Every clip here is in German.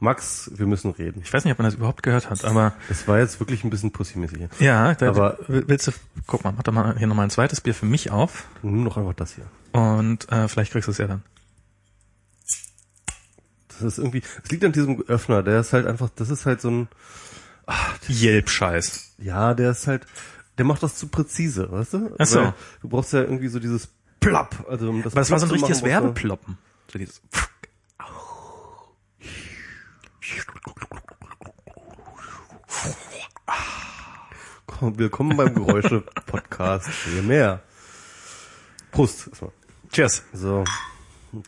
Max, wir müssen reden. Ich weiß nicht, ob man das überhaupt gehört hat, aber Das war jetzt wirklich ein bisschen pussymäßig. ja, da, Aber- willst du, guck mal, mach doch mal hier nochmal ein zweites Bier für mich auf Nimm doch einfach das hier. und äh, vielleicht kriegst du es ja dann. Das ist irgendwie, es liegt an diesem Öffner, der ist halt einfach, das ist halt so ein, Jelp-Scheiß. ja, der ist halt, der macht das zu präzise, weißt du? Ach so. Weil Du brauchst ja irgendwie so dieses Plapp, also um das Aber das war so ein richtiges machen, Werbeploppen. So dieses Komm, willkommen beim Geräusche-Podcast. Je mehr. Prost. erstmal. Cheers. So,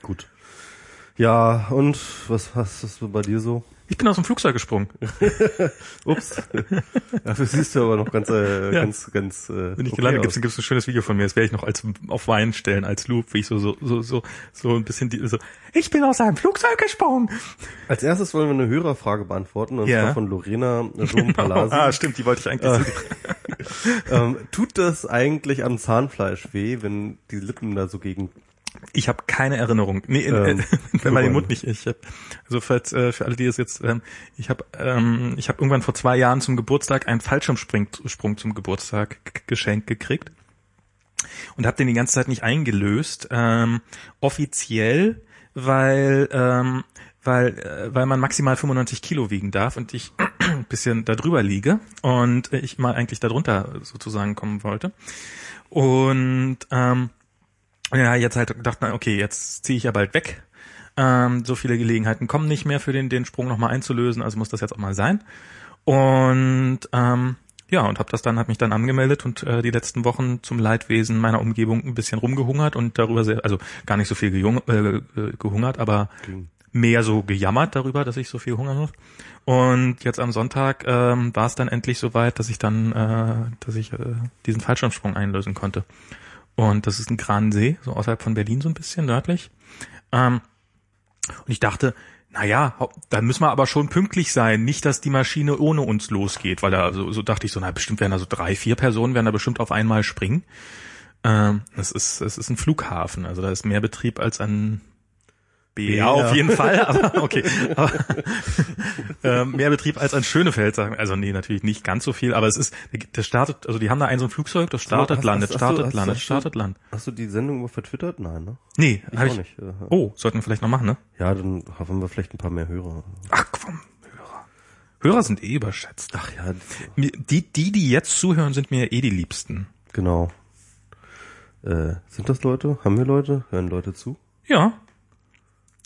gut. Ja, und was hast du bei dir so? Ich bin aus dem Flugzeug gesprungen. Ups. Dafür siehst du aber noch ganz, äh, Ja. ganz, ganz. Äh, Wenn ich okay gelandet gibt's, gibt's ein schönes Video von mir. Das werde ich noch als auf Wein stellen als Loop, wie ich so so so so so ein bisschen die, so. Ich bin aus einem Flugzeug gesprungen. Als erstes wollen wir eine Hörerfrage beantworten, und Ja. zwar von Lorena Dom-Palasi. ah, stimmt, die wollte ich eigentlich. ähm, tut das eigentlich am Zahnfleisch weh, wenn die Lippen da so gegen... Ich habe keine Erinnerung. Nee, Ähm, wenn man den Mund nicht. Ich hab, also falls, äh, für alle, die das jetzt, ähm, ich habe ähm, ich habe irgendwann vor zwei Jahren zum Geburtstag einen Fallschirmsprung Sprung zum Geburtstag geschenkt gekriegt und habe den die ganze Zeit nicht eingelöst. Ähm, offiziell, weil ähm, weil äh, weil man maximal 95 Kilo wiegen darf und ich ein bisschen da drüber liege und ich mal eigentlich darunter sozusagen kommen wollte. Und ähm, ja, jetzt halt gedacht, na, okay, jetzt ziehe ich ja bald weg. Ähm, so viele Gelegenheiten kommen nicht mehr für den, den Sprung nochmal einzulösen, also muss das jetzt auch mal sein. Und ähm, ja, und habe das dann, habe mich dann angemeldet und äh, die letzten Wochen zum Leidwesen meiner Umgebung ein bisschen rumgehungert und darüber sehr, also gar nicht so viel gejung, äh, äh, gehungert, aber mehr so gejammert darüber, dass ich so viel hungern muss. Und jetzt am Sonntag ähm, war es dann endlich soweit, dass ich dann, äh, dass ich äh, diesen Fallschirmsprung einlösen konnte. Und das ist ein Gransee, so außerhalb von Berlin so ein bisschen nördlich. Ähm, und ich dachte, na ja, hau- da müssen wir aber schon pünktlich sein, nicht, dass die Maschine ohne uns losgeht, weil da so, so dachte ich so, na bestimmt werden da so drei, vier Personen werden da bestimmt auf einmal springen. Ähm, ist, es ist ein Flughafen, also da ist mehr Betrieb als an BR Ja. auf jeden Fall, aber okay. Aber, ähm, mehr Betrieb als an Schönefeld, sagen. Also nee, natürlich nicht ganz so viel, aber es ist, das startet, also die haben da ein so ein Flugzeug, das startet, Hast- landet, hast- hast startet, hast- landet, startet, landet. Hast du die Sendung mal vertwittert? Nein, ne? Nee, Ich hab auch ich. nicht. äh, Oh, sollten wir vielleicht noch machen, ne? Ja, dann haben wir vielleicht ein paar mehr Hörer. Ach komm, Hörer. Hörer sind eh überschätzt. Ach ja, Die, die, die jetzt zuhören, sind mir eh die Liebsten. genau. Äh, sind das Leute? Haben wir Leute? Hören Leute zu? Ja.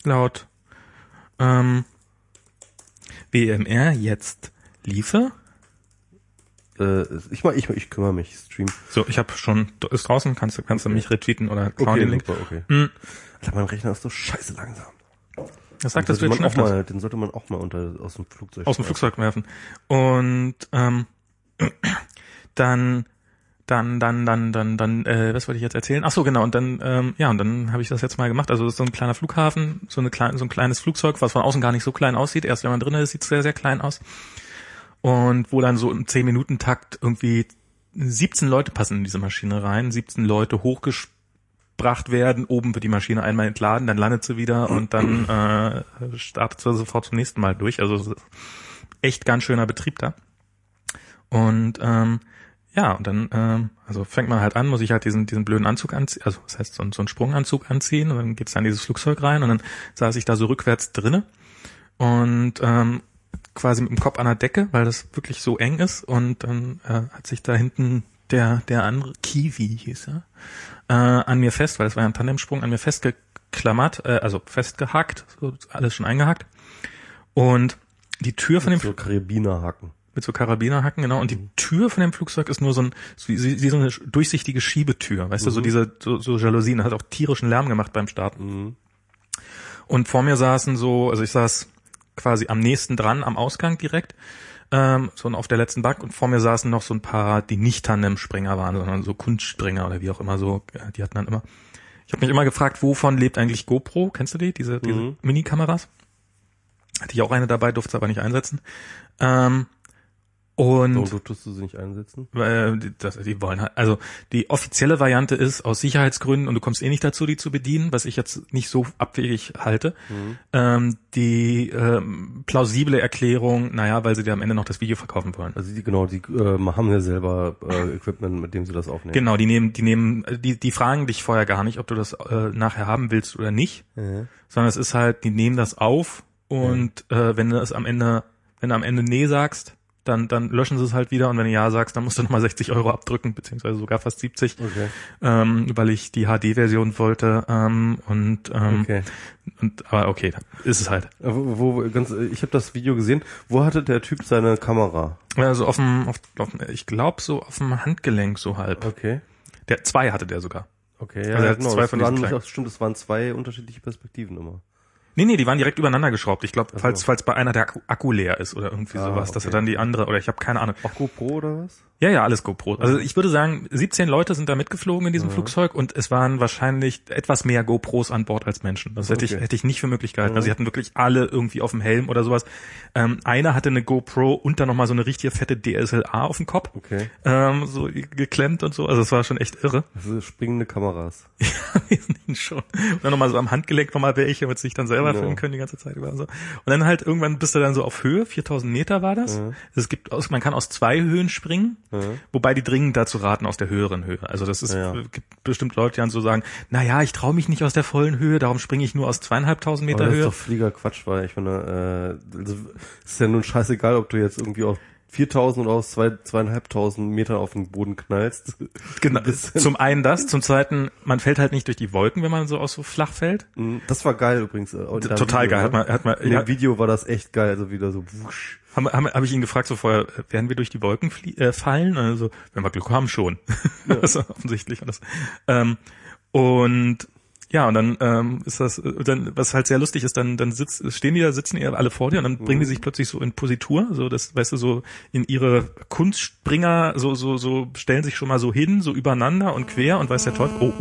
Laut ähm, WMR jetzt liefe. Äh, ich, ich, ich kümmere mich. Stream. So, ich habe schon, ist draußen, kannst du kannst du mich retweeten oder klauen Okay, den Link. super, okay. Hm. Alter, mein Rechner ist so scheiße langsam. Das sagt Den das wird schon öfters. mal, Den sollte man auch mal unter, aus dem Flugzeug aus dem. Flugzeug werfen. Und ähm, dann dann dann dann dann dann äh, was wollte ich jetzt erzählen? Ach so genau und dann ähm, ja und dann habe ich das jetzt mal gemacht. Also das ist so ein kleiner Flughafen, so eine kleine so ein kleines Flugzeug, was von außen gar nicht so klein aussieht. Erst wenn man drin ist, sieht es sehr sehr klein aus. Und wo dann so im 10 Minuten Takt irgendwie 17 Leute passen in diese Maschine rein, 17 Leute hochgebracht werden, oben wird die Maschine einmal entladen, dann landet sie wieder und dann äh, startet sie sofort zum nächsten Mal durch. Also echt ganz schöner Betrieb da. Und ähm, ja, und dann, ähm, also fängt man halt an, muss ich halt diesen, diesen blöden Anzug anziehen, also das heißt so, so einen Sprunganzug anziehen und dann geht's dann dieses Flugzeug rein und dann saß ich da so rückwärts drinne und ähm, quasi mit dem Kopf an der Decke, weil das wirklich so eng ist und dann äh, hat sich da hinten der, der andere, Kiwi hieß er, äh, an mir fest, weil das war ja ein Tandemsprung, an mir festgeklammert, äh, also festgehackt, so alles schon eingehackt und die Tür von dem So Karabinerhaken. Mit so Karabinerhacken, genau. Und die Tür von dem Flugzeug ist nur so ein, so so eine durchsichtige Schiebetür, weißt du, so diese, so, so Jalousien, hat auch tierischen Lärm gemacht beim Starten. Und vor mir saßen so, also ich saß quasi am nächsten dran, am Ausgang direkt, ähm, so auf der letzten Bank und vor mir saßen noch so ein paar, die nicht Tandem-Springer waren, sondern so Kunstspringer oder wie auch immer so, die hatten dann immer, ich habe mich immer gefragt, wovon lebt eigentlich GoPro, kennst du die, diese, diese Mhm. Mini-Kameras? Hatte ich auch eine dabei, durfte es aber nicht einsetzen. Ähm, Und Warum tust du sie nicht einsetzen? Die, das, die wollen halt, also die offizielle Variante ist aus Sicherheitsgründen und du kommst eh nicht dazu, die zu bedienen, was ich jetzt nicht so abwegig halte. Mhm. Ähm, die ähm, plausible Erklärung, naja, weil sie dir am Ende noch das Video verkaufen wollen. Also die, genau, die äh, haben ja selber äh, Equipment, mit dem sie das aufnehmen. Genau, die nehmen, die nehmen, die, die fragen dich vorher gar nicht, ob du das äh, nachher haben willst oder nicht, Ja. sondern es ist halt, die nehmen das auf und äh, wenn du es am Ende, wenn du am Ende nee sagst, dann, dann löschen sie es halt wieder und wenn du ja sagst, dann musst du nochmal 60 Euro abdrücken, beziehungsweise sogar fast 70, Okay. ähm, weil ich die HD-Version wollte ähm, und, ähm, Okay. und aber okay, ist es halt. Äh, Wo, wo ganz, ich habe das Video gesehen. Wo hatte der Typ seine Kamera? Also auf dem, auf, auf, ich glaube so auf dem Handgelenk so halb. Okay. Der zwei hatte der sogar. Okay, Also ja, er hat genau. zwei das von waren, stimmt, das waren zwei unterschiedliche Perspektiven immer. Nee, nee, die waren direkt übereinander geschraubt. Ich glaube, falls, falls bei einer der Akku, Akku leer ist oder irgendwie Ah, sowas, dass er okay. dann die andere, oder ich habe keine Ahnung. Auch GoPro oder was? Ja, ja, alles GoPro. Also ich würde sagen, 17 Leute sind da mitgeflogen in diesem Mhm. Flugzeug und es waren wahrscheinlich etwas mehr GoPros an Bord als Menschen. Das hätte ich, hätte ich nicht für möglich gehalten. Mhm. Also sie hatten wirklich alle irgendwie auf dem Helm oder sowas. Ähm, einer hatte eine GoPro und dann nochmal so eine richtige fette DSLR auf dem Kopf. Okay. Ähm, so geklemmt und so. Also es war schon echt irre. Also springende Kameras. Wesentlichen schon. Und dann nochmal so am Handgelenk nochmal welche, damit sie sich dann selber Ja. filmen können die ganze Zeit über und so. Und dann halt irgendwann bist du dann so auf Höhe, 4000 Meter war das. Ja. Es gibt aus, man kann aus zwei Höhen springen, Ja. wobei die dringend dazu raten aus der höheren Höhe. Also das ist, Ja. gibt bestimmt Leute, die dann so sagen, na ja, ich traue mich nicht aus der vollen Höhe, darum springe ich nur aus zweieinhalbtausend Meter Aber das Höhe. ist doch Flieger Quatsch, weil ich meine, äh, also, ist ja nun scheißegal, ob du jetzt irgendwie auf 4000 oder aus zwei, zweieinhalbtausend Metern auf den Boden knallst. Genau. Das- Zum einen das, zum zweiten, man fällt halt nicht durch die Wolken, wenn man so aus so flach fällt. Das war geil übrigens. äh, Total Video, geil. Hat ne? man, hat man, In ja, dem Video war das echt geil, also wieder so wusch. Haben, haben, hab ich ihn gefragt so vorher, äh, werden wir durch die Wolken äh, fallen? Also, wenn wir Glück haben, schon. also, offensichtlich. Und, das, ähm, und ja, und dann ähm, ist das, äh, dann, was halt sehr lustig ist, dann, dann sitz, stehen die da, sitzen die alle vor dir und dann bringen die sich plötzlich so in Positur, so das, weißt du, so in ihre Kunstspringer, so, so, so stellen sich schon mal so hin, so übereinander und quer und weiß der Teufel. Oh,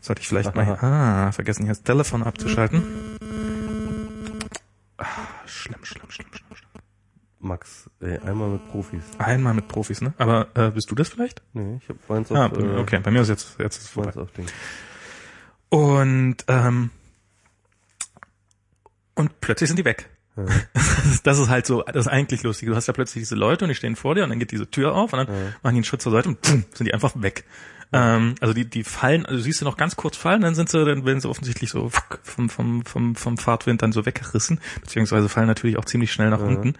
sollte ich vielleicht mal, ah, vergessen hier das Telefon abzuschalten. Ah, schlimm, schlimm, schlimm, schlimm, schlimm. Max, ey, einmal mit Profis. Einmal mit Profis, ne? Aber äh, bist du das vielleicht? Nee, ich hab meins auf, Ah, äh, okay, bei mir ist jetzt jetzt ist vorbei. meins auf Ding. Und ähm, und plötzlich sind die weg. Ja. Das ist halt so, das ist eigentlich lustig. Du hast ja plötzlich diese Leute und die stehen vor dir und dann geht diese Tür auf und dann Ja. machen die einen Schritt zur Seite und pum, sind die einfach weg. Ähm, also die, die fallen, also siehst du noch ganz kurz fallen, dann sind sie, dann werden sie offensichtlich so vom, vom, vom, vom Fahrtwind dann so weggerissen, beziehungsweise fallen natürlich auch ziemlich schnell nach Ja. unten.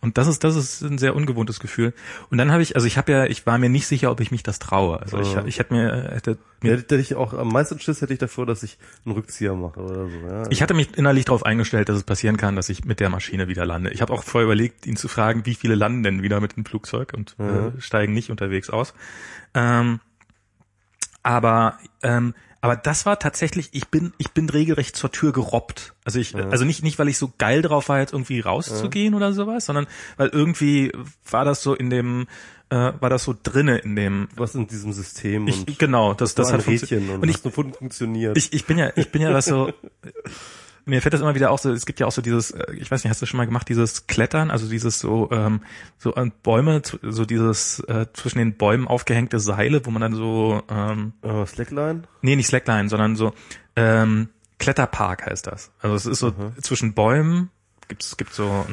Und das ist, das ist ein sehr ungewohntes Gefühl. Und dann habe ich, also ich habe ja, ich war mir nicht sicher, ob ich mich das traue. Also ich, Ja. ich hätte mir, hätte Ja, mir hätte ich auch am meisten Schiss hätte ich davor, dass ich einen Rückzieher mache oder so. Ja. Ich hatte mich innerlich darauf eingestellt, dass es passieren kann, dass ich mit der Maschine wieder lande. Ich habe auch vorher überlegt, ihn zu fragen, wie viele landen denn wieder mit dem Flugzeug und Ja. äh, steigen nicht unterwegs aus. Ähm, aber ähm, aber das war tatsächlich, ich bin ich bin regelrecht zur Tür gerobbt. Also ich Ja. also nicht nicht weil ich so geil drauf war jetzt irgendwie rauszugehen oder sowas, sondern weil irgendwie war das so in dem äh, war das so drinne in dem was in diesem System ich, und genau, das das hat Rädchen und, und ich funktioniert. ich, ich bin ja, ich bin ja das so, mir fällt das immer wieder auch so, es gibt ja auch so dieses, äh, ich weiß nicht, hast du schon mal gemacht, dieses Klettern, also dieses so, ähm, so an Bäume, so dieses äh, zwischen den Bäumen aufgehängte Seile, wo man dann so, ähm, äh, Slackline? nee, nicht Slackline, sondern so, ähm, Kletterpark heißt das. Also es ist so Mhm. zwischen Bäumen, gibt's, gibt so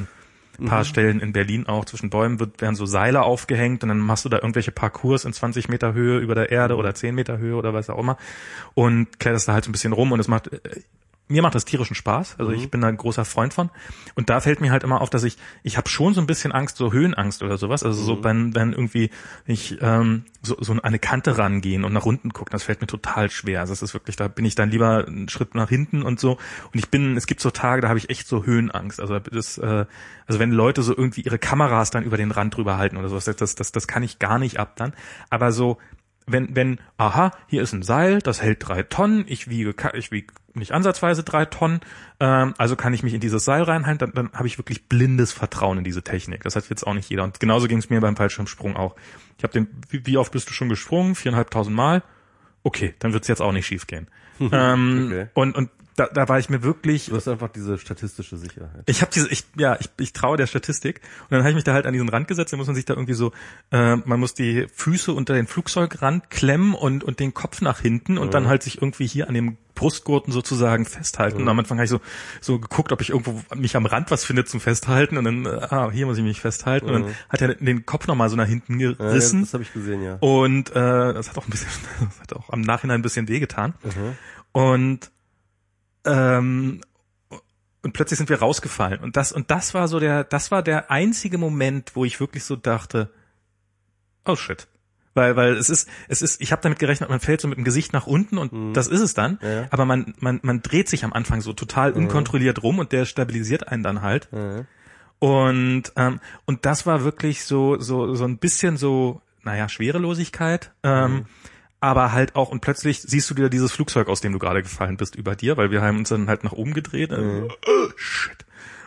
ein paar Stellen in Berlin auch, zwischen Bäumen wird, werden so Seile aufgehängt und dann machst du da irgendwelche Parcours in 20 Meter Höhe über der Erde oder 10 Meter Höhe oder was auch immer und kletterst da halt so ein bisschen rum und es macht, äh, mir macht das tierischen Spaß, also ich bin da ein großer Freund von. Und da fällt mir halt immer auf, dass ich, ich habe schon so ein bisschen Angst, so Höhenangst oder sowas, also so wenn, wenn irgendwie ich ähm, so, so eine Kante rangehen und nach unten gucken, das fällt mir total schwer, also das ist wirklich, da bin ich dann lieber einen Schritt nach hinten und so. Und ich bin, es gibt so Tage, da habe ich echt so Höhenangst, also das, äh, also wenn Leute so irgendwie ihre Kameras dann über den Rand drüber halten oder sowas, das, das, das kann ich gar nicht ab dann, aber so wenn, wenn, aha, hier ist ein Seil, das hält drei Tonnen, ich wiege, ich wiege nicht ansatzweise drei Tonnen, ähm, also kann ich mich in dieses Seil reinhalten, dann, dann habe ich wirklich blindes Vertrauen in diese Technik. Das hat jetzt auch nicht jeder. Und genauso ging es mir beim Fallschirmsprung auch. Ich habe den, wie, oft bist du schon gesprungen? Viereinhalbtausend Mal? Okay, dann wird's jetzt auch nicht schief gehen. ähm, Okay. und, und da, da war ich mir wirklich Du hast einfach diese statistische Sicherheit. ich habe diese, ich, ja, ich, ich traue der Statistik. Und dann habe ich mich da halt an diesen Rand gesetzt. Dann muss man sich da irgendwie so, äh, man muss die Füße unter den Flugzeugrand klemmen und, und den Kopf nach hinten und dann halt sich irgendwie hier an dem Brustgurten sozusagen festhalten. Und am Anfang habe ich so, so geguckt, ob ich irgendwo mich am Rand was finde zum Festhalten. Und dann, äh, ah, hier muss ich mich festhalten. Und dann hat er den Kopf nochmal so nach hinten Ja, gerissen. das habe ich gesehen, ja. Und äh, das hat auch ein bisschen, das hat auch am Nachhinein ein bisschen wehgetan. Mhm. Und ähm, und plötzlich sind wir rausgefallen. Und das und das war so der, das war der einzige Moment, wo ich wirklich so dachte, oh shit. Weil, weil es ist, es ist, ich habe damit gerechnet, man fällt so mit dem Gesicht nach unten und das ist es dann. Ja. Aber man, man, man dreht sich am Anfang so total unkontrolliert rum und der stabilisiert einen dann halt. Ja. Und ähm, und das war wirklich so so so ein bisschen so naja Schwerelosigkeit, ähm, aber halt auch und plötzlich siehst du wieder dieses Flugzeug, aus dem du gerade gefallen bist, über dir, weil wir haben uns dann halt nach oben gedreht. äh, oh, shit.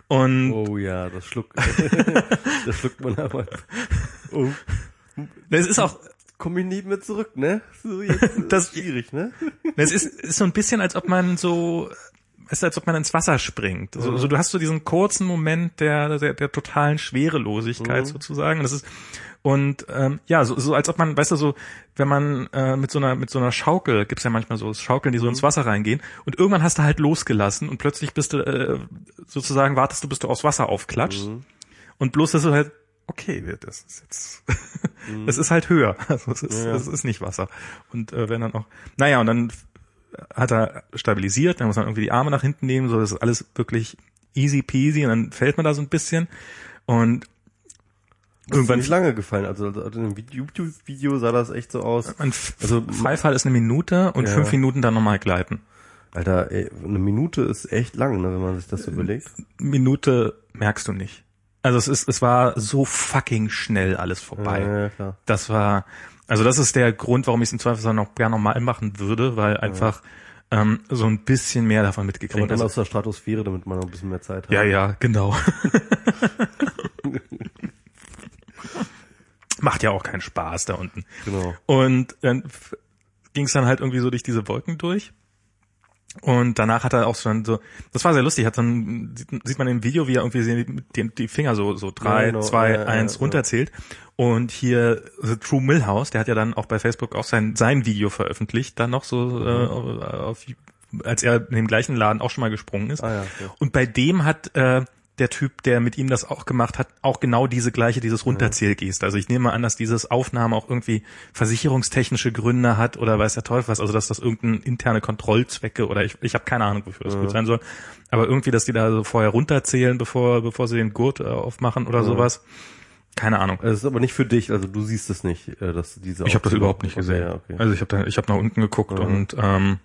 Und Oh ja, das schluckt, das schluckt man aber. Oh, es ist auch komm ich nie mehr zurück, ne? So Das- ist schwierig, ne? es ist, ist so ein bisschen, als ob man so ist, als ob man ins Wasser springt. So, so du hast so diesen kurzen Moment der der, der totalen Schwerelosigkeit sozusagen. Das ist und ähm, ja, so, so als ob man, weißt du, so wenn man äh, mit so einer mit so einer Schaukel gibt's ja manchmal so Schaukeln, die so ins Wasser reingehen und irgendwann hast du halt losgelassen und plötzlich bist du äh, sozusagen wartest du, bis du aufs Wasser aufklatscht. Und bloß dass du halt okay, das ist jetzt es ist halt höher, also es ist, es ist nicht Wasser. Und äh, wenn dann auch naja und dann hat er stabilisiert, dann muss man irgendwie die Arme nach hinten nehmen, so das ist alles wirklich easy peasy und dann fällt man da so ein bisschen und Irgendwann irgendwann nicht lange gefallen. Also, also in einem YouTube-Video sah das echt so aus. ein Also- Freifall ist eine Minute und Ja. fünf Minuten dann nochmal gleiten. Alter, ey, eine Minute ist echt lang, ne, wenn man sich das so überlegt. Minute merkst du nicht. Also es ist, es war so fucking schnell alles vorbei. Ja, ja, klar. Das war, also das ist der Grund, warum ich es im Zweifelsfall noch gerne nochmal machen würde, weil einfach ähm, so ein bisschen mehr davon Aber mitgekriegt. dann Also, aus der Stratosphäre, damit man noch ein bisschen mehr Zeit hat. ja, ja, genau. Macht ja auch keinen Spaß da unten. Genau. Und dann ging es dann halt irgendwie so durch diese Wolken durch. Und danach hat er auch schon so, das war sehr lustig, hat dann, sieht, man im Video, wie er irgendwie die, die Finger so, so drei, genau. zwei, Ja, eins ja. runterzählt. Und hier The True Millhouse, der hat ja dann auch bei Facebook auch sein, sein Video veröffentlicht, dann noch so, äh, auf, als er in dem gleichen Laden auch schon mal gesprungen ist. Ah, ja, okay. Und bei dem hat äh, der Typ, der mit ihm das auch gemacht hat, auch genau diese gleiche, dieses Runterzählgeste. Also ich nehme an, dass dieses Aufnahme auch irgendwie versicherungstechnische Gründe hat oder weiß der Teufel was, also dass das irgendeine interne Kontrollzwecke oder ich, ich habe keine Ahnung, wofür das gut sein soll. Aber irgendwie, dass die da so vorher runterzählen, bevor, bevor sie den Gurt äh, aufmachen oder sowas. Keine Ahnung. Es ist aber nicht für dich, also du siehst es nicht, äh, dass diese Ich habe das überhaupt nicht Okay, gesehen. Ja, okay. Also ich habe da, ich habe nach unten geguckt und ähm,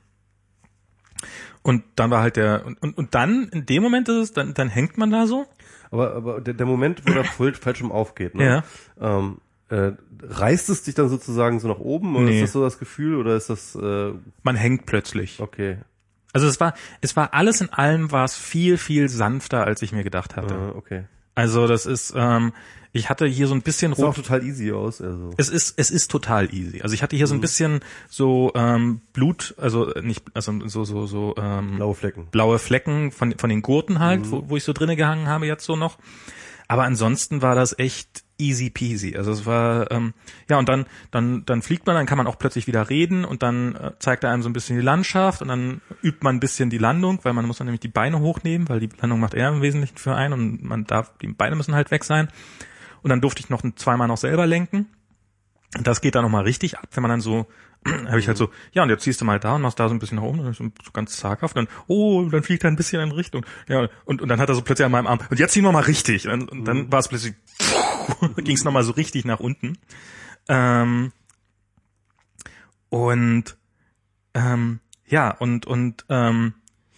und dann war halt der und, und und dann in dem Moment ist es, dann dann hängt man da so. Aber, aber der, der Moment, wo der Fal- Fallschirm aufgeht, ne? Ja. Ähm, äh, reißt es dich dann sozusagen so nach oben oder Nee. ist das so das Gefühl oder ist das äh, Man hängt plötzlich. okay? Also es war es war alles in allem war es viel viel sanfter als ich mir gedacht hatte. Äh, okay. Also das ist ähm, ich hatte hier so ein bisschen auch rot total easy aus, also. Es ist, es ist total easy. Also ich hatte hier Mhm. so ein bisschen so ähm, Blut, also nicht, also so so so ähm, Blaue Flecken. blaue Flecken von von den Gurten halt, Mhm. wo, wo ich so drinne gehangen habe jetzt so noch. Aber ansonsten war das echt easy peasy. Also es war ähm, ja und dann dann dann fliegt man, dann kann man auch plötzlich wieder reden und dann äh, zeigt er einem so ein bisschen die Landschaft und dann übt man ein bisschen die Landung, weil man muss dann nämlich die Beine hochnehmen, weil die Landung macht er im Wesentlichen für einen und man darf die Beine müssen halt weg sein. Und dann durfte ich noch zweimal noch selber lenken. Und das geht dann nochmal richtig ab, wenn man dann so, habe ich halt so, ja, und jetzt ziehst du mal da und machst da so ein bisschen nach oben, und so so ganz zaghaft, und dann, oh, dann fliegt er ein bisschen in Richtung. Ja, und, und dann hat er so plötzlich an meinem Arm, und jetzt ziehen wir mal richtig. Und, und dann war es plötzlich, ging es nochmal so richtig nach unten. Ähm, und ähm, ja, und, und ähm,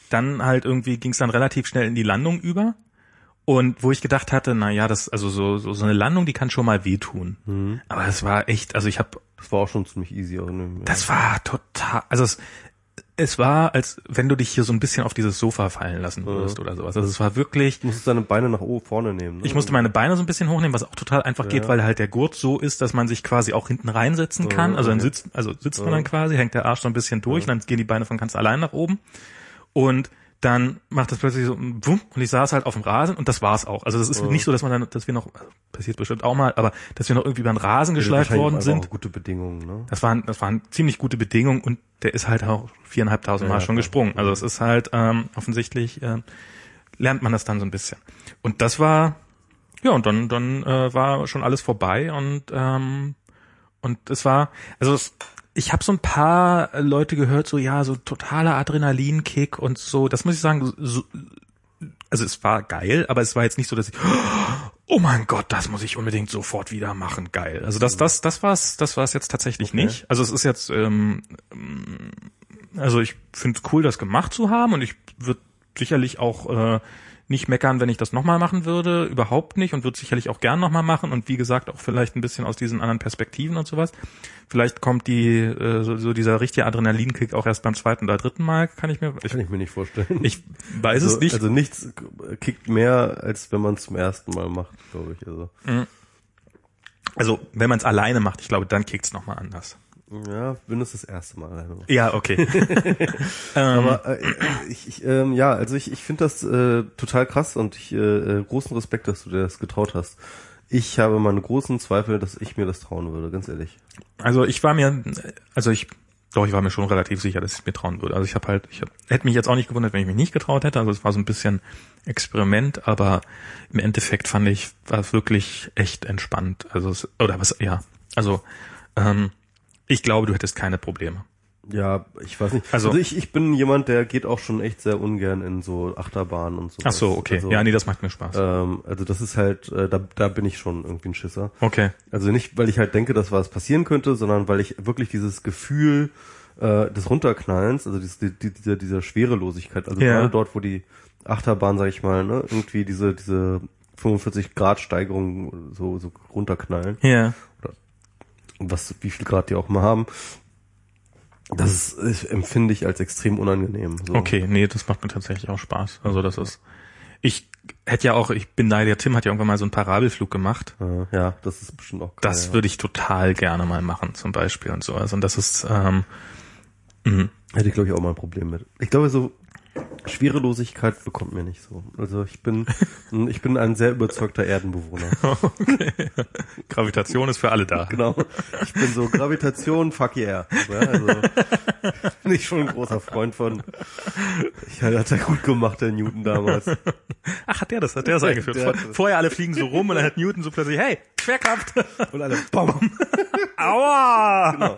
dann halt irgendwie ging es dann relativ schnell in die Landung über. Und wo ich gedacht hatte, na ja, das also so so, so eine Landung, die kann schon mal wehtun. Aber es war echt, also ich habe Das war auch schon ziemlich easy. Auch, ne? das war total, also es, es war, als wenn du dich hier so ein bisschen auf dieses Sofa fallen lassen würdest oder sowas. Also es war wirklich, Du musstest deine Beine nach oben vorne nehmen. Ne? ich musste meine Beine so ein bisschen hochnehmen, was auch total einfach geht, weil halt der Gurt so ist, dass man sich quasi auch hinten reinsetzen kann. Also dann sitzt, also sitzt man dann quasi, hängt der Arsch so ein bisschen durch, und dann gehen die Beine von ganz allein nach oben. und dann macht das plötzlich so ein Wumm und ich saß halt auf dem Rasen und das war's auch. Also das ist Oh. nicht so, dass man dann, dass wir noch, passiert bestimmt auch mal, aber dass wir noch irgendwie über den Rasen geschleift worden sind. Auch gute Bedingungen, ne? Das waren, das waren ziemlich gute Bedingungen und der ist halt auch viereinhalbtausend Mal Ja, schon klar. gesprungen. Also es ist halt ähm, offensichtlich ähm, lernt man das dann so ein bisschen. Und das war ja und dann dann äh, war schon alles vorbei und ähm, und es war also es, ich habe so ein paar Leute gehört so ja so totaler Adrenalinkick und so. Das muss ich sagen. So, also es war geil, aber es war jetzt nicht so, dass ich oh mein Gott, das muss ich unbedingt sofort wieder machen, geil. Also das, das, das war's, das war's jetzt tatsächlich Okay. nicht. Also es ist jetzt, ähm, ähm, also ich finde es cool, das gemacht zu haben und ich würde sicherlich auch äh, nicht meckern, wenn ich das nochmal machen würde, überhaupt nicht und würde sicherlich auch gern nochmal machen und wie gesagt auch vielleicht ein bisschen aus diesen anderen Perspektiven und sowas. Vielleicht kommt die äh, so, so dieser richtige Adrenalinkick auch erst beim zweiten oder dritten Mal, kann ich mir, ich, Kann ich mir nicht vorstellen. ich weiß also, es nicht. Also nichts kickt mehr, als wenn man es zum ersten Mal macht, glaube ich. Also Also wenn man es alleine macht, ich glaube, dann kickt's noch nochmal anders. Ja, es das erste Mal macht. Ja, okay. ähm, Aber äh, ich, ich ähm, ja, also ich, ich finde das äh, total krass und ich äh, äh, großen Respekt, dass du dir das getraut hast. Ich habe meine großen Zweifel, dass ich mir das trauen würde, ganz ehrlich. also ich war mir, also ich, doch, ich war mir schon relativ sicher, dass ich mir trauen würde. Also ich habe halt, ich hab, hätte mich jetzt auch nicht gewundert, wenn ich mich nicht getraut hätte. Also es war so ein bisschen Experiment, aber im Endeffekt fand ich, war es wirklich echt entspannt. Also es, oder was, ja, also ähm, ich glaube, du hättest keine Probleme. Ja, ich weiß nicht. Also- Also, ich, ich bin jemand, der geht auch schon echt sehr ungern in so Achterbahnen und so. Ach so, okay. Also, ja, nee, das macht mir Spaß. ähm, also das ist halt, äh, da, da bin ich schon irgendwie ein Schisser. Okay. Also nicht, weil ich halt denke, dass was passieren könnte, sondern weil ich wirklich dieses Gefühl äh, des Runterknallens, also dieses, die, die, dieser, dieser Schwerelosigkeit, also Ja. gerade dort, wo die Achterbahn, sag ich mal, ne, irgendwie diese, diese 45 Grad Steigerung so, so runterknallen, Ja. Was, wie viel Grad die auch mal haben, das ist, empfinde ich als extrem unangenehm. So. Okay, nee, das macht mir tatsächlich auch Spaß. Also das ist, ich hätte ja auch, ich bin da, der Tim hat ja irgendwann mal so einen Parabelflug gemacht. Ja, das ist bestimmt auch geil. Das ja. würde ich total gerne mal machen, zum Beispiel und so. Also und das ist, ähm, mhm. Hätte ich, glaube ich, auch mal ein Problem mit. Ich glaube, so Schwerelosigkeit bekommt mir nicht so. Also ich bin, ich bin ein sehr überzeugter Erdenbewohner. Gravitation ist für alle da. Genau. Ich bin so Gravitation, fuck yeah. Ja, also bin ich schon ein großer Freund von. Ich hat er gut gemacht, der Newton damals. Ach, hat der das, hat der das eingeführt? Der Vor, vorher alle fliegen so rum und dann hat Newton so plötzlich, hey, Schwerkraft! Und alle, bam. Aua! Genau.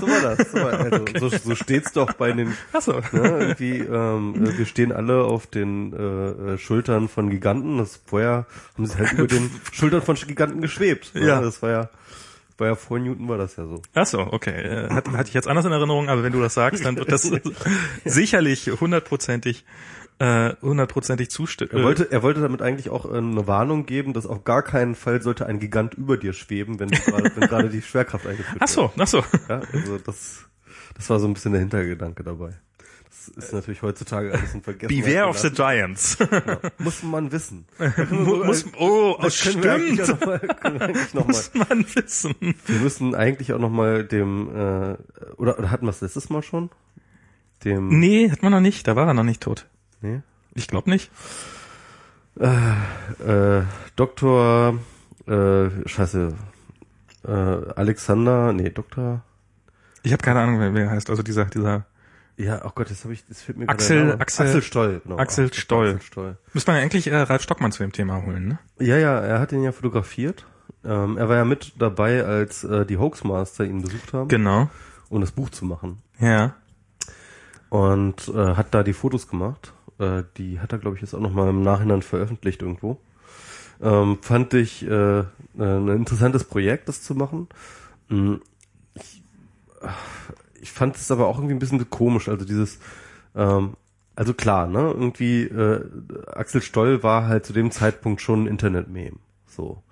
So war das. So, war, also, so, so steht's doch bei den Achso. Ne, irgendwie, ähm, äh, wir stehen alle auf den äh, äh, Schultern von Giganten. Das vorher haben sie halt über den Schultern von Giganten geschwebt. Ne? Ja. Das war ja, war ja vor Newton war das ja so. Achso, okay. Äh, Hat, hatte ich jetzt anders in Erinnerung, aber wenn du das sagst, dann wird das sicherlich hundertprozentig äh, hundertprozentig zustimmen. Er wollte, er wollte damit eigentlich auch eine Warnung geben, dass auf gar keinen Fall sollte ein Gigant über dir schweben, wenn, du gerade- wenn gerade die Schwerkraft eingeführt Ach so, ach so. wird. Ja, also das, das war so ein bisschen der Hintergedanke dabei. Das ist natürlich heutzutage alles ein Vergessen. Beware of the Giants. Genau. Muss man wissen. Mu- muss, oh, Das stimmt. noch mal, noch mal Muss man wissen. Wir müssen eigentlich auch nochmal dem, äh, oder, oder hatten wir es letztes Mal schon? Dem, Nee, hat man noch nicht. Da war er noch nicht tot. nee. Ich glaube nicht. Äh, Doktor, äh, scheiße, äh, Alexander, nee, Doktor, Ich habe keine Ahnung, wer, wer heißt. Also dieser, dieser. Ja, oh Gott, jetzt habe ich, das fehlt mir Axel-. Axel- Axel Stoll, genau. Axel Stoll. Axel Stoll. Müsste man ja eigentlich äh, Ralf Stockmann zu dem Thema holen, ne? Ja, ja, er hat ihn ja fotografiert. Ähm, er war ja mit dabei, als äh, die Hoaxmaster ihn besucht haben, Genau. um das Buch zu machen. Ja. und äh, hat da die Fotos gemacht. Äh, die hat er, glaube ich, jetzt auch noch mal im Nachhinein veröffentlicht irgendwo. Ähm, fand ich äh, äh, ein interessantes Projekt, das zu machen. Mm, Ich, ich fand es aber auch irgendwie ein bisschen komisch. Also dieses, ähm, also klar, ne, irgendwie äh, Axel Stoll war halt zu dem Zeitpunkt schon ein Internet-Meme. So.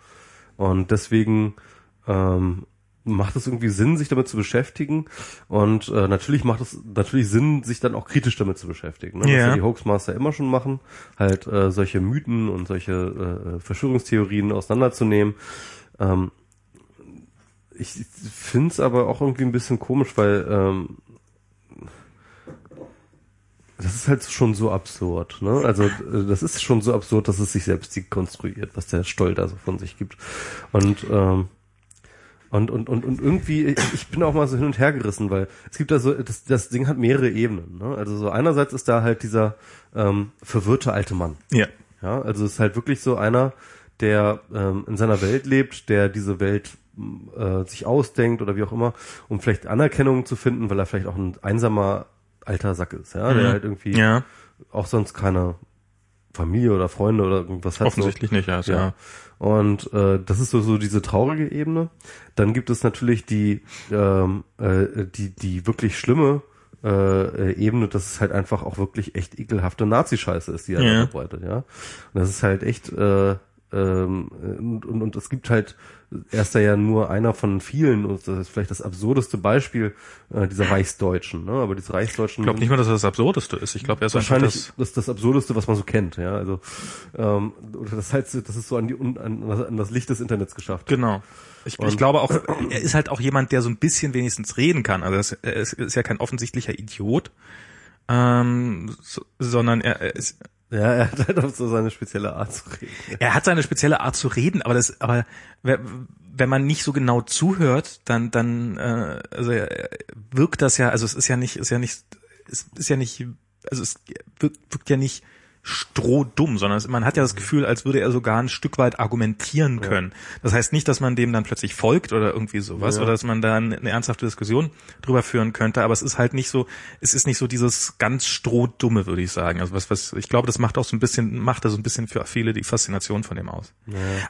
Und deswegen ähm, macht es irgendwie Sinn, sich damit zu beschäftigen. Und äh, natürlich macht es natürlich Sinn, sich dann auch kritisch damit zu beschäftigen. Ne? Ja. Was ja die Hoaxmaster immer schon machen, halt äh, solche Mythen und solche äh, Verschwörungstheorien auseinanderzunehmen. Ähm, ich finde es aber auch irgendwie ein bisschen komisch, weil ähm, das ist halt schon so absurd, ne? Also äh, das ist schon so absurd, dass es sich selbst konstruiert, was der Stoll da so von sich gibt. Und ähm, und, und, und, und irgendwie, ich bin auch mal so hin und her gerissen, weil es gibt da so, das, das Ding hat mehrere Ebenen. Ne? Also so einerseits ist da halt dieser ähm, verwirrte alte Mann. Ja. Ja, also es ist halt wirklich so einer, der ähm, in seiner Welt lebt, der diese Welt äh, sich ausdenkt oder wie auch immer, um vielleicht Anerkennung zu finden, weil er vielleicht auch ein einsamer alter Sack ist, ja, der Mhm. halt irgendwie Ja, auch sonst keine Familie oder Freunde oder irgendwas hat. offensichtlich nicht, ja. ist So. ja. Ja. Und äh, das ist so, so diese traurige Ebene. Dann gibt es natürlich die, ähm, äh, die, die wirklich schlimme äh, äh, Ebene, dass es halt einfach auch wirklich echt ekelhafte Nazi-Scheiße ist, die er Ja. verbreitet, ja. Und das ist halt echt, äh, ähm, und, und, und es gibt halt, er ist da ja nur einer von vielen und das ist vielleicht das absurdeste Beispiel äh, dieser Reichsdeutschen, ne? Aber diese Reichsdeutschen Ich glaube nicht mal, dass das das Absurdeste ist. Ich glaube, er ist wahrscheinlich das, das, das Absurdeste, was man so kennt, ja. Also ähm, das heißt, das ist so an die an, an das Licht des Internets geschafft. Genau. Ich, ich glaube auch, er ist halt auch jemand, der so ein bisschen wenigstens reden kann. Also das, er ist, ist ja kein offensichtlicher Idiot, ähm, so, sondern er, er ist, Ja, er hat halt auch so seine spezielle Art zu reden. er hat seine spezielle Art zu reden, aber das, aber wenn man nicht so genau zuhört, dann, dann, äh, also wirkt das ja, also es ist ja nicht, ist ja nicht, es ist ja nicht, also es wirkt, wirkt ja nicht strohdumm, sondern man hat ja das Gefühl, als würde er sogar ein Stück weit argumentieren können. Das heißt nicht, dass man dem dann plötzlich folgt oder irgendwie sowas Ja. oder dass man da eine, ernsthafte Diskussion drüber führen könnte, aber es ist halt nicht so, es ist nicht so dieses ganz strohdumme, würde ich sagen. Also was, was, ich glaube, das macht auch so ein bisschen, macht da so ein bisschen für viele die Faszination von dem aus.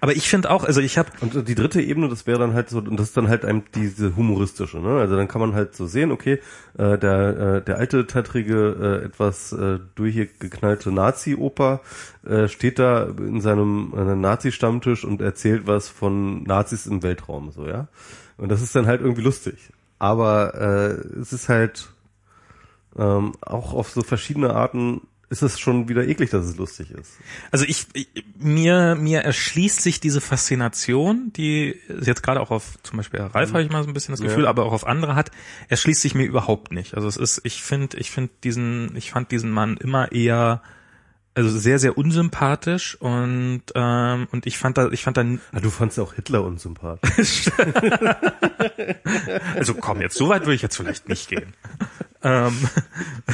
Aber ich finde auch, also ich habe Und die dritte Ebene, das wäre dann halt so, und das ist dann halt einem diese humoristische, ne? Also dann kann man halt so sehen, okay, äh, der, äh, der alte, tattrige, äh, etwas äh, durchgeknallte Nazi-Opa äh, steht da in seinem Nazi-Stammtisch und erzählt was von Nazis im Weltraum, so, ja. Und das ist dann halt irgendwie lustig. Aber äh, es ist halt ähm, auch auf so verschiedene Arten ist es schon wieder eklig, dass es lustig ist. Also ich, ich mir mir erschließt sich diese Faszination, die jetzt gerade auch auf zum Beispiel Ralf habe ich mal so ein bisschen das Ja. Gefühl, aber auch auf andere hat, erschließt sich mir überhaupt nicht. Also es ist, ich finde, ich finde diesen, ich fand diesen Mann immer eher also sehr sehr unsympathisch und ähm, und ich fand da ich fand dann Ah, du fandst auch Hitler unsympathisch. also komm jetzt so weit würde ich jetzt vielleicht nicht gehen ähm,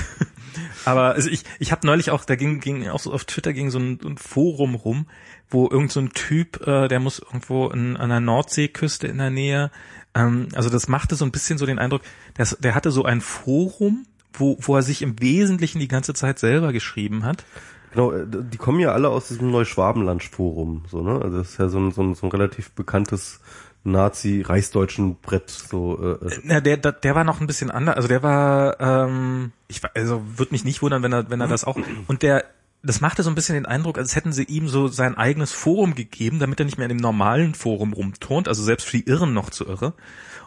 aber also ich ich habe neulich auch da ging ging auch so auf Twitter ging so ein, ein Forum rum wo irgend so ein Typ äh, der muss irgendwo in, an der Nordseeküste in der Nähe ähm, also das machte so ein bisschen so den Eindruck dass der hatte so ein Forum wo wo er sich im Wesentlichen die ganze Zeit selber geschrieben hat Genau, äh, die kommen ja alle aus diesem Neuschwabenland-Forum, so, ne? Also das ist ja so ein, so ein, so ein relativ bekanntes Nazi-Reichsdeutschen Brett, so, äh, äh, Na, der, der, der war noch ein bisschen anders. Also der war, ähm, ich also würde mich nicht wundern, wenn er, wenn er das auch. Und der, das machte so ein bisschen den Eindruck, als hätten sie ihm so sein eigenes Forum gegeben, damit er nicht mehr in dem normalen Forum rumturnt, also selbst für die Irren noch zu irre.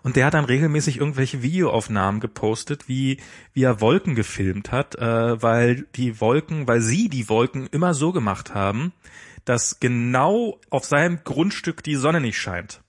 Und der hat dann regelmäßig irgendwelche Videoaufnahmen gepostet, wie, wie er Wolken gefilmt hat, äh, weil die Wolken, weil sie die Wolken immer so gemacht haben, dass genau auf seinem Grundstück die Sonne nicht scheint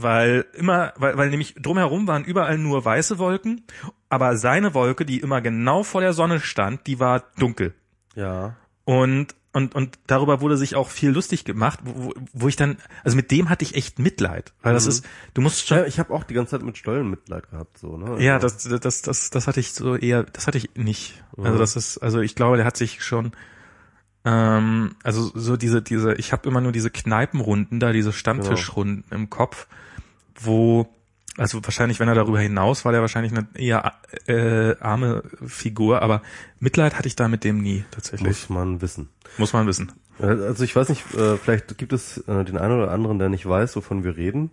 weil immer, weil, weil nämlich drumherum waren überall nur weiße Wolken, aber seine Wolke, die immer genau vor der Sonne stand, die war dunkel. ja. Und und und darüber wurde sich auch viel lustig gemacht, wo, wo- ich dann, also mit dem hatte ich echt Mitleid, weil das ist, du musst schon, ja ich habe auch die ganze Zeit mit Stollen Mitleid gehabt, so, ne? ja, Also, das, das, das, das hatte ich so eher, das hatte ich nicht. Also das ist, also ich glaube, der hat sich schon, ähm, also so diese, diese, ich habe immer nur diese Kneipenrunden da, diese Stammtischrunden im Kopf, wo, also wahrscheinlich, wenn er darüber hinaus war, der wahrscheinlich eine eher äh, arme Figur, aber Mitleid hatte ich da mit dem nie tatsächlich. muss man wissen. Muss man wissen. Äh, Also ich weiß nicht, äh, vielleicht gibt es äh, den einen oder anderen, der nicht weiß, wovon wir reden.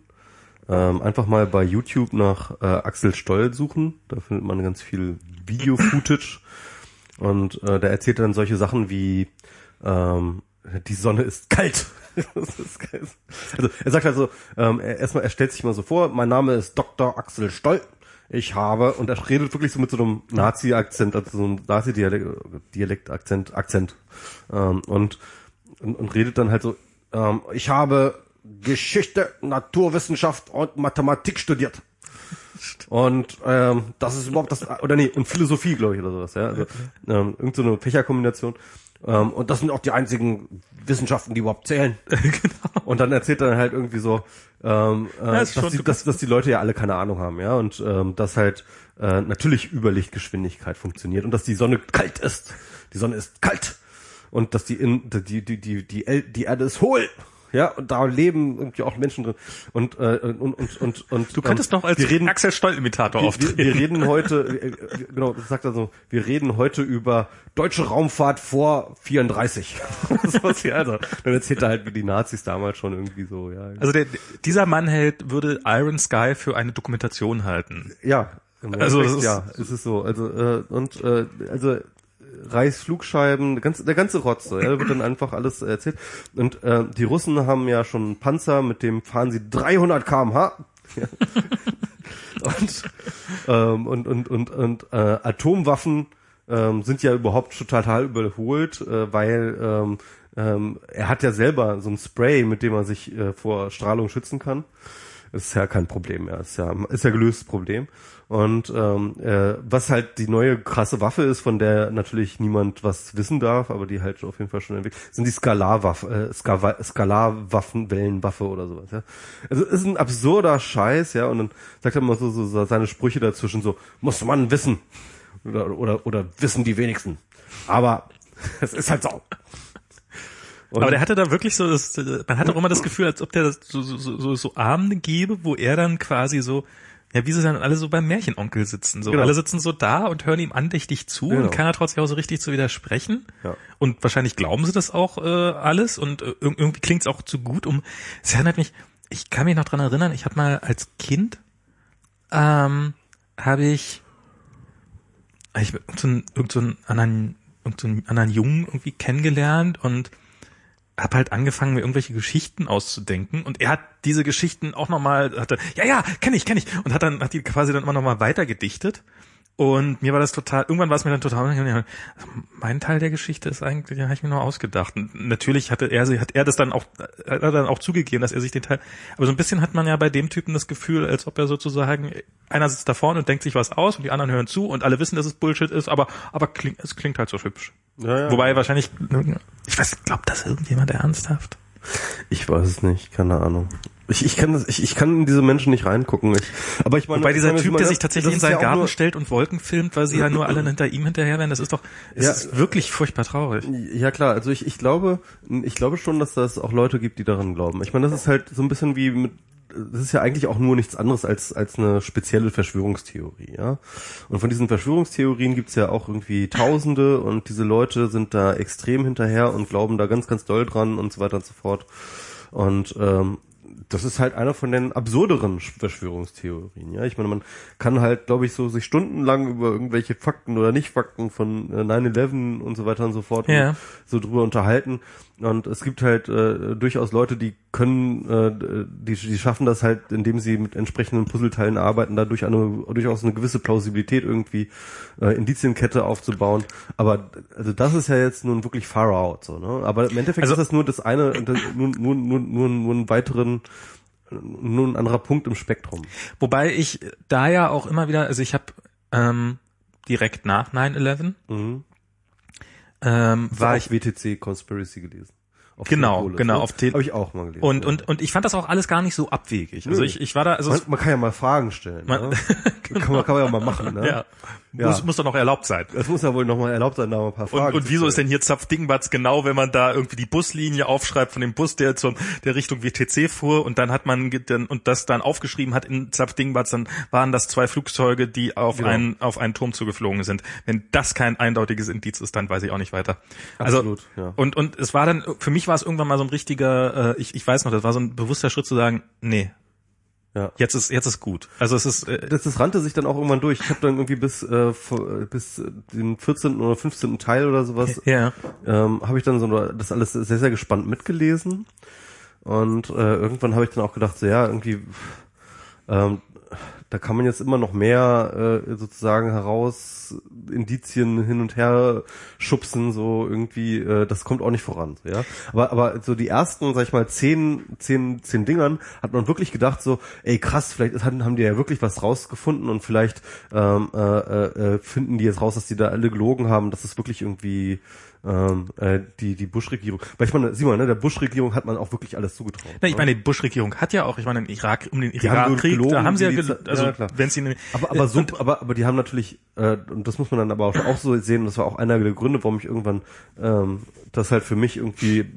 Ähm, einfach mal bei YouTube nach Axel Stoll suchen. Da findet man ganz viel Video-Footage. Und da erzählt er dann solche Sachen wie ähm, die Sonne ist kalt. das ist geil. Also er sagt also, ähm, er, erstmal, er stellt sich mal so vor, mein Name ist Dr. Axel Stoll. Ich habe, und er redet wirklich so mit so einem Nazi-Akzent, also so einem Nazi-Dialekt-Akzent, Akzent. Ähm, und, und, und redet dann halt so, ähm, ich habe Geschichte, Naturwissenschaft und Mathematik studiert. Und ähm, das ist überhaupt das, oder nee, und Philosophie, glaube ich, oder sowas, ja. Also, ähm, irgend so eine Fächerkombination. Ähm, und das sind auch die einzigen Wissenschaften, die überhaupt zählen. genau. Und dann erzählt er halt irgendwie so, ähm, äh, dass, die, dass, dass die Leute ja alle keine Ahnung haben, ja. Und ähm, dass halt äh, natürlich Überlichtgeschwindigkeit funktioniert und dass die Sonne kalt ist. Die Sonne ist kalt. Und dass die in die die die die, El- die Erde ist hohl. Ja, und da leben irgendwie auch Menschen drin. Und äh, und und und und Du könntest ähm, noch als reden Axel Stoll-Imitator wir, auftreten. wir, wir reden heute, äh, äh, genau, das sagt er so, wir reden heute über deutsche Raumfahrt vor 34. das war's hier, also. Dann erzählt er halt, wie die Nazis damals schon irgendwie so, ja. Also der, dieser Mann hält, würde Iron Sky für eine Dokumentation halten. ja, Also, Endeffekt, es ist- ja, es ist so. Also, äh, und, äh, also, Reichsflugscheiben, der ganze, der ganze Rotz, ja, wird dann einfach alles erzählt. Und äh, die Russen haben ja schon einen Panzer, mit dem fahren sie 300 kmh. Ja. und, ähm, und, und, und, und äh, Atomwaffen ähm, sind ja überhaupt total überholt, äh, weil ähm, ähm, er hat ja selber so ein Spray, mit dem er sich äh, vor Strahlung schützen kann. Ist ja kein Problem mehr. Ist ja, ist ja gelöstes Problem. Und ähm, äh, was halt die neue krasse Waffe ist, von der natürlich niemand was wissen darf, aber die halt auf jeden Fall schon entwickelt, sind die Skalarwaffe, äh, Skala- Skalarwaffen, oder sowas. Ja. Also ist ein absurder Scheiß, ja. Und dann sagt er immer so, so, so seine Sprüche dazwischen, so muss man wissen oder oder oder wissen die wenigsten. Aber es ist halt so. Und Aber der hatte da wirklich so, das, man hat auch immer das Gefühl, als ob der das so, so, so, so Abende gäbe, wo er dann quasi so, ja, wie sie dann alle so beim Märchenonkel sitzen. So, Genau. alle sitzen so da und hören ihm andächtig zu Genau. und keiner traut sich auch so richtig zu widersprechen. Ja. Und wahrscheinlich glauben sie das auch äh, alles und äh, ir- irgendwie klingt es auch zu gut, um. Es erinnert mich, ich kann mich noch dran erinnern, ich habe mal als Kind ähm, habe ich, hab ich irgend so einen, irgend so einen anderen, irgend so einen anderen Jungen irgendwie kennengelernt und habe halt angefangen, mir irgendwelche Geschichten auszudenken und er hat diese Geschichten auch nochmal, hatte, ja, ja, kenne ich, kenne ich und hat dann, hat die quasi dann immer nochmal weitergedichtet und mir war das total, irgendwann war es mir dann total, mein Teil der Geschichte ist eigentlich, ja, habe ich mir nur ausgedacht. Und natürlich hatte er, hat er das dann auch, hat er dann auch zugegeben, dass er sich den Teil, aber so ein bisschen hat man ja bei dem Typen das Gefühl, als ob er sozusagen, einer sitzt da vorne und denkt sich was aus und die anderen hören zu und alle wissen, dass es Bullshit ist, aber, aber klingt, es klingt halt so hübsch. Ja, ja. Wobei wahrscheinlich, ich weiß, glaubt das irgendjemand ernsthaft? Ich weiß es nicht, keine Ahnung. Ich, ich kann das, ich, ich kann in diese Menschen nicht reingucken. Ich, aber ich meine, Wobei dieser Typ, der sich das tatsächlich in seinen ja Garten stellt und Wolken filmt, weil sie ja nur alle hinter ihm hinterher werden, das ist doch, es Ja. ist wirklich furchtbar traurig. Ja klar, also ich, ich glaube, ich glaube schon, dass das auch Leute gibt, die daran glauben. Ich meine, das ist halt so ein bisschen wie mit, das ist ja eigentlich auch nur nichts anderes als als eine spezielle Verschwörungstheorie, ja. Und von diesen Verschwörungstheorien gibt's ja auch irgendwie Tausende und diese Leute sind da extrem hinterher und glauben da ganz, ganz doll dran und so weiter und so fort. Und ähm, das ist halt einer von den absurderen Verschwörungstheorien, ja. Ich meine, man kann halt, glaube ich, so sich stundenlang über irgendwelche Fakten oder Nicht-Fakten von äh, 9-11 und so weiter und so fort Ja. so drüber unterhalten. Und es gibt halt äh, durchaus Leute, die können, äh, die, die schaffen das halt, indem sie mit entsprechenden Puzzleteilen arbeiten, dadurch eine, durchaus eine gewisse Plausibilität irgendwie äh, Indizienkette aufzubauen. Aber also das ist ja jetzt nun wirklich far out, so, ne? Aber im Endeffekt Also- ist das nur das eine, das, nur, nur, nur, nur, nur einen weiteren, nur ein anderer Punkt im Spektrum. Wobei ich da ja auch immer wieder, also ich habe ähm, direkt nach 9-11 Mhm. Ähm, war ich WTC Conspiracy gelesen. Auf Genau, Telepolis, genau, ne? auf Te- Habe ich auch mal gelesen. und, ja. und, und ich fand das auch alles gar nicht so abwegig. Also Nö. ich, ich war da, also man, man kann ja mal Fragen stellen. Man- ne? kann, man, kann man ja mal machen. Ne? ja, Ja. Muss, muss doch noch erlaubt sein. Es muss ja wohl nochmal erlaubt sein, da mal ein paar Und, Fragen und zu wieso ist denn hier Zapfdingbatz genau, wenn man da irgendwie die Buslinie aufschreibt von dem Bus, der zum der Richtung WTC fuhr und dann hat man dann, und das dann aufgeschrieben hat in Zapfdingbatz, dann waren das zwei Flugzeuge, die auf Genau. einen auf einen Turm zugeflogen sind. Wenn das kein eindeutiges Indiz ist, dann weiß ich auch nicht weiter. Also Absolut, ja. und und es war dann für mich war es irgendwann mal so ein richtiger, äh, ich ich weiß noch, das war so ein bewusster Schritt zu sagen, nee, Ja. jetzt ist jetzt ist gut. Also es ist äh, Das, das rannte sich dann auch irgendwann durch. Ich habe dann irgendwie bis äh, äh, bis äh, den 14. oder 15. Teil oder sowas ja ähm, habe ich dann so das alles sehr sehr gespannt mitgelesen und äh, irgendwann habe ich dann auch gedacht so ja irgendwie ähm, da kann man jetzt immer noch mehr äh, sozusagen heraus Indizien hin und her schubsen, so irgendwie, äh, das kommt auch nicht voran, ja. Aber, aber so die ersten, sag ich mal, zehn, zehn, zehn Dingern hat man wirklich gedacht, so, ey krass, vielleicht haben, haben die ja wirklich was rausgefunden und vielleicht ähm, äh, äh, finden die jetzt raus, dass die da alle gelogen haben, dass es wirklich irgendwie ähm, äh, die die Bush-Regierung. Weil ich meine, sieh mal, ne, der Bush-Regierung hat man auch wirklich alles zugetraut. Na, ich ne? meine, die Bush-Regierung hat ja auch, ich meine, im Irak, um den Irakkrieg, da haben sie ja, also ja, wenn sie Aber, aber so, aber, aber die haben natürlich, äh, und das muss man dann aber auch, auch so sehen, das war auch einer der Gründe, warum ich irgendwann ähm, das halt für mich irgendwie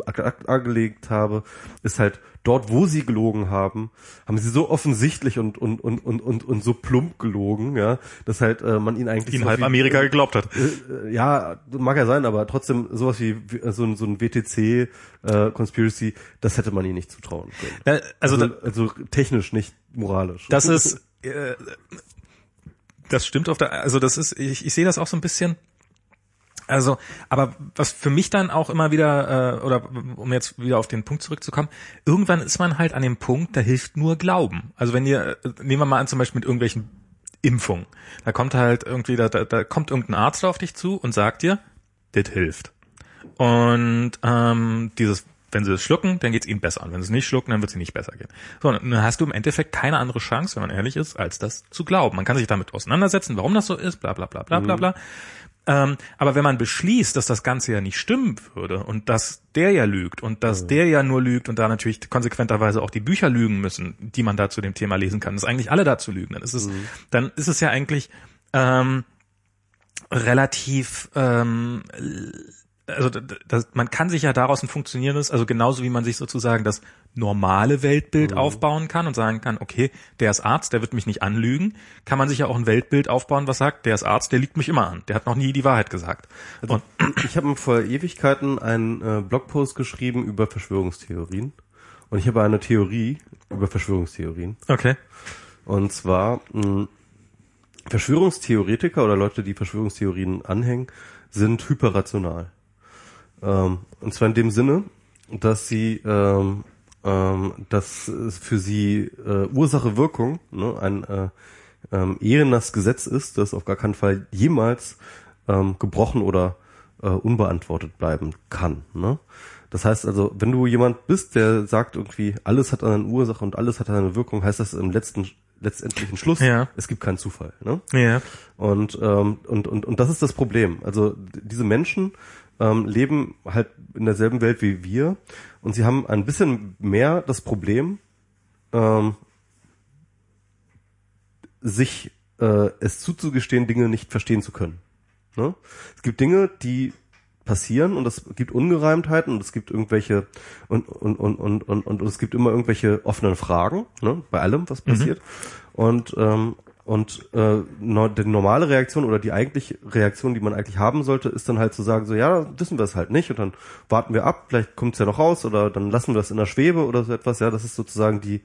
angelegt habe, ist halt dort, wo sie gelogen haben, haben sie so offensichtlich und und und und und, und so plump gelogen, ja, dass halt äh, man ihn eigentlich in so halb wie- Amerika geglaubt hat. äh, ja, mag ja sein, aber trotzdem sowas wie wie- so ein, so ein WTC äh, Conspiracy, das hätte man ihnen nicht zutrauen können. Also, Also, da, also technisch, nicht moralisch. das ist, äh, das stimmt auf der, also das ist, ich, ich sehe das auch so ein bisschen. Also, aber was für mich dann auch immer wieder, äh, oder um jetzt wieder auf den Punkt zurückzukommen, irgendwann ist man halt an dem Punkt, da hilft nur Glauben. Also wenn ihr, äh, nehmen wir mal an, zum Beispiel mit irgendwelchen Impfungen, da kommt halt irgendwie, da, da, da kommt irgendein Arzt auf dich zu und sagt dir, das hilft. Und ähm, dieses, wenn sie es schlucken, dann geht es ihnen besser. Und wenn sie es nicht schlucken, dann wird es ihnen nicht besser gehen. So, und dann hast du im Endeffekt keine andere Chance, wenn man ehrlich ist, als das zu glauben. Man kann sich damit auseinandersetzen, warum das so ist, bla bla bla bla bla bla. Ähm, aber wenn man beschließt, dass das Ganze ja nicht stimmen würde und dass der ja lügt und dass der ja nur lügt und da natürlich konsequenterweise auch die Bücher lügen müssen, die man da zu dem Thema lesen kann, dass eigentlich alle dazu lügen, dann ist es, dann ist es ja eigentlich ähm, relativ ähm, also das, man kann sich ja daraus ein funktionierendes, also genauso wie man sich sozusagen das normale Weltbild aufbauen kann und sagen kann, okay, der ist Arzt, der wird mich nicht anlügen, kann man sich ja auch ein Weltbild aufbauen, was sagt, der ist Arzt, der lügt mich immer an, der hat noch nie die Wahrheit gesagt. Und Ich habe vor Ewigkeiten einen äh, Blogpost geschrieben über Verschwörungstheorien. Und ich habe eine Theorie über Verschwörungstheorien. okay, Und zwar mh, Verschwörungstheoretiker oder Leute, die Verschwörungstheorien anhängen, sind hyperrational. Ähm, und zwar in dem Sinne, dass sie, ähm, ähm, dass es für sie äh, Ursache-Wirkung ne, ein äh, ähm, ehrenes Gesetz ist, das auf gar keinen Fall jemals ähm, gebrochen oder äh, unbeantwortet bleiben kann. Ne? Das heißt also, wenn du jemand bist, der sagt irgendwie, alles hat eine Ursache und alles hat eine Wirkung, heißt das im letzten letztendlichen Schluss, Ja. es gibt keinen Zufall. Ne? ja, Und, ähm, und, und, und das ist das Problem. Also diese Menschen ähm, leben halt in derselben Welt wie wir und sie haben ein bisschen mehr das Problem, ähm, sich äh, es zuzugestehen, Dinge nicht verstehen zu können. Ne? Es gibt Dinge, die passieren und es gibt Ungereimtheiten und es gibt irgendwelche und und und und und, und es gibt immer irgendwelche offenen Fragen ne, bei allem was passiert und ähm, und äh, no, die normale Reaktion oder die eigentliche Reaktion, die man eigentlich haben sollte, ist dann halt zu sagen so ja wissen wir es halt nicht und dann warten wir ab, vielleicht kommt es ja noch raus oder dann lassen wir es in der Schwebe oder so etwas. Ja, das ist sozusagen die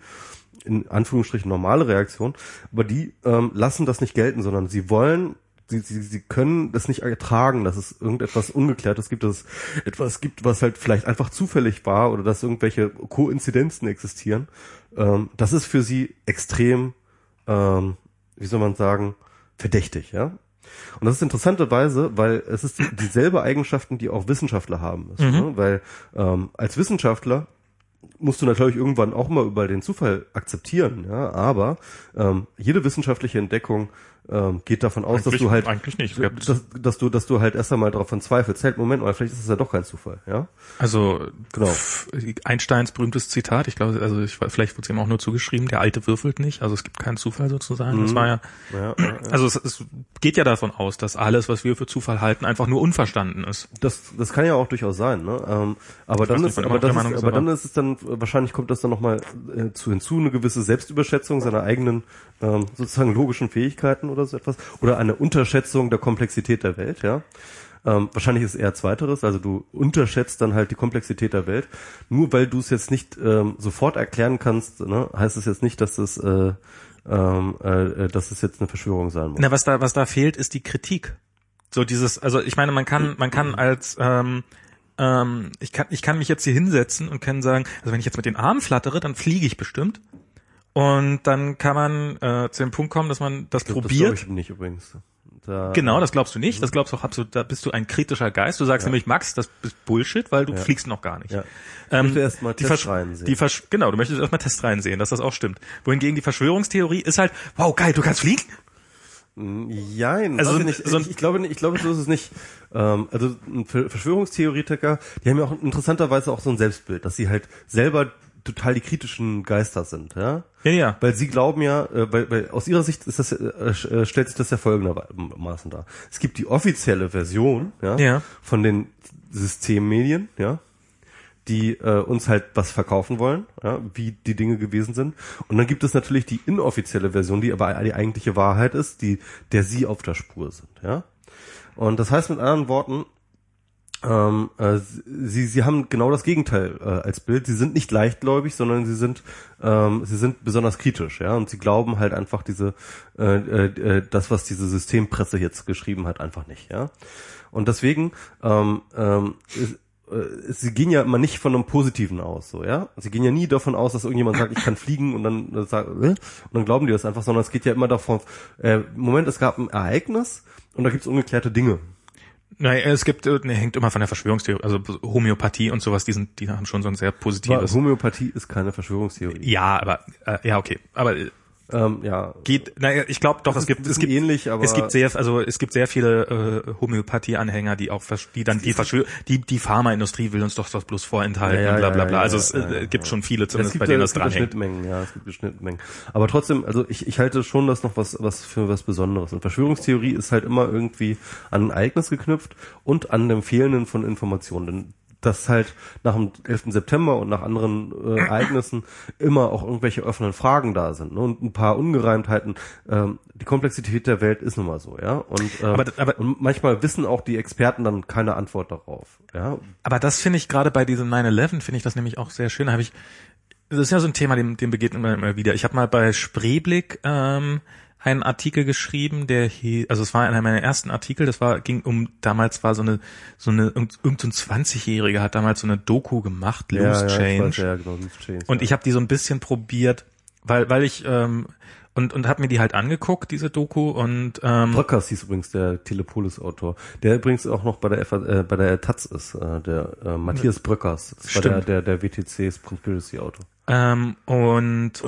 in Anführungsstrichen normale Reaktion, aber die ähm, lassen das nicht gelten, sondern sie wollen, sie, sie, sie können das nicht ertragen, dass es irgendetwas Ungeklärtes gibt, dass es etwas gibt, was halt vielleicht einfach zufällig war oder dass irgendwelche Koinzidenzen existieren. Ähm, das ist für sie extrem, ähm, wie soll man sagen, verdächtig, ja. Und das ist interessanterweise, weil es ist die, dieselbe Eigenschaften, die auch Wissenschaftler haben müssen. Ne? Weil ähm, als Wissenschaftler musst du natürlich irgendwann auch mal über den Zufall akzeptieren, ja, aber ähm, jede wissenschaftliche Entdeckung ähm, geht davon aus, dass Eigentlich- du halt eigentlich nicht. dass, dass du dass du halt erst einmal darauf zweifelst, halt Moment, oder vielleicht ist es ja doch kein Zufall, ja? Also Genau. pf, Einsteins berühmtes Zitat, ich glaube, also ich, vielleicht wurde es ihm auch nur zugeschrieben, der Alte würfelt nicht, also es gibt keinen Zufall sozusagen. Das war ja, Ja, ja, ja. also es, es geht ja davon aus, dass alles, was wir für Zufall halten, einfach nur unverstanden ist. Das, das kann ja auch durchaus sein, ne? Ähm, aber dann weiß ist, nicht, aber das ist, ist, aber- dann ist es dann wahrscheinlich kommt das dann nochmal äh, zu hinzu eine gewisse Selbstüberschätzung seiner eigenen ähm, sozusagen logischen Fähigkeiten oder so etwas oder eine Unterschätzung der Komplexität der Welt, ja. Ähm, wahrscheinlich ist eher zweiteres, also du unterschätzt dann halt die Komplexität der Welt. Nur weil du es jetzt nicht ähm, sofort erklären kannst, ne, heißt es jetzt nicht, dass es äh, ähm, äh, dass es jetzt eine Verschwörung sein muss. Na, was da, was da fehlt, ist die Kritik. So dieses, also ich meine, man kann, man kann als ähm, ähm, ich kann, ich kann mich jetzt hier hinsetzen und kann sagen, also wenn ich jetzt mit den Armen flattere, dann fliege ich bestimmt. Und dann kann man äh, zu dem Punkt kommen, dass man das Ich glaub, probiert. Das glaub ich nicht übrigens. Da, Genau, das glaubst du nicht. Das glaubst du auch absolut. Da bist du ein kritischer Geist. Du sagst nämlich, Max, das ist Bullshit, weil du fliegst noch gar nicht. Ja. Ähm, möchte erst mal die Tests Versch- reinsehen. Die Versch genau, du möchtest erstmal Tests reinsehen, dass das auch stimmt. Wohingegen die Verschwörungstheorie ist halt, wow, geil, du kannst fliegen? Jein, Also so- nicht, so ich, ich glaube nicht, ich glaube, so ist es nicht. Ähm, also Verschwörungstheoretiker, die haben ja auch interessanterweise auch so ein Selbstbild, dass sie halt selber total die kritischen Geister sind, ja. Ja, ja. Weil sie glauben ja, äh, weil, weil aus ihrer Sicht ist das, äh, äh, stellt sich das ja folgendermaßen dar. Es gibt die offizielle Version, ja, Ja. von den Systemmedien, ja, die äh, uns halt was verkaufen wollen, ja, wie die Dinge gewesen sind. Und dann gibt es natürlich die inoffizielle Version, die aber die eigentliche Wahrheit ist, die der sie auf der Spur sind, ja. Und das heißt mit anderen Worten, ähm, äh, sie, sie haben genau das Gegenteil äh, als Bild. Sie sind nicht leichtgläubig, sondern sie sind, ähm, sie sind besonders kritisch, ja, und sie glauben halt einfach diese, äh, äh, äh, das, was diese Systempresse jetzt geschrieben hat, einfach nicht, ja. Und deswegen, ähm, ähm, ist, äh, sie gehen ja immer nicht von einem Positiven aus, so, ja. Sie gehen ja nie davon aus, dass irgendjemand sagt, ich kann fliegen und dann äh, sagt, äh, und dann glauben die das einfach, sondern es geht ja immer davon, äh, Moment, es gab ein Ereignis und da gibt es ungeklärte Dinge. Naja, es gibt, ne, hängt immer von der Verschwörungstheorie, also Homöopathie und sowas, die sind, die haben schon so ein sehr Aber positives. Homöopathie ist keine Verschwörungstheorie. Ja, aber äh, ja, okay. Aber äh, Ähm, ja, geht, naja, ich glaube doch, es gibt, es gibt ähnlich, aber- es gibt sehr, also es gibt sehr viele äh, Homöopathie-Anhänger, die auch, die dann die Verschwör, die die Pharmaindustrie will uns doch das bloß vorenthalten Ja, ja, und bla bla bla. also es äh, gibt schon viele, es zumindest bei denen das es gibt ja dranhängt. Schnittmengen, ja, es gibt Schnittmengen. Aber trotzdem, also ich, ich halte schon das noch was, was für was Besonderes. Und Verschwörungstheorie ist halt immer irgendwie an ein Ereignis geknüpft und an dem Fehlenden von Informationen. Denn dass halt nach dem 11. September und nach anderen äh, Ereignissen immer auch irgendwelche offenen Fragen da sind ne? und ein paar Ungereimtheiten. Ähm, die Komplexität der Welt ist nun mal so, ja. Und, äh, Aber- aber- und manchmal wissen auch die Experten dann keine Antwort darauf, ja. Aber das finde ich gerade bei diesem 9-11 finde ich das nämlich auch sehr schön. Habe ich, das ist ja so ein Thema, dem, dem begegnet man immer wieder. Ich habe mal bei Spreeblick ähm, einen Artikel geschrieben, der hier, also es war einer meiner ersten Artikel, das war, ging um, damals war so eine, so eine, irgend irgend so ein 20-Jähriger hat damals so eine Doku gemacht, Loose ja, ja, ich Change. weiß, ja, genau, Loose Change. Und ja. ich habe die so ein bisschen probiert, weil, weil ich, ähm, und, und habe mir die halt angeguckt, diese Doku, und ähm, Bröckers hieß übrigens der Telepolis-Autor, der übrigens auch noch bei der FA, äh, bei der Taz ist, äh, der äh, Matthias Bröckers, das war der, der, der WTCs Conspiracy-Autor. Ähm, und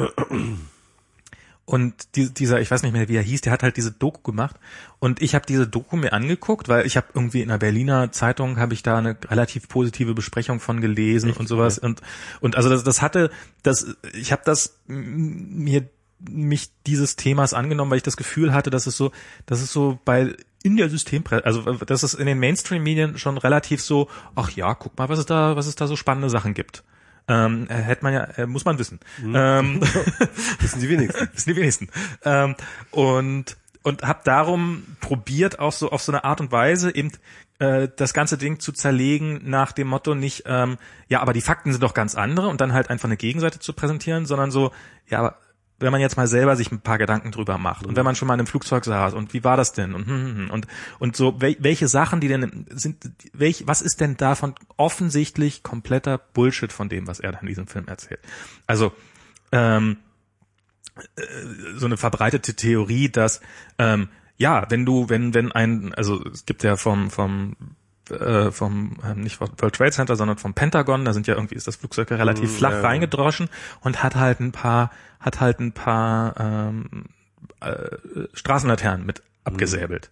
und die, dieser, ich weiß nicht mehr, wie er hieß, der hat halt diese Doku gemacht. Und ich habe diese Doku mir angeguckt, weil ich habe irgendwie in der Berliner Zeitung habe ich da eine relativ positive Besprechung von gelesen und sowas. Und und also das, das hatte das ich habe das mir mich dieses Themas angenommen, weil ich das Gefühl hatte, dass es so, dass es so bei in der Systempresse, also dass es in den Mainstream-Medien schon relativ so, ach ja, guck mal, was es da, was es da so spannende Sachen gibt. Ähm, äh, hätte man ja, äh, muss man wissen. Ähm, Wissen die wenigsten. sind die wenigsten. Ähm, und und habe darum probiert, auch so auf so eine Art und Weise eben äh, das ganze Ding zu zerlegen nach dem Motto nicht, ähm, ja, aber die Fakten sind doch ganz andere und dann halt einfach eine Gegenseite zu präsentieren, sondern so, ja, aber wenn man jetzt mal selber sich ein paar Gedanken drüber macht und wenn man schon mal in einem Flugzeug saß und wie war das denn und hm, hm, hm, und und so wel, welche Sachen die denn sind welch was ist denn davon offensichtlich kompletter Bullshit von dem was er da in diesem Film erzählt? Also ähm, so eine verbreitete Theorie, dass ähm, ja, wenn du, wenn, wenn ein, also es gibt ja vom, vom äh, vom ähm, nicht vom World Trade Center, sondern vom Pentagon, da sind ja irgendwie ist das Flugzeug ja relativ Mm, flach ja, reingedroschen und hat halt ein paar, hat halt ein paar ähm, äh, Straßenlaternen mit abgesäbelt.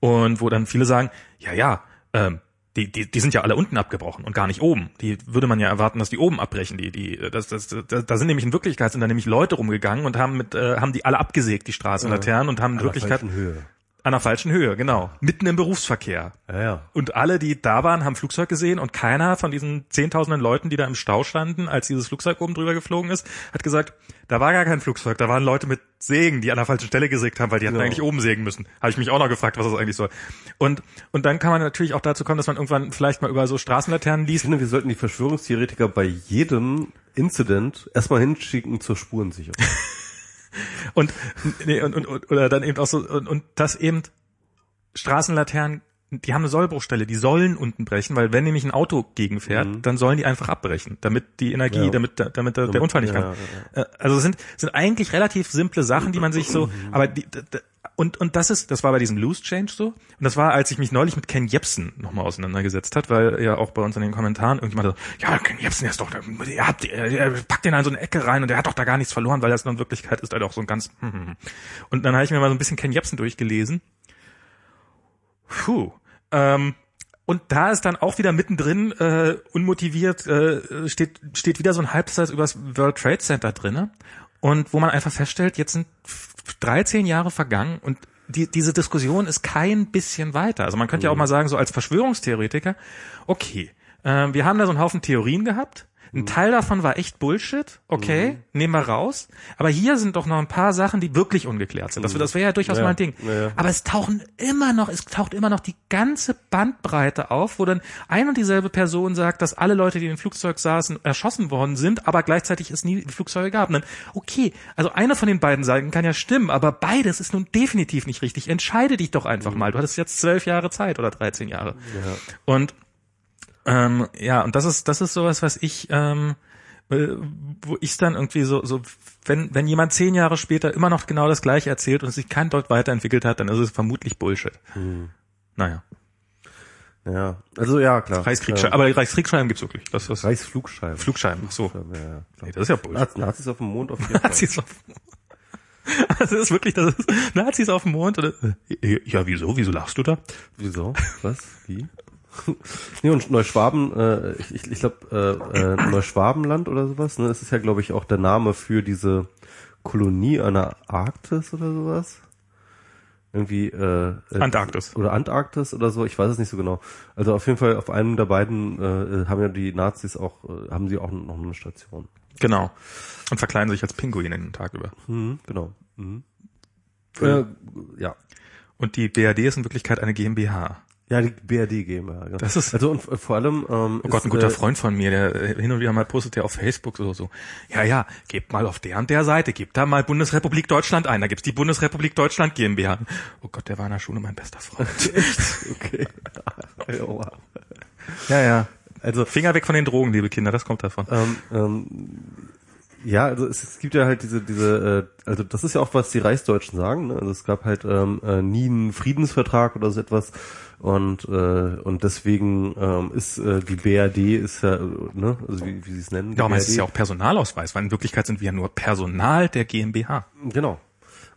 Und wo dann viele sagen, ja, ja, ähm, die, die, die sind ja alle unten abgebrochen und gar nicht oben. Die würde man ja erwarten, dass die oben abbrechen. Die, die, das, das, das, da sind nämlich in Wirklichkeit sind da nämlich Leute rumgegangen und haben mit, äh, haben die alle abgesägt, die Straßenlaternen, und haben in Wirklichkeit Höhe. An der falschen Höhe, genau. Mitten im Berufsverkehr. Ja, ja. Und alle, die da waren, haben Flugzeug gesehen und keiner von diesen zehntausenden Leuten, die da im Stau standen, als dieses Flugzeug oben drüber geflogen ist, hat gesagt, da war gar kein Flugzeug, da waren Leute mit Sägen, die an der falschen Stelle gesägt haben, weil die hätten Genau. eigentlich oben sägen müssen. Habe ich mich auch noch gefragt, was das eigentlich soll. Und, und dann kann man natürlich auch dazu kommen, dass man irgendwann vielleicht mal über so Straßenlaternen Ich liest. finde, wir sollten die Verschwörungstheoretiker bei jedem Incident erstmal hinschicken zur Spurensicherung. Und, nee, und, und, oder dann eben auch so, und, und das eben Straßenlaternen die haben eine Sollbruchstelle, die sollen unten brechen, weil wenn nämlich ein Auto gegenfährt, Mhm. dann sollen die einfach abbrechen, damit die Energie, Ja. damit, der- damit der, der Unfall nicht Ja, kann. Äh, Also es sind, sind eigentlich relativ simple Sachen, die man sich so, aber die, d- d- und, und das ist, das war bei diesem Loose Change so. Und das war, als ich mich neulich mit Ken Jebsen nochmal auseinandergesetzt hat, weil ja auch bei uns in den Kommentaren irgendjemand so, ja, Ken Jebsen, der ist doch, der, hat, der packt den in so eine Ecke rein und der hat doch da gar nichts verloren, weil das in Wirklichkeit ist er doch so ein ganz, hm, hm, hm. und dann habe ich mir mal so ein bisschen Ken Jebsen durchgelesen. Puh. Ähm, und da ist dann auch wieder mittendrin äh, unmotiviert äh, steht steht wieder so ein Halbsatz übers World Trade Center drinne und wo man einfach feststellt, jetzt sind 13 Jahre vergangen und die, diese Diskussion ist kein bisschen weiter. Also man könnte ja auch mal sagen, so als Verschwörungstheoretiker, okay, äh, wir haben da so einen Haufen Theorien gehabt. Ein Teil davon war echt Bullshit, okay, nehmen wir raus. Aber hier sind doch noch ein paar Sachen, die wirklich ungeklärt sind. Das, das wäre ja durchaus Ja, mal ein Ding. ja, ja. Aber es tauchen immer noch, es taucht immer noch die ganze Bandbreite auf, wo dann ein und dieselbe Person sagt, dass alle Leute, die in dem Flugzeug saßen, erschossen worden sind, aber gleichzeitig es nie Flugzeuge gab. Und dann, okay, also eine von den beiden Seiten kann ja stimmen, aber beides ist nun definitiv nicht richtig. Entscheide dich doch einfach mal. Du hattest jetzt zwölf Jahre Zeit oder 13 Jahre. Und ähm, ja, und das ist das ist sowas, was ich ähm, äh, wo ich dann irgendwie so so wenn wenn jemand zehn Jahre später immer noch genau das gleiche erzählt und sich kein Deut weiterentwickelt hat, dann ist es vermutlich Bullshit. Naja, Ja, also ja, klar. Reichskriegsscheiben, Ähm, aber die Reichskriegsscheiben gibt's wirklich. Das ist Reichsflugscheiben. Flugscheiben. Ach so, ja, nee, das ist ja Bullshit. Naz- Nazis auf dem Mond auf jeden Fall. Nazis auf das ist wirklich, das ist Nazis auf dem Mond oder? Ja, wieso? Wieso lachst du da? Wieso? Was? Wie? nee, und Neuschwaben, äh, ich, ich, glaube, äh, äh, Neuschwabenland oder sowas, ne? Das ist ja, glaube ich, auch der Name für diese Kolonie an der Arktis oder sowas. Irgendwie, äh, äh, Antarktis. Oder Antarktis oder so, ich weiß es nicht so genau. Also auf jeden Fall auf einem der beiden äh, haben ja die Nazis auch, äh, haben sie auch noch eine Station. Genau. Und verkleiden sich als Pinguine den Tag über. Mhm, genau. Mhm. Äh, ja. Und die BRD ist in Wirklichkeit eine GmbH. Ja, die BRD GmbH. Genau. Das ist- also und vor allem ähm, Oh Gott, ein guter äh, Freund von mir, der äh, hin und wieder mal postet der auf Facebook so, so. Ja, ja, gebt mal auf der und der Seite, gebt da mal Bundesrepublik Deutschland ein, da gibt's die Bundesrepublik Deutschland GmbH. Oh Gott, der war in der Schule mein bester Freund. Okay. Ja, ja, ja. Also Finger weg von den Drogen, liebe Kinder, das kommt davon. Ähm, ähm, ja, also es, es gibt ja halt diese, diese, äh, also das ist ja auch, was die Reichsdeutschen sagen, ne? Also es gab halt ähm, äh, nie einen Friedensvertrag oder so etwas und äh, und deswegen ähm, ist äh, die BRD ist ja, äh, ne, also wie, wie sie es nennen. heißt BRD. es ja auch Personalausweis, weil in Wirklichkeit sind wir ja nur Personal der GmbH. Genau.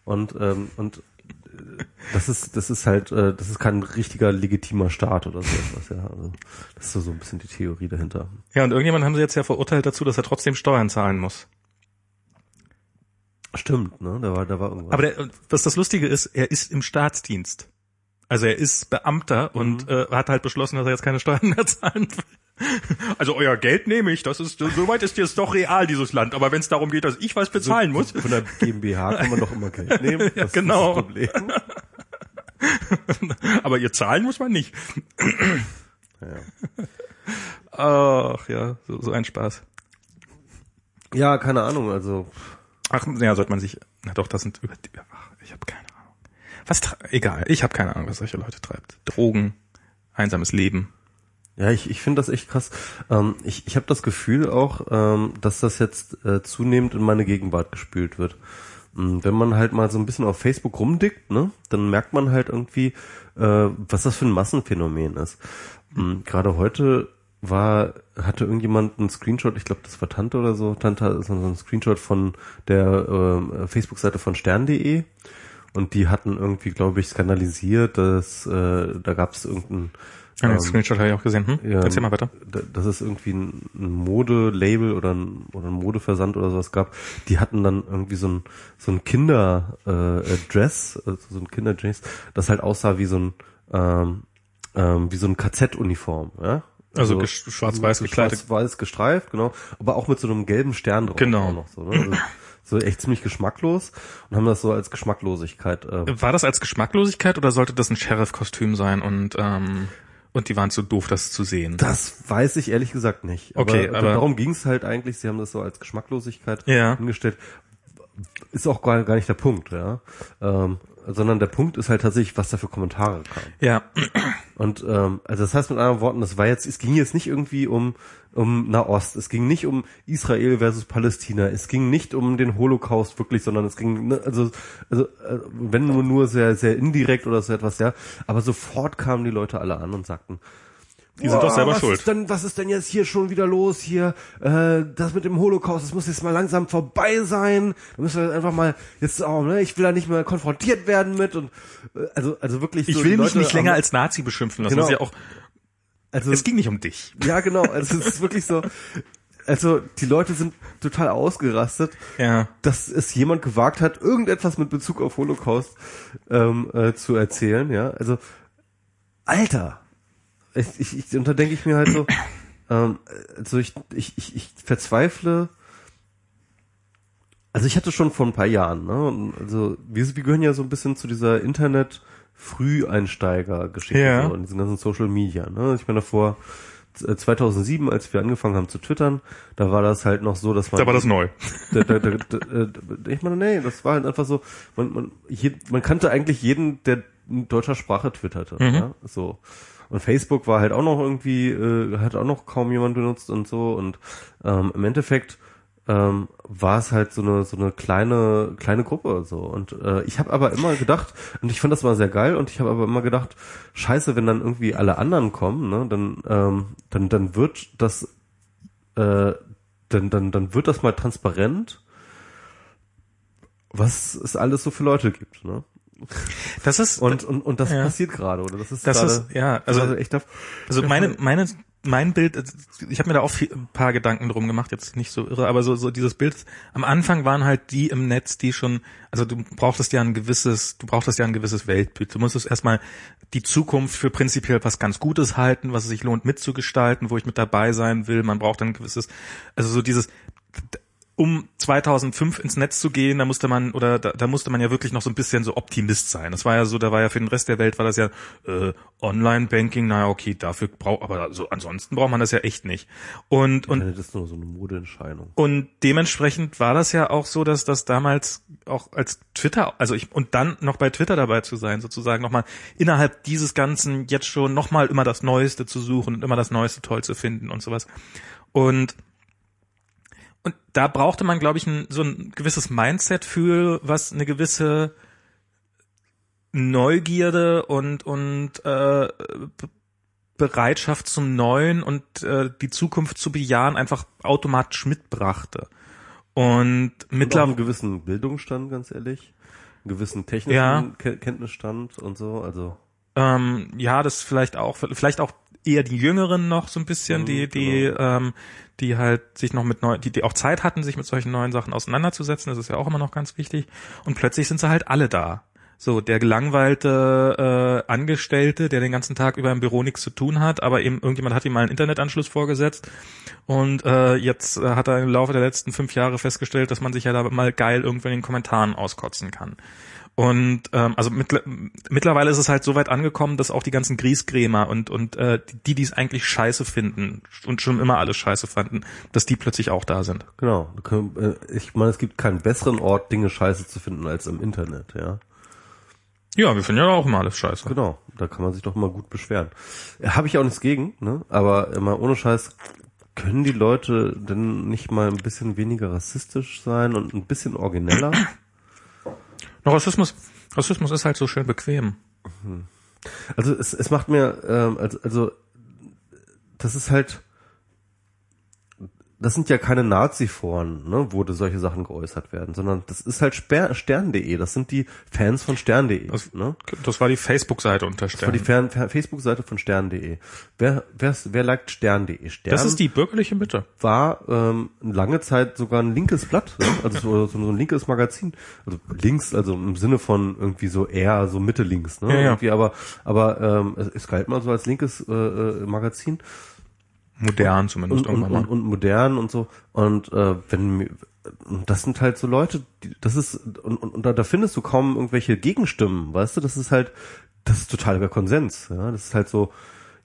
Und ähm, und äh, das ist das ist halt äh, das ist kein richtiger legitimer Staat oder so etwas, ja. Also das ist so, so ein bisschen die Theorie dahinter. Ja, und irgendjemand haben sie jetzt ja verurteilt dazu, dass er trotzdem Steuern zahlen muss. Stimmt, ne? Da war da war irgendwas. Aber der, was das Lustige ist, er ist im Staatsdienst. Also er ist Beamter und äh, hat halt beschlossen, dass er jetzt keine Steuern mehr zahlen will. Also euer Geld nehme ich, das ist soweit ist jetzt doch real dieses Land. Aber wenn es darum geht, dass ich was bezahlen muss, Von der GmbH kann man doch immer Geld nehmen. Ja, Das genau. Ist das Problem. aber ihr zahlen muss man nicht. Ja. Ach ja, so, so ein Spaß. ja, keine Ahnung. Also Ach, ja, sollte man sich. Na doch, das sind über. Ach, ich habe keine Ahnung. Was? Egal, ich habe keine Ahnung, was solche Leute treibt. Drogen, einsames Leben. ja, ich, ich finde das echt krass. Ähm, ich ich habe das Gefühl auch, ähm, dass das jetzt äh, zunehmend in meine Gegenwart gespült wird. Mm, Wenn man halt mal so ein bisschen auf Facebook rumdickt, ne, dann merkt man halt irgendwie, äh, was das für ein Massenphänomen ist. Mm, Gerade heute war, hatte irgendjemand einen Screenshot, ich glaube, das war Tante oder so, Tante ist so ein Screenshot von der ähm, Facebook-Seite von stern.de und die hatten irgendwie, glaube ich, skandalisiert, dass äh, da gab es irgendein Ja, ähm, Screenshot habe ich auch gesehen. Hm? ja, Erzähl mal weiter. da- dass es irgendwie ein, Modelabel oder ein, oder ein Modeversand oder sowas gab, die hatten dann irgendwie so ein so ein Kinder äh, äh, Dress, also so ein Kinderdress, das halt aussah wie so ein ähm, ähm, wie so ein KZ-Uniform, ja? Also gesch- schwarz-weiß gekleidet. Schwarz-weiß gestreift, genau, aber auch mit so einem gelben Stern drauf. Genau. so, ne? also, so echt ziemlich geschmacklos und haben das so als Geschmacklosigkeit äh, War das als Geschmacklosigkeit oder sollte das ein Sheriff-Kostüm sein und ähm, und die waren zu doof, das zu sehen? Das weiß ich ehrlich gesagt nicht. Okay, aber- darum ging es halt eigentlich. Sie haben das so als Geschmacklosigkeit Ja. hingestellt. Ist auch gar, gar nicht der Punkt, ja. Ähm, sondern der Punkt ist halt tatsächlich, was da für Kommentare kamen. Ja. Und ähm, also das heißt mit anderen Worten, das war jetzt, es ging jetzt nicht irgendwie um um Nahost, es ging nicht um Israel versus Palästina, es ging nicht um den Holocaust wirklich, sondern es ging ne, also also äh, wenn nur nur sehr sehr indirekt oder so etwas, ja, aber sofort kamen die Leute alle an und sagten, Die sind doch selber was schuld. Ist denn, was ist denn jetzt hier schon wieder los hier? Äh, das mit dem Holocaust, das muss jetzt mal langsam vorbei sein. Da müssen wir einfach mal jetzt auch, ne? Ich will da nicht mehr konfrontiert werden mit und äh, also also wirklich. Ich so will die mich Leute nicht länger als Nazi beschimpfen lassen. Genau. Das ist ja auch, also es ging nicht um dich. ja genau. Also es ist wirklich so. Also die Leute sind total ausgerastet, Ja. dass es jemand gewagt hat, irgendetwas mit Bezug auf Holocaust ähm, äh, zu erzählen. Ja, also Alter, ich, ich, und da denke ich mir halt so, ähm, also ich, ich, ich, ich verzweifle. Also ich hatte schon vor ein paar Jahren, ne? und Also wir, wir gehören ja so ein bisschen zu dieser Internet Früheinsteiger-Geschichte Ja. so, in diesen ganzen Social Media. Ne? Ich meine davor äh, 2007, als wir angefangen haben zu twittern, da war das halt noch so, dass man Da war das neu. da, da, da, äh, ich meine, nee, das war halt einfach so, man, man, je, man kannte eigentlich jeden, der in deutscher Sprache twitterte. Mhm. Ja? So. Und Facebook war halt auch noch irgendwie, äh, hat auch noch kaum jemand benutzt und so. Und ähm, im Endeffekt ähm, war es halt so eine so eine kleine kleine Gruppe so und äh, ich habe aber immer gedacht und ich fand das mal sehr geil und ich habe aber immer gedacht scheiße wenn dann irgendwie alle anderen kommen ne dann ähm, dann dann wird das äh, dann dann dann wird das mal transparent was es alles so für Leute gibt ne Das ist, und und und das Ja. passiert gerade oder das ist das gerade ist, ja, also, gerade echt also meine, meine, mein Bild, also ich habe mir da auch viel, ein paar Gedanken drum gemacht, jetzt nicht so irre, aber so, so dieses Bild, am Anfang waren halt die im Netz, die schon, also du brauchtest ja ein gewisses, du brauchtest ja ein gewisses Weltbild. Du musstest erstmal die Zukunft für prinzipiell was ganz Gutes halten, was es sich lohnt mitzugestalten, wo ich mit dabei sein will. Man braucht ein gewisses, also so dieses, um 2005 ins Netz zu gehen, da musste man oder da, da musste man ja wirklich noch so ein bisschen so Optimist sein. Das war ja so, da war ja für den Rest der Welt war das ja äh, Online-Banking, naja okay, dafür braucht, aber so ansonsten braucht man das ja echt nicht. Und und das ist nur so eine Modeentscheidung und dementsprechend war das ja auch so, dass das damals auch als Twitter, also ich, und dann noch bei Twitter dabei zu sein, sozusagen nochmal innerhalb dieses Ganzen jetzt schon nochmal immer das Neueste zu suchen und immer das Neueste toll zu finden und sowas. Und, und da brauchte man, glaube ich, ein, so ein gewisses Mindset für, was eine gewisse Neugierde und, und äh, Bereitschaft zum Neuen und äh, die Zukunft zu bejahen einfach automatisch mitbrachte. Und mittlerweile einen gewissen Bildungsstand, ganz ehrlich. Einen gewissen technischen Ja. Ke Kenntnisstand und so, also. ähm, ja, das vielleicht auch, vielleicht auch eher die Jüngeren noch so ein bisschen, Mhm, die, die, ähm, die halt sich noch mit neu, die, die auch Zeit hatten, sich mit solchen neuen Sachen auseinanderzusetzen, das ist ja auch immer noch ganz wichtig. Und plötzlich sind sie halt alle da. So, der gelangweilte äh, Angestellte, der den ganzen Tag über im Büro nichts zu tun hat, aber eben irgendjemand hat ihm mal einen Internetanschluss vorgesetzt und äh, jetzt äh, hat er im Laufe der letzten fünf Jahre festgestellt, dass man sich ja da mal geil irgendwo in den Kommentaren auskotzen kann. Und ähm, also mittler mittlerweile ist es halt so weit angekommen, dass auch die ganzen Griesgrämer und und äh, die, die es eigentlich scheiße finden und schon immer alles scheiße fanden, dass die plötzlich auch da sind. Genau. Äh, ich meine, es gibt keinen besseren Ort, Dinge scheiße zu finden als im Internet, ja. Ja, wir finden ja auch immer alles scheiße. Genau. Da kann man sich doch mal gut beschweren. Äh, Habe ich auch nichts gegen, ne? Aber immer ohne Scheiß, können die Leute denn nicht mal ein bisschen weniger rassistisch sein und ein bisschen origineller? No, Rassismus, Rassismus ist halt so schön bequem. Also es, es macht mir, ähm, also, also das ist halt, das sind ja keine Nazi-Foren, ne, wo da solche Sachen geäußert werden, sondern das ist halt Stern.de, das sind die Fans von Stern.de. Das- Ne? Das war die Facebook-Seite unter Das war die Stern. Facebook-Seite von Stern.de. Wer, wer, wer liked Stern.de? Stern Das ist die bürgerliche Mitte. war ähm, lange Zeit sogar ein linkes Blatt, ne? also so, so ein linkes Magazin, also links, also im Sinne von irgendwie so eher so Mitte links, ne? Ja, ja. Irgendwie, aber aber ähm, es, es galt mal so als linkes äh, äh, Magazin Modern zumindest und, und, irgendwann und, und modern und so und äh, wenn das sind halt so Leute, die, das ist und, und, und da, da findest du kaum irgendwelche Gegenstimmen, weißt du, das ist halt das ist totaliger Konsens, ja, das ist halt so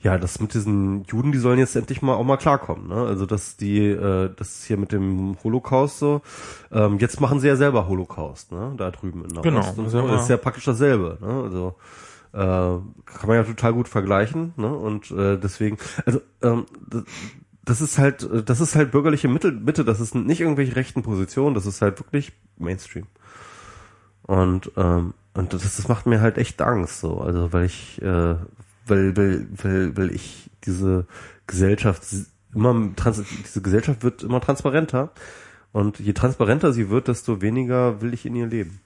ja, das mit diesen Juden, die sollen jetzt endlich mal auch mal klarkommen, ne? Also dass die, äh, das ist hier mit dem Holocaust so, ähm, jetzt machen sie ja selber Holocaust, ne? Da drüben in Nahost. Genau, Und so, ja- das ist ja praktisch dasselbe, ne? Also äh, kann man ja total gut vergleichen, ne? Und äh, deswegen, also ähm, das, ist halt, das ist halt bürgerliche Mitte, Mitte, das ist nicht irgendwelche rechten Positionen, das ist halt wirklich Mainstream. Und ähm, und das, das macht mir halt echt Angst, so, also weil ich, äh, weil, weil, weil, weil ich diese Gesellschaft immer trans diese Gesellschaft wird immer transparenter und je transparenter sie wird, desto weniger will ich in ihr leben.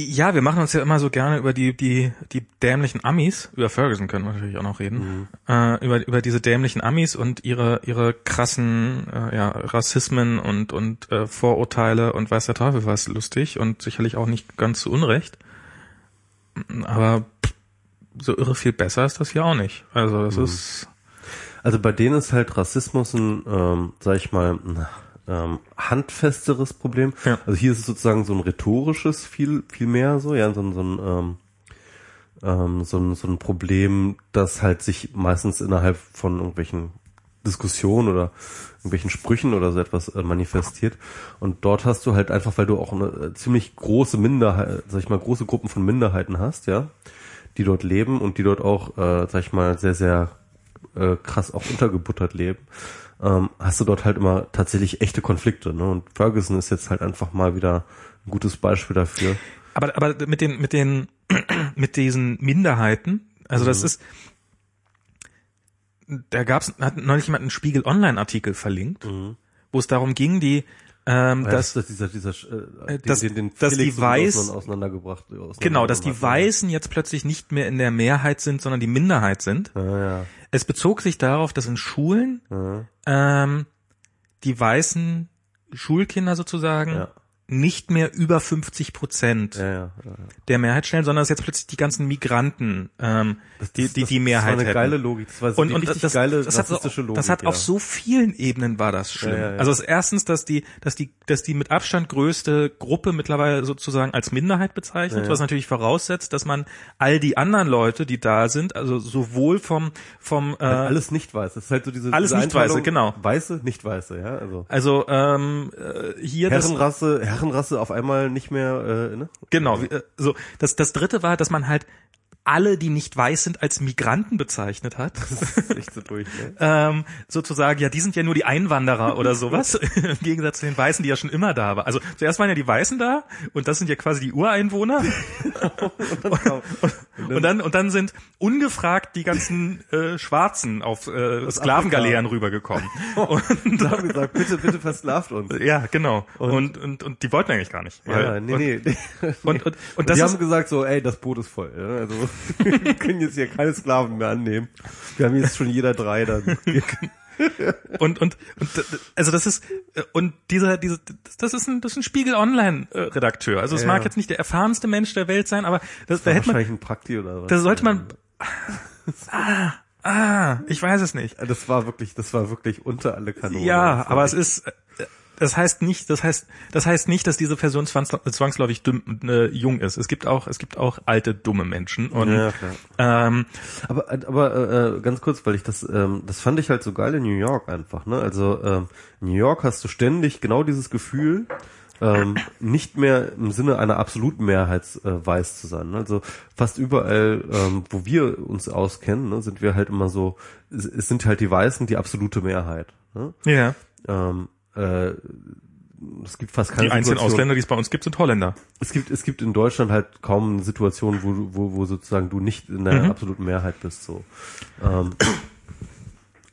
Ja, wir machen uns ja immer so gerne über die, die, die dämlichen Amis, über Ferguson können wir natürlich auch noch reden, äh, über, über diese dämlichen Amis und ihre, ihre krassen äh, ja, Rassismen und, und äh, Vorurteile und weiß der Teufel was lustig und sicherlich auch nicht ganz zu Unrecht. Aber so irre viel besser ist das hier auch nicht. Also das ist Also bei denen ist halt Rassismus ein, ähm, sag ich mal, ein ähm, handfesteres Problem. Ja. Also hier ist es sozusagen so ein rhetorisches viel, viel mehr so, ja, so, ein- so ein, ähm, ähm, so, ein, so ein Problem, das halt sich meistens innerhalb von irgendwelchen Diskussionen oder irgendwelchen Sprüchen oder so etwas äh, manifestiert. Und dort hast du halt einfach, weil du auch eine äh, ziemlich große Minderheit, sag ich mal, große Gruppen von Minderheiten hast, ja, die dort leben und die dort auch, äh, sag ich mal, sehr, sehr äh, krass auch untergebuttert leben, ähm, hast du dort halt immer tatsächlich echte Konflikte. Ne? Und Ferguson ist jetzt halt einfach mal wieder ein gutes Beispiel dafür. Aber, aber mit den, mit den, mit diesen Minderheiten, also das ist, da gab's, hat neulich jemand einen Spiegel Online Artikel verlinkt, wo es darum ging, die, ähm, Weil dass, das, dieser, dieser, äh, Äh, dass- den, den dass die und Weiß- Osman auseinandergebracht. genau, dass die auseinandergebracht Weißen jetzt plötzlich nicht mehr in der Mehrheit sind, sondern die Minderheit sind. Ja, ja. Es bezog sich darauf, dass in Schulen Ja, ähm, die weißen Schulkinder sozusagen Ja. Nicht mehr über 50 Prozent ja, ja, ja. der Mehrheit stellen, sondern dass jetzt plötzlich die ganzen Migranten ähm, die, die, die Mehrheit Das war eine hätten. geile Logik. Das war so und, und richtig das, geile das hat, Logik. das hat auf so vielen Ebenen war das schlimm. Also das erstens, dass die, dass die, dass die mit Abstand größte Gruppe mittlerweile sozusagen als Minderheit bezeichnet, was natürlich voraussetzt, dass man all die anderen Leute, die da sind, also sowohl vom vom äh, alles nicht weiß. Das ist halt so diese Alles diese Nicht-Weiße, Einteilung, genau. Weiße, nicht weiße, ja. Also also ähm, äh, hier das, Herrenrasse auf einmal nicht mehr, äh, ne? Genau, wie, äh, so das das dritte war, dass man halt alle, die nicht weiß sind, als Migranten bezeichnet hat. Das ist echt so durch, ne? ähm, sozusagen, ja, die sind ja nur die Einwanderer oder sowas, im Gegensatz zu den Weißen, die ja schon immer da waren. Also zuerst waren ja die Weißen da und das sind ja quasi die Ureinwohner und dann und dann sind ungefragt die ganzen äh, Schwarzen auf äh, Sklavengaleeren rübergekommen. Und, haben gesagt, bitte, bitte versklavt uns. ja, genau. Und, und und die wollten eigentlich gar nicht. weil- Ja, nee, nee. nee. Und, und, und die das haben ist, gesagt so, ey, das Boot ist voll. Ja? Also wir können jetzt hier keine Sklaven mehr annehmen. Wir haben jetzt schon jeder drei dann. und, und, und also das ist äh, und dieser diese das ist ein das ist ein Spiegel Online äh, Redakteur. Also es Ja. mag jetzt nicht der erfahrenste Mensch der Welt sein, aber das, da hätte man Wahrscheinlich ein Prakti oder was. da sollte man ah, ah, ich weiß es nicht. Das war wirklich, das war wirklich unter alle Kanonen. Ja, Das aber es ist das heißt nicht, das heißt, das heißt nicht, dass diese Person zwangs, zwangsläufig dumm, äh, jung ist. Es gibt auch, es gibt auch alte dumme Menschen und Ja, ähm, Aber, aber äh, äh, ganz kurz, weil ich das, ähm, das fand ich halt so geil in New York einfach. Ne? Also ähm, New York hast du ständig genau dieses Gefühl, ähm, nicht mehr im Sinne einer absoluten Mehrheit äh, weiß zu sein. Ne? Also fast überall, ähm, wo wir uns auskennen, ne, sind wir halt immer so, es, es sind halt die Weißen die absolute Mehrheit. Ne? ja, Ähm, äh, es gibt fast keine die einzigen Situation- Ausländer, die es bei uns gibt, sind Holländer. es gibt, es gibt in Deutschland halt kaum eine Situation, wo, wo, wo sozusagen du nicht in der Mhm. absoluten Mehrheit bist, so. Ähm,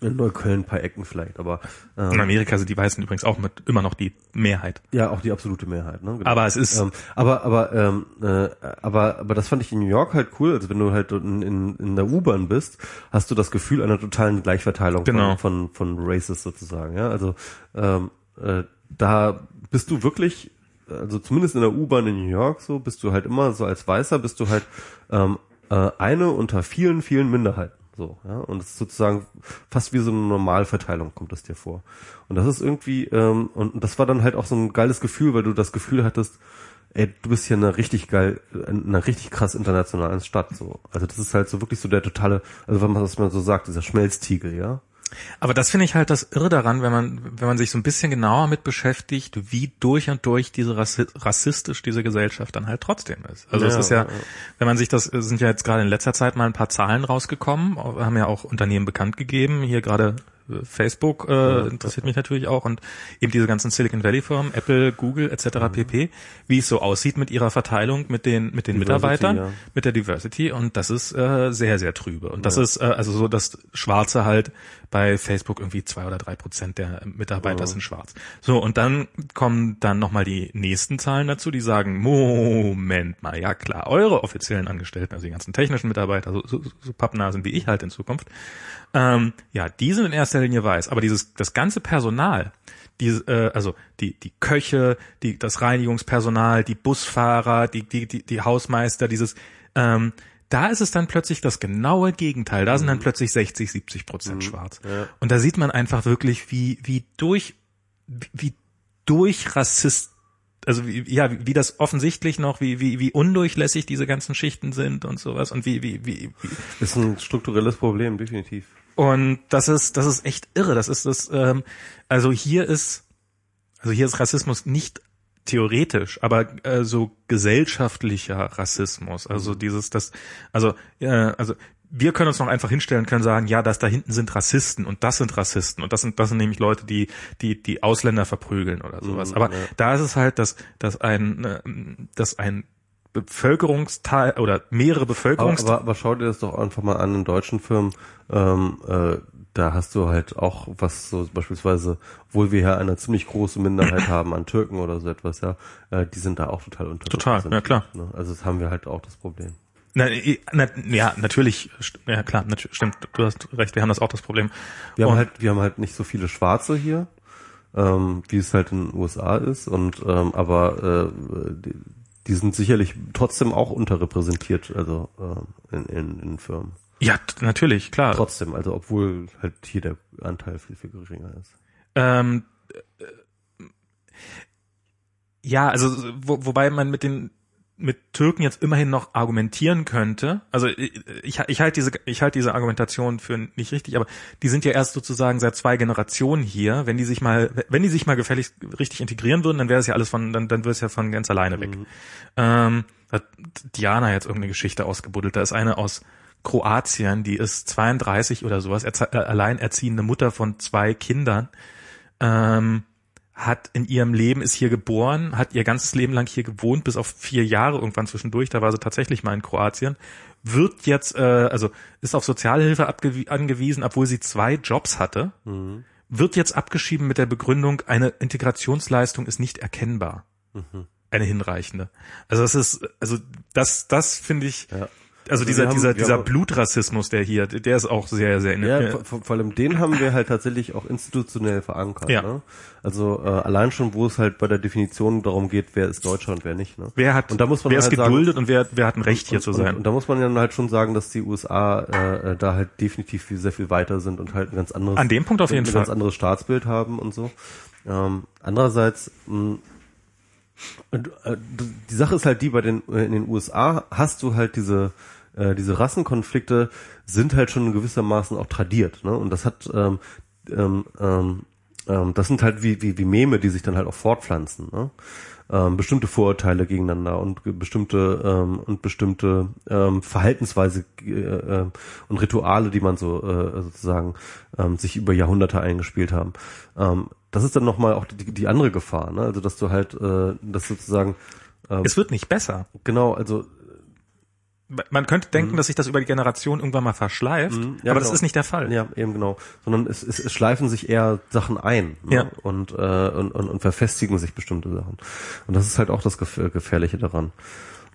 in Neukölln ein paar Ecken vielleicht, aber In ähm, Amerika sind die Weißen übrigens auch mit immer noch die Mehrheit. ja auch die absolute Mehrheit, ne? Genau. Aber es ist ähm, aber aber ähm, äh, aber aber das fand ich in New York halt cool. Also wenn du halt in, in, in der U-Bahn bist, hast du das Gefühl einer totalen Gleichverteilung Genau. von, von von Races sozusagen. Ja, also ähm, äh, da bist du wirklich, also zumindest in der U-Bahn in New York so, bist du halt immer so als Weißer bist du halt ähm, äh, eine unter vielen vielen Minderheiten. So, ja, und es ist sozusagen fast wie so eine Normalverteilung kommt es dir vor. Und das ist irgendwie, ähm, und das war dann halt auch so ein geiles Gefühl, weil du das Gefühl hattest, ey, du bist hier eine richtig geil, eine richtig krass internationalen Stadt, so. Also das ist halt so wirklich so der totale, also wenn man das mal so sagt, dieser Schmelztiegel, ja. Aber das finde ich halt das Irre daran, wenn man, wenn man sich so ein bisschen genauer mit beschäftigt, wie durch und durch diese Rassi rassistisch diese Gesellschaft dann halt trotzdem ist. Also ja, es ist ja, wenn man sich das, sind ja jetzt gerade in letzter Zeit mal ein paar Zahlen rausgekommen, haben ja auch Unternehmen bekannt gegeben, hier gerade Facebook äh, interessiert mich natürlich auch und eben diese ganzen Silicon Valley Firmen, Apple, Google etc. Mhm. pp, wie es so aussieht mit ihrer Verteilung mit den mit den Diversity, Mitarbeitern, ja. mit der Diversity und das ist äh, sehr sehr trübe und das ist äh, also so das Schwarze halt bei Facebook irgendwie zwei oder drei Prozent der Mitarbeiter sind schwarz. So und dann kommen dann noch mal die nächsten Zahlen dazu, die sagen Moment mal, ja klar, eure offiziellen Angestellten, also die ganzen technischen Mitarbeiter, so, so, so Pappnasen wie ich halt in Zukunft, ähm, ja, die sind in erster Linie weiß, aber dieses das ganze Personal, die, äh, also die die Köche, die das Reinigungspersonal, die Busfahrer, die die die, die Hausmeister, dieses ähm, da ist es dann plötzlich das genaue Gegenteil. Da sind dann mhm. plötzlich 60, 70 Prozent mhm. schwarz. Ja. Und da sieht man einfach wirklich, wie, wie durch, wie durch Rassist, also wie, ja, wie, wie das offensichtlich noch, wie, wie, wie undurchlässig diese ganzen Schichten sind und sowas und wie, wie, wie, wie. Ist ein strukturelles Problem, definitiv. Und das ist, das ist echt irre. Das ist das, ähm, also hier ist, also hier ist Rassismus nicht theoretisch, aber äh, so gesellschaftlicher Rassismus. Also mhm. dieses, das, also, äh, also wir können uns noch einfach hinstellen, können sagen, ja, das da hinten sind Rassisten und das sind Rassisten und das sind, das sind nämlich Leute, die, die, die Ausländer verprügeln oder sowas. Mhm, aber ja. da ist es halt, dass, dass ein, äh, dass ein Bevölkerungsteil oder mehrere Bevölkerungsteile. Aber, aber, aber schau dir das doch einfach mal an in deutschen Firmen. Ähm, äh, da hast du halt auch was so beispielsweise, obwohl wir hier eine ziemlich große Minderheit haben an Türken oder so etwas, ja, äh, die sind da auch total unter. Total, ja klar. Ne? Also das haben wir halt auch das Problem. Na, na, ja, natürlich, ja klar, natürlich, stimmt, du hast recht, wir haben das auch das Problem. Wir haben halt, wir haben halt nicht so viele Schwarze hier, ähm, wie es halt in den USA ist, und ähm, aber äh, die, die sind sicherlich trotzdem auch unterrepräsentiert, also äh, in, in, in Firmen. Ja, natürlich, klar. Trotzdem, also obwohl halt hier der Anteil viel, viel geringer ist. Ähm, äh, ja, also wo, wobei man mit den mit Türken jetzt immerhin noch argumentieren könnte. Also ich, ich, ich halte diese ich halte diese Argumentation für nicht richtig, aber die sind ja erst sozusagen seit zwei Generationen hier. Wenn die sich mal wenn die sich mal gefällig richtig integrieren würden, dann wäre es ja alles von dann dann wäre es ja von ganz alleine weg. Mhm. Ähm, hat Diana jetzt irgendeine Geschichte ausgebuddelt. Da ist eine aus Kroatien, die ist 32 oder sowas, äh, alleinerziehende Mutter von zwei Kindern. Ähm, hat in ihrem Leben, ist hier geboren, hat ihr ganzes Leben lang hier gewohnt, bis auf vier Jahre irgendwann zwischendurch, da war sie tatsächlich mal in Kroatien, wird jetzt, äh, also ist auf Sozialhilfe angewiesen, obwohl sie zwei Jobs hatte, mhm. wird jetzt abgeschrieben mit der Begründung, eine Integrationsleistung ist nicht erkennbar. Mhm. Eine hinreichende. Also das ist, also das, das finde ich, ja also, also dieser, haben, dieser, dieser Blutrassismus, der hier, der ist auch sehr, sehr, ja, vor, vor allem den haben wir halt tatsächlich auch institutionell verankert. Ja. Ne? Also äh, allein schon, wo es halt bei der Definition darum geht, wer ist Deutscher und wer nicht. Ne? Wer hat, und da muss man wer halt ist geduldet sagen, und wer, wer hat ein Recht hier und, zu sein. Und, und, da muss man dann halt schon sagen, dass die USA äh, äh, da halt definitiv viel, sehr viel weiter sind und halt ein ganz anderes, an dem Punkt auf jeden ein Fall, ganz anderes Staatsbild haben und so. Ähm, andererseits mh, äh, die Sache ist halt die, bei den in den USA hast du halt diese äh, diese Rassenkonflikte sind halt schon gewissermaßen auch tradiert. Ne? Und das hat ähm, ähm, ähm, ähm, das sind halt wie, wie, wie Meme, die sich dann halt auch fortpflanzen. Ne? Ähm, bestimmte Vorurteile gegeneinander und bestimmte ähm, und bestimmte ähm, Verhaltensweise äh, äh, und Rituale, die man so äh, sozusagen ähm, sich über Jahrhunderte eingespielt haben. Ähm, das ist dann nochmal auch die, die andere Gefahr, ne? Also dass du halt, äh, das sozusagen ähm, es wird nicht besser. Genau, also man könnte denken, mhm. dass sich das über die Generation irgendwann mal verschleift, mhm. ja, aber genau. das ist nicht der Fall. Ja, eben genau. Sondern es, es, es schleifen sich eher Sachen ein ne? ja. und, äh, und, und, und verfestigen sich bestimmte Sachen. Und das ist halt auch das Gefährliche daran.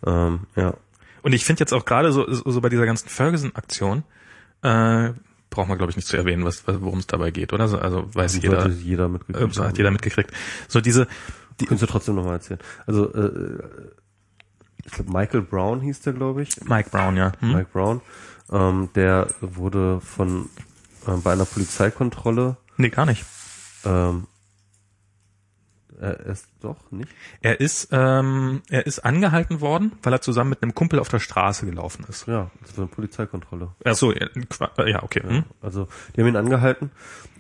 Ähm, ja. Und ich finde jetzt auch gerade so, so bei dieser ganzen Ferguson-Aktion, äh, braucht man glaube ich nicht zu erwähnen, was, worum es dabei geht, oder? Also weiß das jeder, jeder mitgekriegt. Äh, hat jeder mitgekriegt. So diese, die, Könntest du trotzdem nochmal erzählen. Also äh, ich glaube Michael Brown hieß der, glaube ich. Mike Brown, ja. Hm? Mike Brown. Ähm, der wurde von äh, bei einer Polizeikontrolle. Nee, gar nicht. Ähm, er ist doch nicht. Er ist, ähm, er ist angehalten worden, weil er zusammen mit einem Kumpel auf der Straße gelaufen ist. Ja, das war eine Polizeikontrolle. Ach so, ja, ja okay. Hm? Also die haben ihn angehalten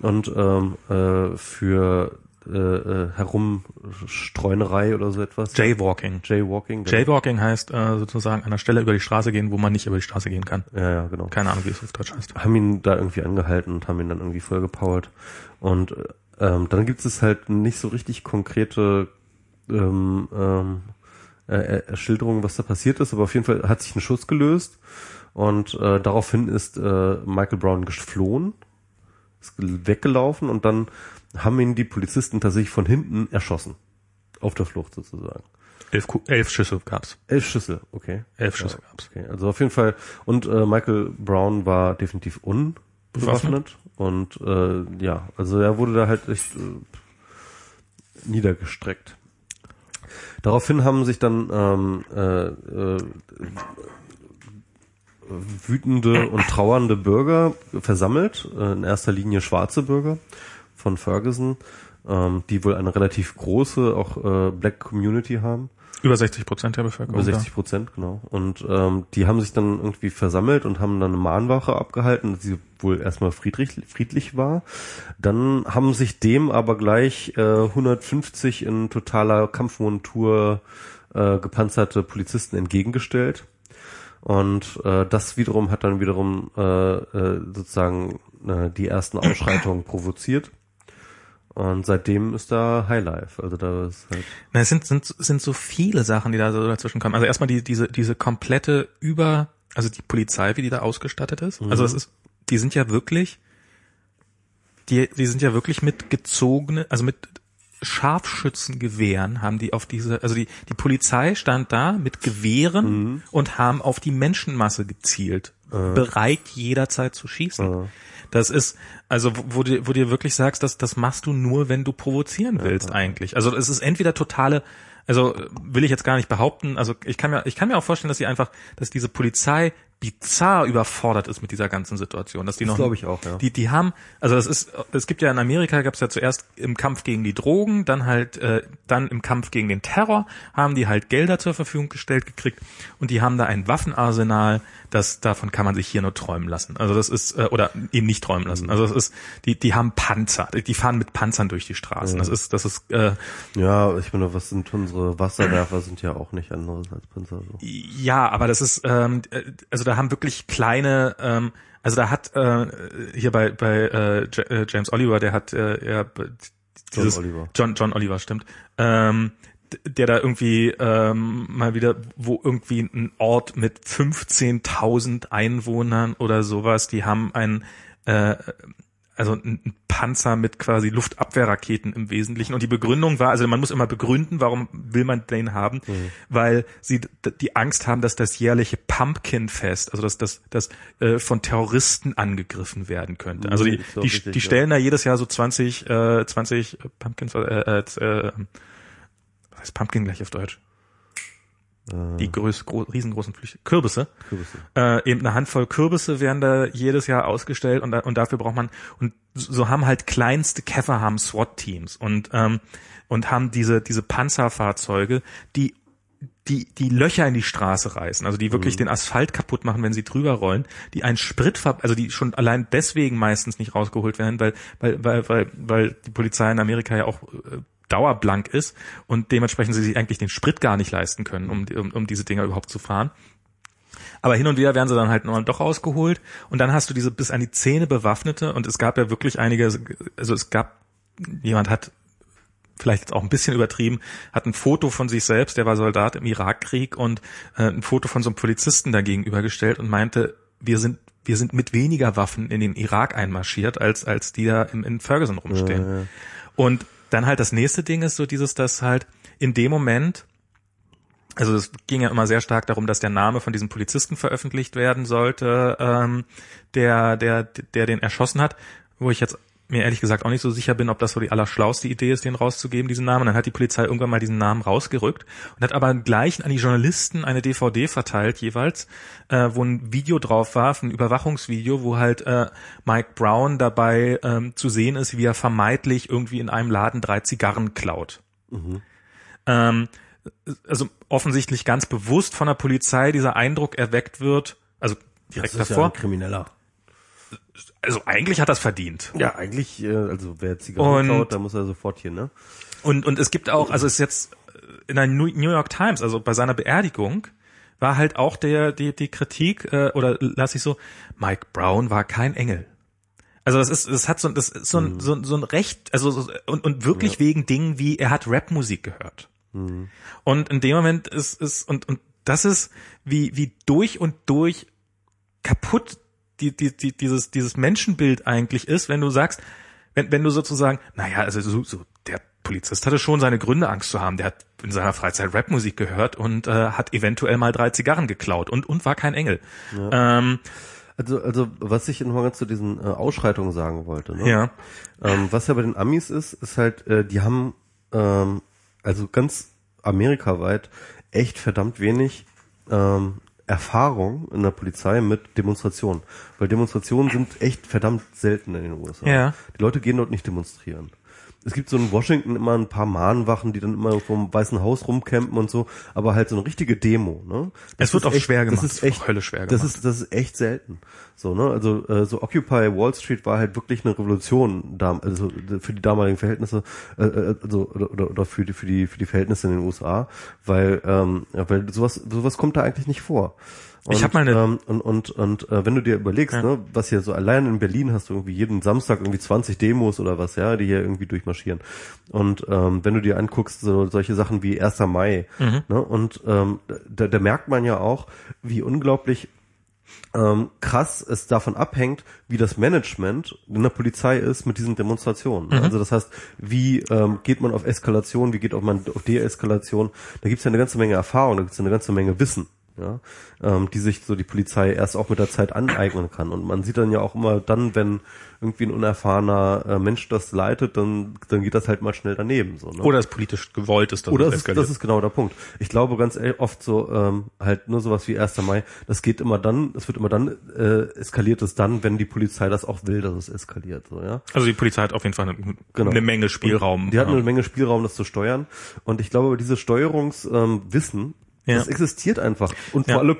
und ähm, äh, für äh, äh, Herumstreunerei oder so etwas. Jaywalking. Jaywalking. genau. Jaywalking heißt äh, sozusagen an der Stelle über die Straße gehen, wo man nicht über die Straße gehen kann. Ja, ja, genau. Keine Ahnung, wie es auf Deutsch heißt. haben ihn da irgendwie angehalten und haben ihn dann irgendwie vollgepowert. Und äh, ähm, dann gibt es halt nicht so richtig konkrete ähm, ähm, äh, äh, Schilderungen, was da passiert ist, aber auf jeden Fall hat sich ein Schuss gelöst und äh, daraufhin ist äh, Michael Brown geflohen, ist weggelaufen und dann haben ihn die Polizisten tatsächlich von hinten erschossen. Auf der Flucht sozusagen. Elf, elf Schüsse gab's. Elf Schüsse, okay. Elf Schüsse Ja, gab's. Okay, also auf jeden Fall. Und äh, Michael Brown war definitiv unbewaffnet. Und äh, ja, also er wurde da halt echt äh, niedergestreckt. Daraufhin haben sich dann ähm, äh, äh, wütende und trauernde Bürger versammelt, äh, in erster Linie schwarze Bürger von Ferguson, ähm, die wohl eine relativ große auch äh, Black Community haben. Über 60 Prozent der Bevölkerung. Über 60 Prozent, genau. Und ähm, die haben sich dann irgendwie versammelt und haben dann eine Mahnwache abgehalten, die wohl erstmal friedlich, friedlich war. Dann haben sich dem aber gleich äh, 150 in totaler Kampfmontur äh, gepanzerte Polizisten entgegengestellt. Und äh, das wiederum hat dann wiederum äh, äh, sozusagen äh, die ersten Ausschreitungen provoziert. Und seitdem ist da Highlife. Also da ist halt Na, es sind, sind, sind so viele Sachen, die da so dazwischen kommen. Also erstmal die, diese, diese komplette Über, also die Polizei, wie die da ausgestattet ist. Also es ist, die sind ja wirklich, die, die sind ja wirklich mit gezogene, also mit Scharfschützengewehren haben die auf diese, also die, die Polizei stand da mit Gewehren und haben auf die Menschenmasse gezielt, bereit jederzeit zu schießen. Das ist, also wo, du, wo du wirklich sagst, dass das machst du nur, wenn du provozieren willst eigentlich. Also es ist entweder totale, also äh, will ich jetzt gar nicht behaupten, also ich kann mir, ich kann mir auch vorstellen, dass sie einfach, dass diese Polizei bizarr überfordert ist mit dieser ganzen Situation, dass die noch, glaube ich auch, ja. die, die haben, also es ist, es gibt ja in Amerika gab es ja zuerst im Kampf gegen die Drogen, dann halt, äh, dann im Kampf gegen den Terror haben die halt Gelder zur Verfügung gestellt gekriegt und die haben da ein Waffenarsenal, das davon kann man sich hier nur träumen lassen. Also das ist äh, oder eben nicht träumen lassen. Also das ist, die die haben Panzer, die fahren mit Panzern durch die Straßen. Das ist, das ist äh, Ja, ich meine, was sind unsere Wasserwerfer sind ja auch nicht anderes als Panzer. So. Ja, aber das ist, ähm, äh, also da haben wirklich kleine, ähm, also da hat äh, hier bei bei äh, äh, James Oliver, der hat äh, er dieses Oliver. John John Oliver stimmt, ähm, der da irgendwie ähm, mal wieder, wo irgendwie ein Ort mit 15.000 Einwohnern oder sowas, die haben ein äh, also ein Panzer mit quasi Luftabwehrraketen im Wesentlichen. Und die Begründung war, also man muss immer begründen, warum will man den haben, weil sie die Angst haben, dass das jährliche Pumpkin-Fest, also dass das, das äh, von Terroristen angegriffen werden könnte. Also die, ist auch die, richtig, die ja. stellen da jedes Jahr so 20, äh, 20 Pumpkins, äh, äh, äh, was heißt Pumpkin gleich auf Deutsch? Die größ, gro riesengroßen Flüche, Kürbisse. Kürbisse. äh, eben eine Handvoll Kürbisse werden da jedes Jahr ausgestellt und, da, und dafür braucht man und so haben halt kleinste Käfer haben SWAT-Teams und ähm, und haben diese diese Panzerfahrzeuge, die die die Löcher in die Straße reißen, also die wirklich den Asphalt kaputt machen, wenn sie drüber rollen, die ein Sprit, also die schon allein deswegen meistens nicht rausgeholt werden, weil weil weil weil, weil die Polizei in Amerika ja auch äh, dauerblank ist und dementsprechend sie sich eigentlich den Sprit gar nicht leisten können, um, um, um diese Dinger überhaupt zu fahren. Aber hin und wieder werden sie dann halt noch doch rausgeholt und dann hast du diese bis an die Zähne bewaffnete und es gab ja wirklich einige, also es gab, jemand hat vielleicht jetzt auch ein bisschen übertrieben, hat ein Foto von sich selbst, der war Soldat im Irakkrieg und äh, ein Foto von so einem Polizisten dagegen übergestellt und meinte, wir sind wir sind mit weniger Waffen in den Irak einmarschiert, als als die da im, in Ferguson rumstehen. Und dann halt das nächste Ding ist so dieses, dass halt in dem Moment also es ging ja immer sehr stark darum, dass der Name von diesem Polizisten veröffentlicht werden sollte, ähm, der, der, der den erschossen hat, wo ich jetzt mir ehrlich gesagt auch nicht so sicher bin, ob das so die allerschlauste Idee ist, den rauszugeben, diesen Namen. Dann hat die Polizei irgendwann mal diesen Namen rausgerückt und hat aber gleich an die Journalisten eine DVD verteilt jeweils, äh, wo ein Video drauf war, ein Überwachungsvideo, wo halt äh, Mike Brown dabei ähm, zu sehen ist, wie er vermeintlich irgendwie in einem Laden drei Zigarren klaut. Ähm, also offensichtlich ganz bewusst von der Polizei dieser Eindruck erweckt wird, also direkt Das ist ja davor. ein Krimineller. Also eigentlich hat das verdient. Ja, eigentlich, äh, also wer Zigarren klaut, da muss er sofort hier, ne? Und, und es gibt auch, also es ist jetzt in der New York Times, also bei seiner Beerdigung, war halt auch der, die, die Kritik, äh, oder lass ich so, Mike Brown war kein Engel. Also das ist, das hat so, das ist so ein, so, ein- so ein Recht, also so, und, und wirklich wegen Dingen wie, er hat Rapmusik gehört. Und in dem Moment ist, ist, und, und das ist, wie, wie durch und durch kaputt die, die, die, dieses, dieses Menschenbild eigentlich ist, wenn du sagst, wenn, wenn du sozusagen, naja, also so, so, der Polizist hatte schon seine Gründe, Angst zu haben. Der hat in seiner Freizeit Rapmusik gehört und äh, hat eventuell mal drei Zigarren geklaut und, und war kein Engel. Ähm, Also, also was ich nochmal ganz zu diesen äh, Ausschreitungen sagen wollte, ne? ja. Ähm, was ja bei den Amis ist, ist halt, äh, die haben ähm, also ganz amerikaweit echt verdammt wenig ähm, Erfahrung in der Polizei mit Demonstrationen. Weil Demonstrationen sind echt verdammt selten in den USA. Ja. Die Leute gehen dort nicht demonstrieren. Es gibt so in Washington immer ein paar Mahnwachen, die dann immer vom Weißen Haus rumcampen und so, aber halt so eine richtige Demo, ne? Es wird auch schwer gemacht. Das ist echt, Hölle schwer das gemacht. ist, das ist echt selten. So, ne? Also, äh, so Occupy Wall Street war halt wirklich eine Revolution, da, also für die damaligen Verhältnisse, äh, äh, also, oder, oder, oder für die, für die, für die Verhältnisse in den USA, weil, ähm, weil sowas, sowas kommt da eigentlich nicht vor. Und, Ich hab mal eine- ähm, und und und äh, wenn du dir überlegst, Ja. ne, was hier so allein in Berlin hast du irgendwie jeden Samstag irgendwie 20 Demos oder was, ja, die hier irgendwie durchmarschieren. Und ähm, wenn du dir anguckst, so solche Sachen wie 1. Mai, Mhm. ne, und ähm, da, da merkt man ja auch, wie unglaublich ähm, krass es davon abhängt, wie das Management in der Polizei ist mit diesen Demonstrationen. Mhm. Also das heißt, wie ähm, geht man auf Eskalation, wie geht man auf Deeskalation. Da gibt es ja eine ganze Menge Erfahrung, da gibt es ja eine ganze Menge Wissen. Ja, ähm, die sich so die Polizei erst auch mit der Zeit aneignen kann. Und man sieht dann ja auch immer dann, wenn irgendwie ein unerfahrener äh, Mensch das leitet, dann, dann geht das halt mal schnell daneben. So, ne? Oder es politisch gewollt ist, Oder es das ist, eskaliert. das ist genau der Punkt. Ich glaube ganz e- oft so, ähm, halt nur sowas wie 1. Mai, das geht immer dann, es wird immer dann, äh, eskaliert es dann, wenn die Polizei das auch will, dass es eskaliert, so, ja. also die Polizei hat auf jeden Fall eine, Genau. eine Menge Spielraum. Die hatten ja. eine Menge Spielraum, das zu steuern. Und ich glaube, dieses Steuerungswissen, ähm, Ja. das existiert einfach. Und Ja. vor allem,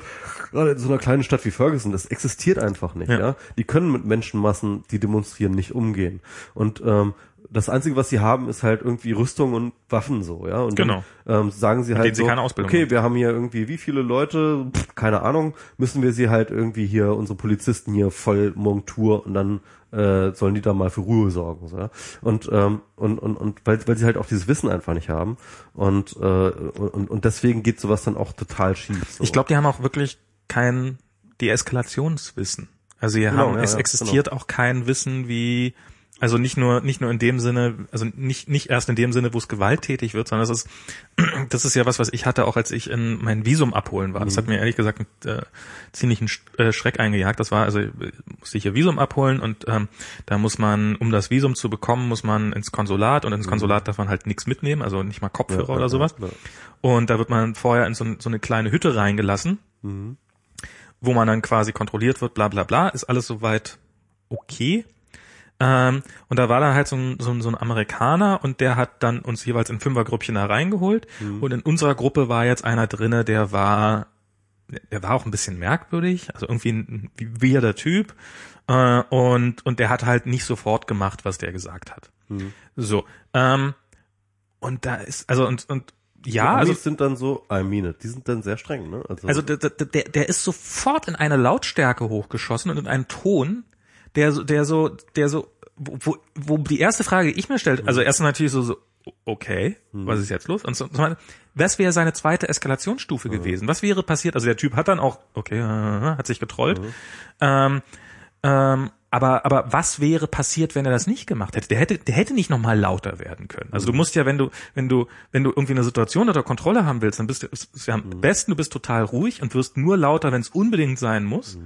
gerade in so einer kleinen Stadt wie Ferguson, das existiert einfach nicht, Ja. ja. Die können mit Menschenmassen, die demonstrieren, nicht umgehen. Und, ähm, das Einzige, was sie haben, ist halt irgendwie Rüstung und Waffen so, ja. Und Genau. dann, ähm, sagen sie halt sie so, Ausbildung okay, haben. wir haben hier irgendwie wie viele Leute, Pff, keine Ahnung, müssen wir sie halt irgendwie hier, unsere Polizisten hier voll Montur und dann äh, sollen die da mal für Ruhe sorgen. So, ja? Und, ähm, und, und, und weil, weil sie halt auch dieses Wissen einfach nicht haben. Und, äh, und, und deswegen geht sowas dann auch total schief. So. Ich glaube, die haben auch wirklich kein Deeskalationswissen. Also sie Genau, haben, ja, es ja, existiert auch kein Wissen, wie, also nicht nur, nicht nur in dem Sinne, also nicht, nicht erst in dem Sinne, wo es gewalttätig wird, sondern das ist, das ist ja was, was ich hatte, auch als ich in mein Visum abholen war. Das Mhm. hat mir ehrlich gesagt einen äh, ziemlichen äh, Schreck eingejagt. Das war, also äh, musste ich hier Visum abholen und ähm, da muss man, um das Visum zu bekommen, muss man ins Konsulat und ins Konsulat darf man halt nichts mitnehmen, also nicht mal Kopfhörer Mhm. Ja, oder ja, sowas. ja. Und da wird man vorher in so, so eine kleine Hütte reingelassen, wo man dann quasi kontrolliert wird, bla bla bla, ist alles soweit okay. Ähm, und da war dann halt so ein, so, ein, so ein Amerikaner und der hat dann uns jeweils in Fünfergrüppchen da reingeholt. Und in unserer Gruppe war jetzt einer drinne, der war, der war auch ein bisschen merkwürdig, also irgendwie ein weirder Typ. Äh, und, und der hat halt nicht sofort gemacht, was der gesagt hat. So. Ähm, und da ist, also und, und ja, die also sind dann so, I mean it, die sind dann sehr streng, ne? Also, also der, der, der ist sofort in eine Lautstärke hochgeschossen und in einen Ton, der so, der so, der so, wo, wo, wo die erste Frage, die ich mir stellte, also erst natürlich so, so okay, was ist jetzt los? Und so, was wäre seine zweite Eskalationsstufe gewesen? Was wäre passiert? Also der Typ hat dann auch, okay, äh, hat sich getrollt. Ähm, ähm, aber, aber was wäre passiert, wenn er das nicht gemacht hätte? Der hätte, der hätte nicht nochmal lauter werden können. Also du musst ja, wenn du, wenn du, wenn du irgendwie eine Situation unter Kontrolle haben willst, dann bist du, ist ja am besten, du bist total ruhig und wirst nur lauter, wenn es unbedingt sein muss.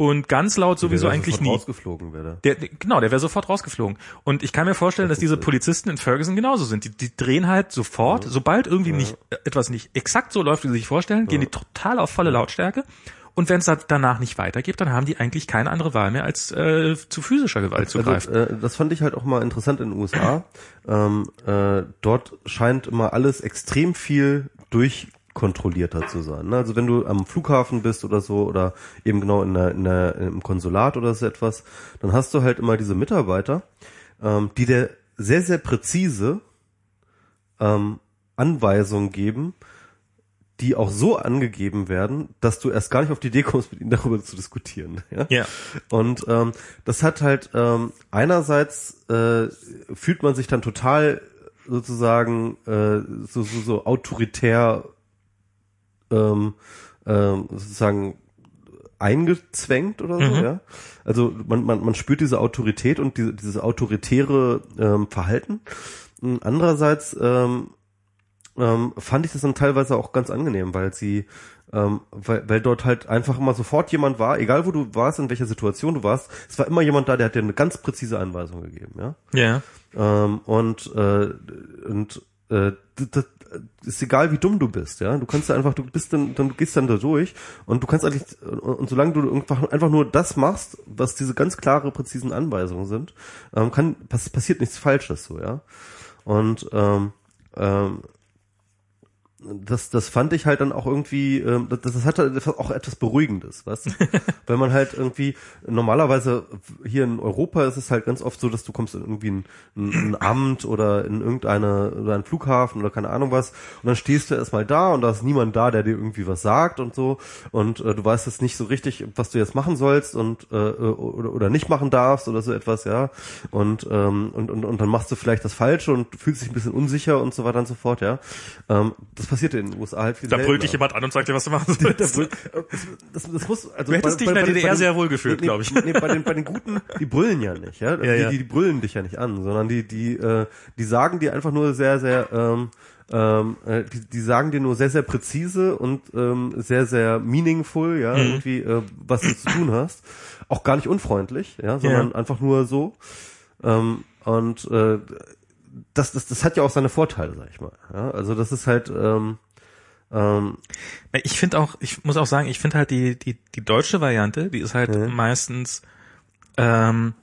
Und ganz laut sowieso der eigentlich nie. rausgeflogen wäre. Der, genau, der wäre sofort rausgeflogen. Und ich kann mir vorstellen, dass diese Polizisten in Ferguson genauso sind. Die, die drehen halt sofort, sobald irgendwie nicht äh, etwas nicht exakt so läuft, wie sie sich vorstellen, gehen die total auf volle Lautstärke. Und wenn es danach nicht weitergeht, dann haben die eigentlich keine andere Wahl mehr, als äh, zu physischer Gewalt zu Also, greifen. äh, das fand ich halt auch mal interessant in den USA. ähm, äh, dort scheint immer alles extrem viel durchkontrollierter zu sein. Ne? Also wenn du am Flughafen bist oder so oder eben genau in der, in der, im Konsulat oder so etwas, dann hast du halt immer diese Mitarbeiter, ähm, die dir sehr, sehr präzise ähm, Anweisungen geben, die auch so angegeben werden, dass du erst gar nicht auf die Idee kommst, mit ihnen darüber zu diskutieren. Ja. Ja. Und ähm, das hat halt ähm, einerseits äh, fühlt man sich dann total sozusagen äh, so, so, so autoritär ähm, ähm, sozusagen eingezwängt oder so, Mhm. ja. Also man, man, man spürt diese Autorität und diese, dieses autoritäre ähm, Verhalten. Andererseits ähm, ähm, fand ich das dann teilweise auch ganz angenehm, weil sie, ähm, weil, weil dort halt einfach immer sofort jemand war, egal wo du warst, in welcher Situation du warst, es war immer jemand da, der hat dir eine ganz präzise Anweisung gegeben, ja. Ja. Ähm, und äh, und äh, das ist egal, wie dumm du bist, ja. Du kannst einfach, du bist dann, dann du gehst dann da durch und du kannst eigentlich und, und solange du einfach, einfach nur das machst, was diese ganz klare, präzisen Anweisungen sind, ähm, kann pass, passiert nichts Falsches, so ja. Und ähm, ähm, das, das fand ich halt dann auch irgendwie, ähm, das, das hat halt auch etwas Beruhigendes, weißt du? Weil man halt irgendwie, normalerweise hier in Europa ist es halt ganz oft so, dass du kommst in irgendwie ein, ein, ein Amt oder in irgendeine, oder einen Flughafen oder keine Ahnung was und dann stehst du erstmal da und da ist niemand da, der dir irgendwie was sagt und so und äh, du weißt jetzt nicht so richtig, was du jetzt machen sollst und äh, oder, oder nicht machen darfst oder so etwas, ja. Und, ähm, und, und, und dann machst du vielleicht das Falsche und fühlst dich ein bisschen unsicher und so weiter und so fort, ja. Ähm, das passiert in den USA halt viel Da brüllt dich jemand an und sagt dir, was du machen Da sollst. brüllt- das, das muss, also Du hättest dich in der DDR den- sehr wohl gefühlt, nee, glaub ich. Nee, bei den, bei den Guten, die brüllen ja nicht, ja. Ja, die, ja. Die, die brüllen dich ja nicht an, sondern die, die, äh, die sagen dir einfach nur sehr, sehr, ähm, ähm, äh, die, die sagen dir nur sehr, sehr präzise und ähm, sehr, sehr meaningful, ja, Mhm. irgendwie, äh, was du zu tun hast. Auch gar nicht unfreundlich, ja, sondern Ja. einfach nur so. Ähm, und äh, das, das, das hat ja auch seine Vorteile, sag ich mal. Ja? Also das ist halt, ähm, ähm, Ich finde auch, ich muss auch sagen, ich finde halt die, die, die deutsche Variante, die ist halt Mhm. meistens, ähm,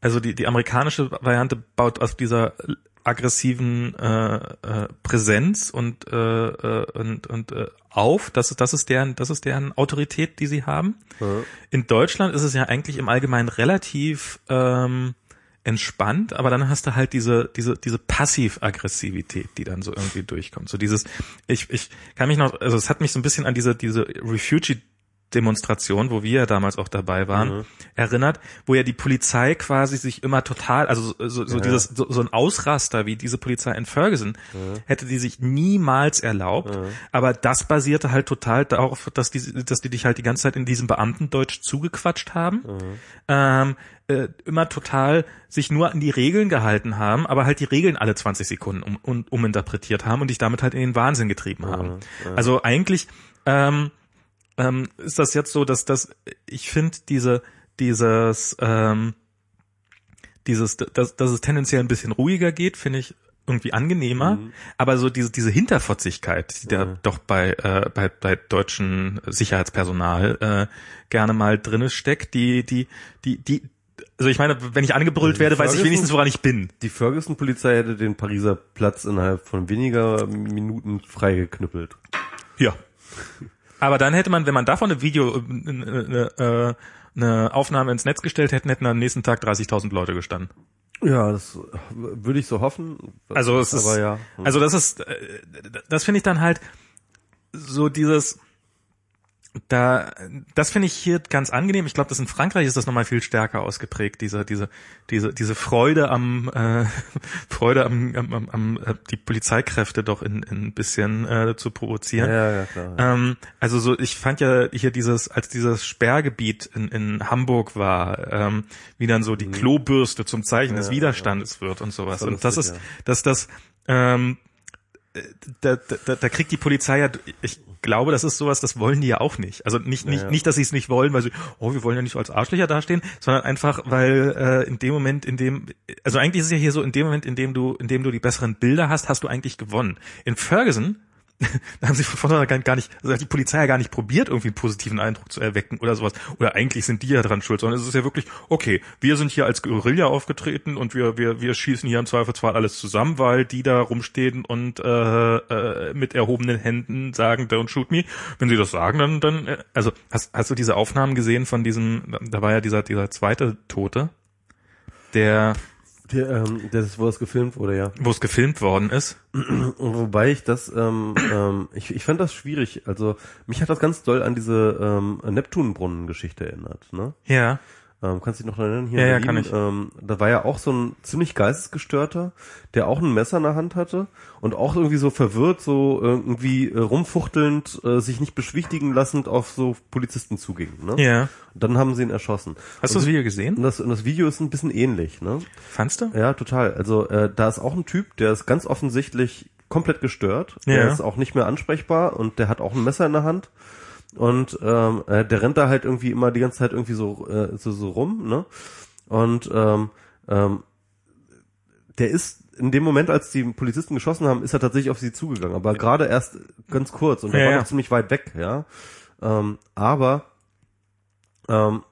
also die, die amerikanische Variante baut auf dieser aggressiven äh, äh, Präsenz und äh, äh, und und äh, auf, das ist das ist deren das ist deren Autorität, die sie haben. Ja. In Deutschland ist es ja eigentlich im Allgemeinen relativ ähm, entspannt, aber dann hast du halt diese diese diese Passiv-Aggressivität, die dann so irgendwie durchkommt. So dieses ich ich kann mich noch also es hat mich so ein bisschen an diese diese Refugee Demonstration, wo wir ja damals auch dabei waren, Mhm. erinnert, wo ja die Polizei quasi sich immer total, also so, so Ja. dieses so, so ein Ausraster wie diese Polizei in Ferguson, hätte die sich niemals erlaubt. Ja. Aber das basierte halt total darauf, dass die, dass die dich halt die ganze Zeit in diesem Beamtendeutsch zugequatscht haben. Ähm, äh, immer total sich nur an die Regeln gehalten haben, aber halt die Regeln alle 20 Sekunden um, um, uminterpretiert haben und dich damit halt in den Wahnsinn getrieben haben. Also eigentlich ähm, ähm, ist das jetzt so, dass das ich finde diese dieses ähm, dieses dass, dass es tendenziell ein bisschen ruhiger geht, finde ich irgendwie angenehmer, aber so diese diese Hinterfotzigkeit, die da Mhm. doch bei äh, bei bei deutschen Sicherheitspersonal äh, gerne mal drinne steckt, die die die die also ich meine, wenn ich angebrüllt Also werde, weiß ich wenigstens, woran ich bin. Die Ferguson-Polizei hätte den Pariser Platz innerhalb von weniger Minuten freigeknüppelt. Ja. Aber dann hätte man, wenn man davon eine Video, äh, eine, äh, eine Aufnahme ins Netz gestellt hätten, hätten am nächsten Tag 30.000 Leute gestanden. Ja, das würde ich so hoffen. Also es ist, ja. also das ist, äh, das finde ich dann halt so dieses, da, das finde ich hier ganz angenehm. Ich glaube, das in Frankreich ist das nochmal viel stärker ausgeprägt, diese, diese, diese, diese Freude am, äh, Freude am, am, am, am äh, die Polizeikräfte doch in, in ein bisschen äh, zu provozieren. Ja, ja, klar. Ähm, also so, ich fand ja hier dieses, als dieses Sperrgebiet in, in Hamburg war, ähm, wie dann so die Klobürste zum Zeichen des Mhm. Ja, Widerstandes wird und sowas. Das und das ist, ja. dass das, ähm, äh, da, da, da kriegt die Polizei ja, ich glaube, das ist sowas, das wollen die ja auch nicht. Also nicht, nicht, ja. nicht, dass sie es nicht wollen, weil sie, oh, wir wollen ja nicht so als Arschlöcher dastehen, sondern einfach, weil äh, in dem Moment, in dem, also eigentlich ist es ja hier so, in dem Moment, in dem du, in dem du die besseren Bilder hast, hast du eigentlich gewonnen. In Ferguson da haben sie von vornherein gar nicht, also hat die Polizei ja gar nicht probiert, irgendwie einen positiven Eindruck zu erwecken oder sowas. Oder eigentlich sind die ja dran schuld, sondern es ist ja wirklich, okay, wir sind hier als Guerilla aufgetreten und wir, wir, wir schießen hier im Zweifelsfall alles zusammen, weil die da rumstehen und äh, äh, mit erhobenen Händen sagen, don't shoot me. Wenn sie das sagen, dann, dann, äh, also hast, hast du diese Aufnahmen gesehen von diesem, da war ja dieser, dieser zweite Tote, der Der, ähm, das ist, wo es gefilmt wurde, ja. wo es gefilmt worden ist. Wobei ich das, ähm, ähm, ich, ich fand das schwierig. Also mich hat das ganz doll an diese ähm, Neptunbrunnen-Geschichte erinnert. Ne? Ja. Ähm, kannst du dich noch erinnern? Hier Ja, ja, kann ich. Ähm, da war ja auch so ein ziemlich geistesgestörter, der auch ein Messer in der Hand hatte und auch irgendwie so verwirrt, so irgendwie äh, rumfuchtelnd, äh, sich nicht beschwichtigen lassend auf so Polizisten zuging. Ne? Ja. Und dann haben sie ihn erschossen. Hast du und, das Video gesehen? das, das Video ist ein bisschen ähnlich. Ne? Fandst du? Ja, total. Also äh, da ist auch ein Typ, der ist ganz offensichtlich komplett gestört. Ja. Der ist auch nicht mehr ansprechbar und der hat auch ein Messer in der Hand. Und ähm, äh, der rennt da halt irgendwie immer die ganze Zeit irgendwie so, äh, so, so rum, ne? Und ähm, ähm, der ist in dem Moment, als die Polizisten geschossen haben, ist er tatsächlich auf sie zugegangen, aber gerade erst ganz kurz und er Ja, war ja. noch ziemlich weit weg, ja. Ähm, aber ähm,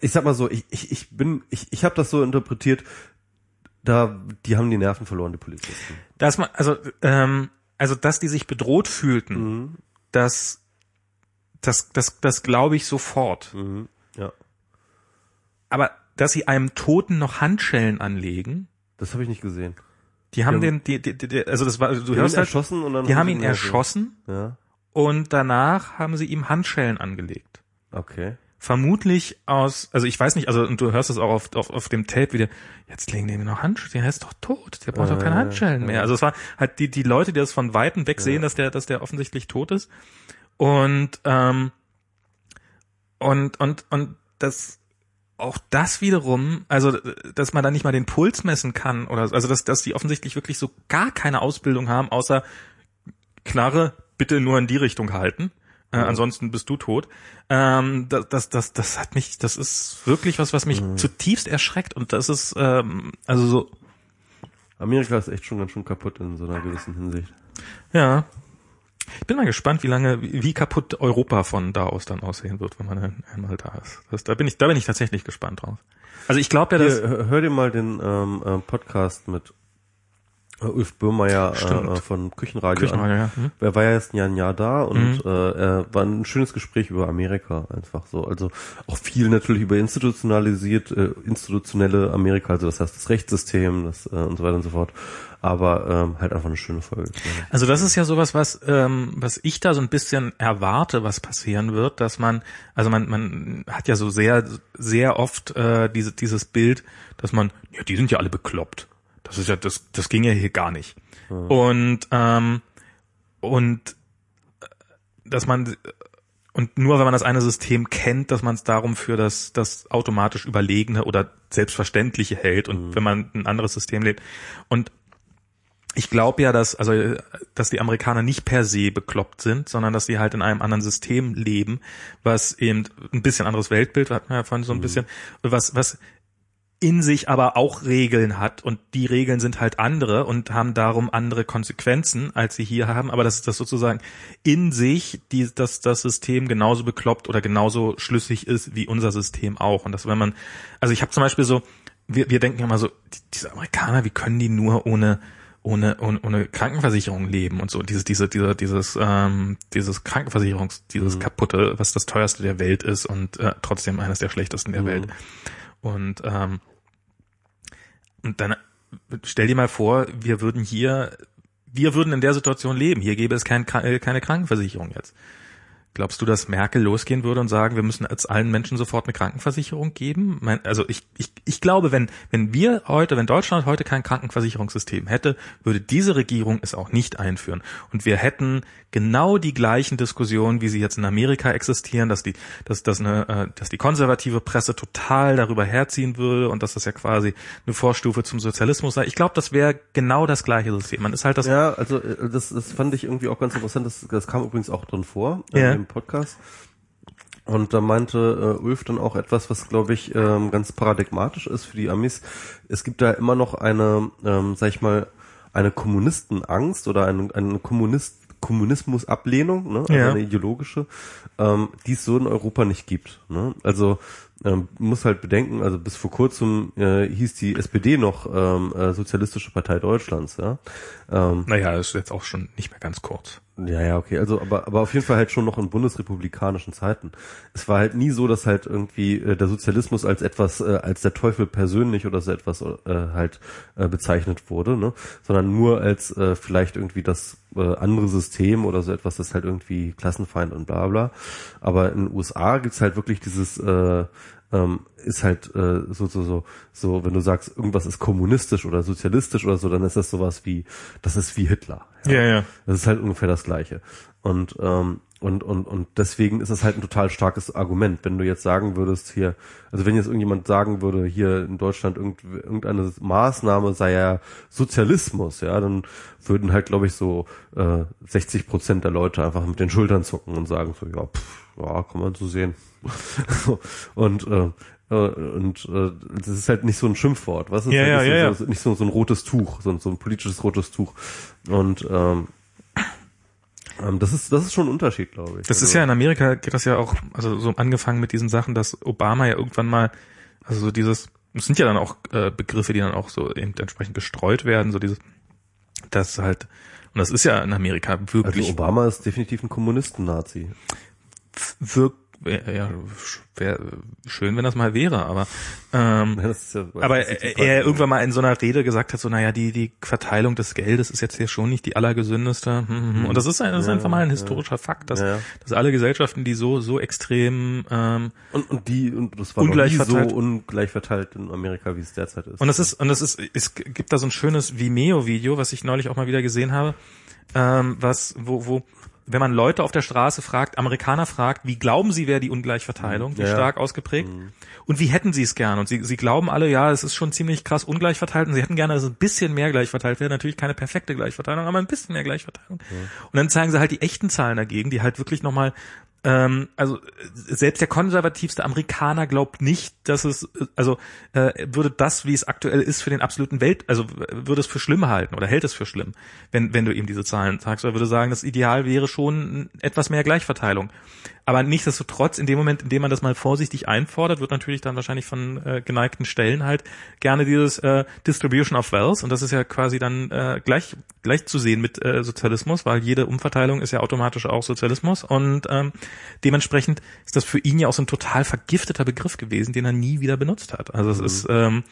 ich sag mal so, ich, ich, ich bin, ich, ich habe das so interpretiert, da, die haben die Nerven verloren, die Polizisten. Dass man, also, ähm, also, dass die sich bedroht fühlten, Mhm. das, das, das, das glaube ich sofort. Mhm. Ja. Aber dass sie einem Toten noch Handschellen anlegen, Das habe ich nicht gesehen. die haben Die den, die, die, die, also das war, du Die hörst ihn halt, erschossen und dann die haben ihn ja erschossen Ja. und danach haben sie ihm Handschellen angelegt. Okay. Vermutlich aus, also ich weiß nicht, also und du hörst es auch auf, auf, auf dem Tape wieder, jetzt legen die mir noch Handschellen, der ist doch tot, der braucht doch keine Äh, Handschellen ja. mehr. Also es war halt die, die Leute, die das von Weitem weg sehen, dass der, dass der offensichtlich tot ist. Und, ähm, und, und, und das, auch das wiederum, also, dass man da nicht mal den Puls messen kann oder, also, dass, dass die offensichtlich wirklich so gar keine Ausbildung haben, außer Knarre bitte nur in die Richtung halten. Äh, ansonsten bist du tot. Ähm, das, das, das, das hat mich, das ist wirklich was, was mich zutiefst erschreckt und das ist, ähm, also so, Amerika ist echt schon ganz schön kaputt in so einer gewissen Hinsicht. ja. Ich bin mal gespannt, wie lange, wie kaputt Europa von da aus dann aussehen wird, wenn man ein- einmal da ist. Das, da bin ich, da bin ich tatsächlich gespannt drauf. Also ich glaube ja, dass, Hier, hör dir mal den ähm, äh, Podcast mit Ulf Böhmeier Stimmt. äh, von Küchenradio, Küchenradio, an. ja. Hm? Er war ja jetzt ein Jahr, ein Jahr da und Mhm. äh, er war ein schönes Gespräch über Amerika einfach so. Also auch viel natürlich über institutionalisiert, äh, institutionelle Amerika, also das heißt das Rechtssystem das, äh, und so weiter und so fort. Aber ähm, halt einfach eine schöne Folge. Also das ist ja sowas, was ähm, was ich da so ein bisschen erwarte, was passieren wird, dass man, also man man hat ja so sehr sehr oft äh, diese dieses Bild, dass man, ja, die sind ja alle bekloppt. Das ist ja das das ging ja hier gar nicht. Und ähm, und äh, dass man und nur wenn man das eine System kennt, dass man es darum für das, das automatisch Überlegene oder Selbstverständliche hält und wenn man ein anderes System lebt. Und ich glaube ja, dass, also, dass die Amerikaner nicht per se bekloppt sind, sondern dass sie halt in einem anderen System leben, was eben ein bisschen anderes Weltbild, hat man ja vorhin so ein bisschen, was, was in sich aber auch Regeln hat und die Regeln sind halt andere und haben darum andere Konsequenzen, als sie hier haben, aber dass das sozusagen in sich die, dass das System genauso bekloppt oder genauso schlüssig ist wie unser System auch und dass wenn man, also ich habe zum Beispiel so, wir, wir denken immer so, die, diese Amerikaner, wie können die nur ohne ohne, ohne, ohne Krankenversicherung leben und so. Dieses, diese, dieser, dieses, ähm, dieses Krankenversicherungs, dieses kaputte, was das teuerste der Welt ist und äh, trotzdem eines der schlechtesten der Mhm. Welt. Und, ähm, und dann stell dir mal vor, wir würden hier, wir würden in der Situation leben. Hier gäbe es kein, äh, keine Krankenversicherung jetzt. Glaubst du, dass Merkel losgehen würde und sagen, wir müssen jetzt allen Menschen sofort eine Krankenversicherung geben? Also ich, ich, ich glaube, wenn, wenn wir heute, wenn Deutschland heute kein Krankenversicherungssystem hätte, würde diese Regierung es auch nicht einführen. Und wir hätten genau die gleichen Diskussionen, wie sie jetzt in Amerika existieren, dass die, dass, dass, eine, äh, dass die konservative Presse total darüber herziehen würde und dass das ja quasi eine Vorstufe zum Sozialismus sei. Ich glaube, das wäre genau das gleiche System. Man ist halt das Ja, also äh, das, das fand ich irgendwie auch ganz interessant. Das, das kam übrigens auch drin vor Ja. Im Podcast. Und da meinte äh, Ulf dann auch etwas, was glaube ich ähm, ganz paradigmatisch ist für die Amis. Es gibt da immer noch eine, ähm, sag ich mal, eine Kommunistenangst oder eine, eine Kommunist Kommunismus-Ablehnung, ne? also Ja. eine ideologische, ähm, die es so in Europa nicht gibt. Ne? Also ähm, muss halt bedenken, also bis vor kurzem äh, hieß die SPD noch ähm, äh, Sozialistische Partei Deutschlands, ja. Ähm, Naja, ist jetzt auch schon nicht mehr ganz kurz. Ja, ja, okay. Also, aber, aber auf jeden Fall halt schon noch in bundesrepublikanischen Zeiten. Es war halt nie so, dass halt irgendwie äh, der Sozialismus als etwas, äh, als der Teufel persönlich oder so etwas äh, halt äh, bezeichnet wurde, ne? Sondern nur als äh, vielleicht irgendwie das äh, andere System oder so etwas, das halt irgendwie Klassenfeind und bla bla. Aber in den USA gibt's halt wirklich dieses äh, ähm, ist halt äh, so, so, so, so, wenn du sagst, irgendwas ist kommunistisch oder sozialistisch oder so, dann ist das sowas wie, das ist wie Hitler. Ja, ja. Das ist halt ungefähr das Gleiche. Und, ähm, und, und, und deswegen ist es halt ein total starkes Argument. Wenn du jetzt sagen würdest hier, also wenn jetzt irgendjemand sagen würde, hier in Deutschland irgend, irgendeine Maßnahme sei ja Sozialismus, ja, dann würden halt, glaube ich, so äh, 60 Prozent der Leute einfach mit den Schultern zucken und sagen so, ja, pff, ja, kann man so sehen. und äh, äh, und äh, das ist halt nicht so ein Schimpfwort, was ist Ja, halt ja, nicht, ja, so, so, nicht so, so ein rotes Tuch, so, ein- so ein politisches rotes Tuch. Und ähm, ähm, das ist das ist schon ein Unterschied, glaube ich. Das ist ja in Amerika geht das ja auch, also so angefangen mit diesen Sachen, dass Obama ja irgendwann mal, also so dieses, es sind ja dann auch äh, Begriffe, die dann auch so eben entsprechend gestreut werden, so dieses, das halt, und das ist ja in Amerika also wirklich, Obama ist definitiv ein Kommunisten-Nazi. Wirk, ja, wäre schön, wenn das mal wäre, aber ähm, Ja, aber die er, irgendwann mal in so einer Rede gesagt hat, so, naja, die, die Verteilung des Geldes ist jetzt hier schon nicht die allergesündeste. hm, hm, hm. Und das ist, ein, das ist einfach mal ein historischer Fakt, dass, dass alle Gesellschaften, die so, so extrem, ähm, und, und die und das war Ungleich verteilt. so ungleich verteilt in Amerika, wie es derzeit ist. und das ist, und das ist, es gibt da so ein schönes Vimeo-Video, was ich neulich auch mal wieder gesehen habe, ähm, was, wo, wo, wenn man Leute auf der Straße fragt, Amerikaner fragt, wie glauben sie, wäre die Ungleichverteilung, wie Ja, ja. stark ausgeprägt? Und wie hätten sie es gern? Und sie, sie glauben alle, ja, es ist schon ziemlich krass ungleich verteilt und sie hätten gerne, dass es ein bisschen mehr gleich verteilt wäre. Natürlich keine perfekte Gleichverteilung, aber ein bisschen mehr Gleichverteilung. Und dann zeigen sie halt die echten Zahlen dagegen, die halt wirklich nochmal ähm, also selbst der konservativste Amerikaner glaubt nicht, dass es, also äh, würde das, wie es aktuell ist, für den absoluten Welt, also würde es für schlimm halten oder hält es für schlimm, wenn, wenn du ihm diese Zahlen sagst, oder würde sagen, das Ideal wäre schon etwas mehr Gleichverteilung. Aber nichtsdestotrotz, in dem Moment, in dem man das mal vorsichtig einfordert, wird natürlich dann wahrscheinlich von äh, geneigten Stellen halt gerne dieses äh, Distribution of Wealth. Und das ist ja quasi dann äh, gleich gleich zu sehen mit äh, Sozialismus, weil jede Umverteilung ist ja automatisch auch Sozialismus. Und ähm, dementsprechend ist das für ihn ja auch so ein total vergifteter Begriff gewesen, den er nie wieder benutzt hat. Also es ist ähm,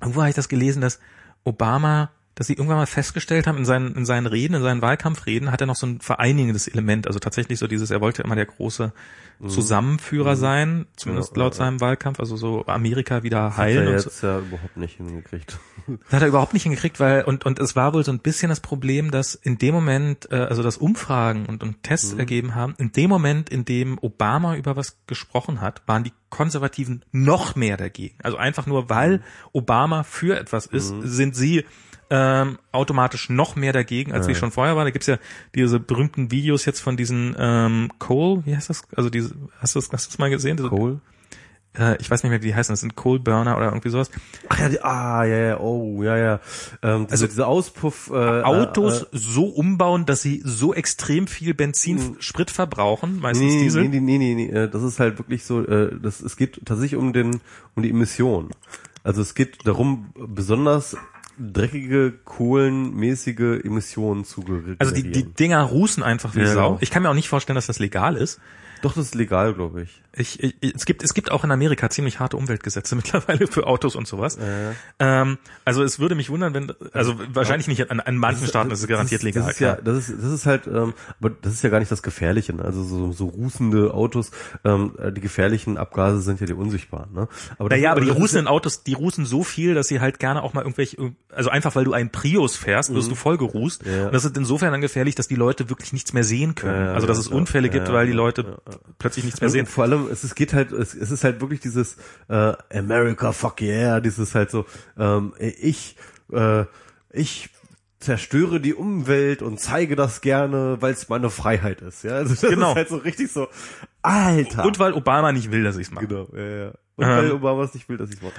irgendwo habe ich das gelesen, dass Obama, dass sie irgendwann mal festgestellt haben, in seinen, in seinen Reden, in seinen Wahlkampfreden, hat er noch so ein vereinigendes Element. Also tatsächlich so dieses, er wollte immer der große Zusammenführer sein, zumindest Ja, laut ja, seinem Wahlkampf, also so Amerika wieder hat heilen er und so. jetzt ja überhaupt nicht hingekriegt. Das hat er überhaupt nicht hingekriegt, weil und und es war wohl so ein bisschen das Problem, dass in dem Moment, äh, also das Umfragen und, und Tests ergeben haben, in dem Moment, in dem Obama über was gesprochen hat, waren die Konservativen noch mehr dagegen. Also einfach nur, weil Obama für etwas ist, sind sie ähm, automatisch noch mehr dagegen, als sie schon vorher waren. Da gibt's ja diese berühmten Videos jetzt von diesen ähm, Cole, wie heißt das? Also diese, hast du das, hast du das mal gesehen? Diese, Cole? Äh, ich weiß nicht mehr, wie die heißen. Das sind Coal Burner oder irgendwie sowas. Ach ja, die, ah, ja, ja, oh, ja, ja. Ähm, diese, Also diese Auspuff, äh, Autos äh, so umbauen, dass sie so extrem viel Benzin, Sprit verbrauchen, meistens Nee, Diesel. nee, nee, nee, nee, äh, das ist halt wirklich so, äh, das, es geht tatsächlich um den, um die Emissionen. Also es geht darum, besonders dreckige, kohlenmäßige Emissionen zu Also die, die. Dinger rußen einfach wie Ja, Sau. genau. Ich kann mir auch nicht vorstellen, dass das legal ist. Doch, das ist legal, glaube ich. Ich, ich, es gibt es gibt auch in Amerika ziemlich harte Umweltgesetze mittlerweile für Autos und sowas. Ähm, also es würde mich wundern, wenn also wahrscheinlich nicht an, an manchen Staaten ist es garantiert das, legal. Das ist ja, das ist, das ist halt, ähm, aber das ist ja gar nicht das Gefährliche. Ne? Also so, so rußende Autos, ähm, äh, die gefährlichen Abgase sind ja die unsichtbaren. Ne? Aber Naja, aber die ist rußenden Autos, die rußen so viel, dass sie halt gerne auch mal irgendwelche, also einfach weil du einen Prius fährst, wirst du voll gerußt. Mhm. Ja. Und das ist insofern dann gefährlich, dass die Leute wirklich nichts mehr sehen können. Ja, also dass es ja, Unfälle ja, gibt, ja, weil die ja, Leute plötzlich nichts mehr sehen. vor allem, es, es geht halt, es, es ist halt wirklich dieses äh, America fuck yeah, dieses halt so, ähm, ich, äh, ich zerstöre die Umwelt und zeige das gerne, weil es meine Freiheit ist. Ja, also das Genau. ist halt so richtig so, Alter. Und weil Obama nicht will, dass ich es mache. genau, ja, ja. Und Ähm. weil Obama es nicht will, dass ich mache.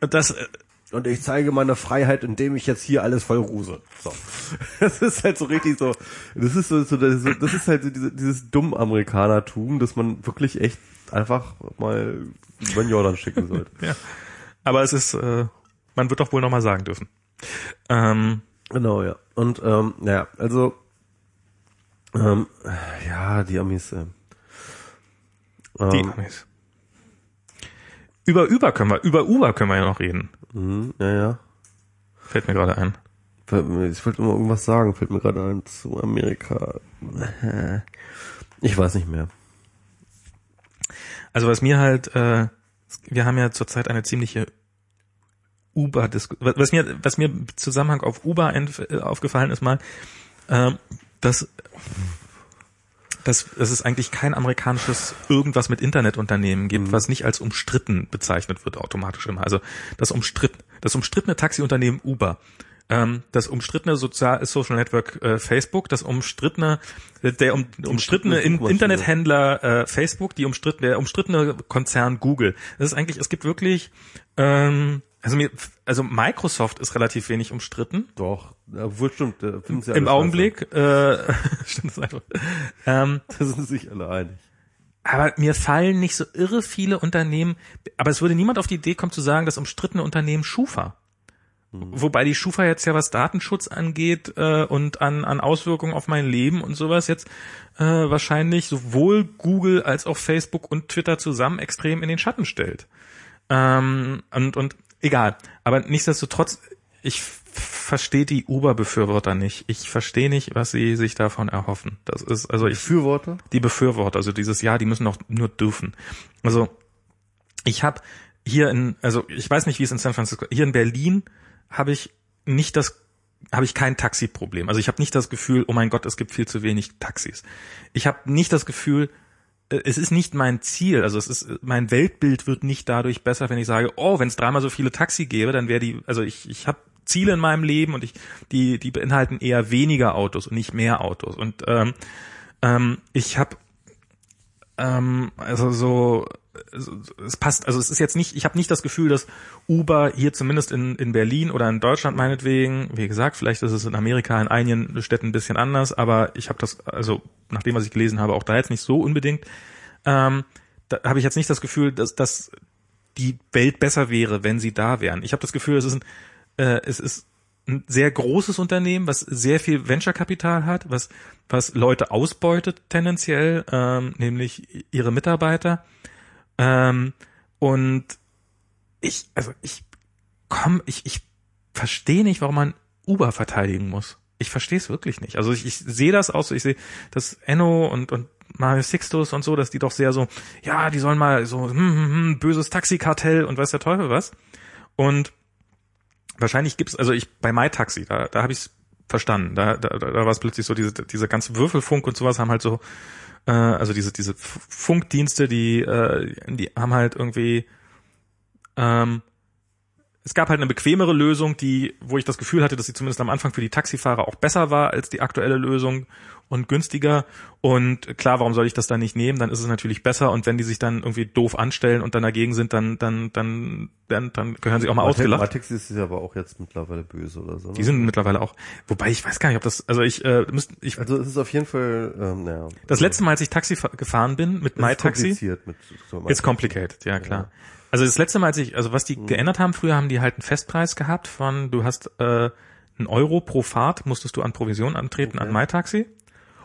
Das, äh, Und ich zeige meine Freiheit, indem ich jetzt hier alles voll ruse. So. Das ist halt so richtig so, das ist so, so das ist das ist halt so diese, dieses dumm Amerikanertum, dass man wirklich echt einfach mal über den Jordan schicken sollte. Ja. Aber es ist, äh, man wird doch wohl nochmal sagen dürfen. Ähm, Genau, ja. Und ähm, ja, also ähm, ja, die Amis. Äh, die ähm, Amis. Über Uber können wir, über Uber können wir ja noch reden. Mhm, ja, ja. Fällt mir gerade ein. Ich wollte immer irgendwas sagen, fällt mir gerade ein zu Amerika. Ich weiß nicht mehr. Also was mir halt, äh, wir haben ja zurzeit eine ziemliche Uber, was mir, was mir im Zusammenhang auf Uber äh, aufgefallen ist mal, ähm, dass, dass, dass es eigentlich kein amerikanisches irgendwas mit Internetunternehmen gibt, was nicht als umstritten bezeichnet wird automatisch immer. Also das umstritten, das umstrittene Taxiunternehmen Uber. Ähm, das umstrittene Sozial Social Network äh, Facebook, das umstrittene, der um, umstrittene In. Internethändler äh, Facebook, die umstrittene, der umstrittene Konzern Google. Das ist eigentlich, es gibt wirklich, ähm, also mir, also Microsoft ist relativ wenig umstritten. Doch, obwohl stimmt, da finden sie Im alle Augenblick, äh, stimmt das einfach. Ähm. Da sind sich alle einig. aber mir fallen nicht so irre viele Unternehmen, aber es würde niemand auf die Idee kommen zu sagen, das umstrittene Unternehmen Schufa. Wobei die Schufa jetzt ja was Datenschutz angeht äh, und an, an Auswirkungen auf mein Leben und sowas jetzt äh, wahrscheinlich sowohl Google als auch Facebook und Twitter zusammen extrem in den Schatten stellt. Ähm, und, und egal. Aber nichtsdestotrotz, ich verstehe die Uber-Befürworter nicht. Ich verstehe nicht, was sie sich davon erhoffen. Das ist, also ich Befürworter? die Befürworter, also dieses Ja, die müssen doch nur dürfen. Also ich habe hier in, also ich weiß nicht, wie es in San Francisco, hier in Berlin habe ich nicht das, habe ich kein Taxiproblem. Also ich habe nicht das Gefühl, oh mein Gott, es gibt viel zu wenig Taxis. Ich habe nicht das Gefühl, es ist nicht mein Ziel, also es ist mein Weltbild wird nicht dadurch besser, wenn ich sage, oh, wenn es dreimal so viele Taxi gäbe, dann wäre die, also ich ich habe Ziele in meinem Leben und ich die die beinhalten eher weniger Autos und nicht mehr Autos. Und ähm, ähm, ich habe ähm, also so so- es passt, also es ist jetzt nicht, ich habe nicht das Gefühl, dass Uber hier zumindest in, in Berlin oder in Deutschland meinetwegen, wie gesagt, vielleicht ist es in Amerika in einigen Städten ein bisschen anders, aber ich habe das, also nach dem, was ich gelesen habe, auch da jetzt nicht so unbedingt, ähm, da habe ich jetzt nicht das Gefühl, dass, dass die Welt besser wäre, wenn sie da wären. Ich habe das Gefühl, es ist ein, äh, es ist ein sehr großes Unternehmen, was sehr viel Venture-Kapital hat, was, was Leute ausbeutet tendenziell, ähm, nämlich ihre Mitarbeiter. Ähm, und ich, also ich komm, ich, ich verstehe nicht, warum man Uber verteidigen muss. Ich verstehe es wirklich nicht. Also ich, ich sehe das auch so, ich sehe, dass Enno und, und Mario Sixtus und so, dass die doch sehr so, ja, die sollen mal so, hm, hm, hm, böses Taxikartell und weiß der Teufel was. Und wahrscheinlich gibt's, also ich bei MyTaxi, da, da habe ich es verstanden. Da, da, da war es plötzlich so, diese, diese ganze Würfelfunk und sowas haben halt so, äh, also diese, diese Funkdienste, die, äh, die haben halt irgendwie, ähm, es gab halt eine bequemere Lösung, die, wo ich das Gefühl hatte, dass sie zumindest am Anfang für die Taxifahrer auch besser war als die aktuelle Lösung und günstiger. Und klar, warum soll ich das dann nicht nehmen? Dann ist es natürlich besser. Und wenn die sich dann irgendwie doof anstellen und dann dagegen sind, dann, dann, dann, dann, dann gehören sie auch mal ausgelacht. Matex ist ja aber auch jetzt mittlerweile böse oder so. Ne? Die sind mittlerweile auch, wobei ich weiß gar nicht, ob das, also ich, äh, müsst, ich, also es ist auf jeden Fall, ähm, naja. das letzte Mal, als ich Taxi fa- gefahren bin mit Es ist MyTaxi, kompliziert mit so It's complicated, ja klar. Also das letzte Mal, als ich, also was die geändert haben, früher haben die halt einen Festpreis gehabt von, du hast äh, einen Euro pro Fahrt, musstest du an Provision antreten an MyTaxi.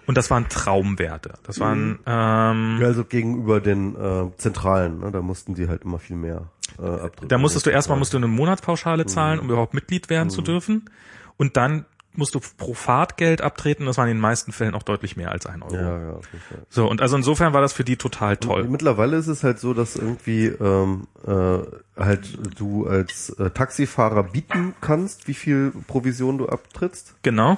Und das waren Traumwerte. Das waren, ähm, Ja, also gegenüber den äh, Zentralen, ne, da mussten die halt immer viel mehr äh, abdrücken. da musstest du erstmal musst du eine Monatspauschale zahlen, um überhaupt Mitglied werden zu dürfen. Und dann musst du pro Fahrt Geld abtreten. Das waren in den meisten Fällen auch deutlich mehr als ein Euro. Ja, ja, auf jeden Fall. So, und also insofern war das für die total toll. Mittlerweile ist es halt so, dass irgendwie ähm, äh, halt du als äh, Taxifahrer bieten kannst, wie viel Provision du abtrittst. Genau.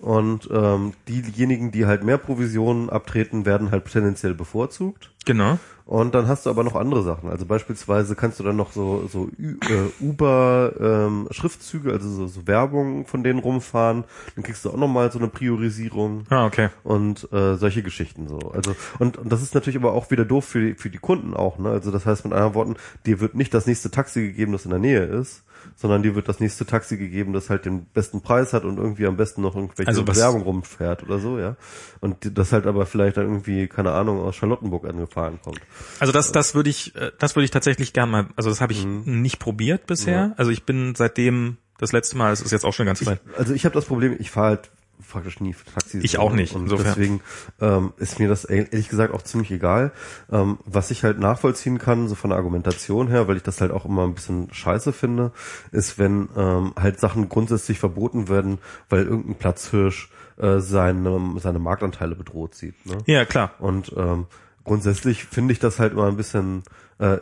Und ähm, diejenigen, die halt mehr Provisionen abtreten, werden halt tendenziell bevorzugt. Genau. Und dann hast du aber noch andere Sachen. Also beispielsweise kannst du dann noch so, so äh, Uber-Schriftzüge, also so, so Werbung von denen rumfahren. Dann kriegst du auch nochmal so eine Priorisierung Ah, okay. und äh, solche Geschichten so. Also und, und das ist natürlich aber auch wieder doof für die, für die Kunden auch. Ne? Also das heißt mit anderen Worten, dir wird nicht das nächste Taxi gegeben, das in der Nähe ist, sondern dir wird das nächste Taxi gegeben, das halt den besten Preis hat und irgendwie am besten noch irgendwelche Also Werbung rumfährt oder so, ja. Und das halt aber vielleicht dann irgendwie keine Ahnung aus Charlottenburg angefahren kommt. Also das, das würde ich, äh, das würde ich tatsächlich gern mal, also das habe ich nicht probiert bisher. Also ich bin seitdem das letzte Mal, es ist jetzt auch schon ganz weit. Also ich habe das Problem, ich fahre halt praktisch nie Taxis. Ich auch nicht, Und insofern. deswegen ähm, ist mir das ehrlich gesagt auch ziemlich egal. Ähm, was ich halt nachvollziehen kann, so von der Argumentation her, weil ich das halt auch immer ein bisschen scheiße finde, ist, wenn ähm, halt Sachen grundsätzlich verboten werden, weil irgendein Platzhirsch äh, seine, seine Marktanteile bedroht sieht. Ne? Ja, klar. Und ähm, grundsätzlich finde ich das halt immer ein bisschen, äh,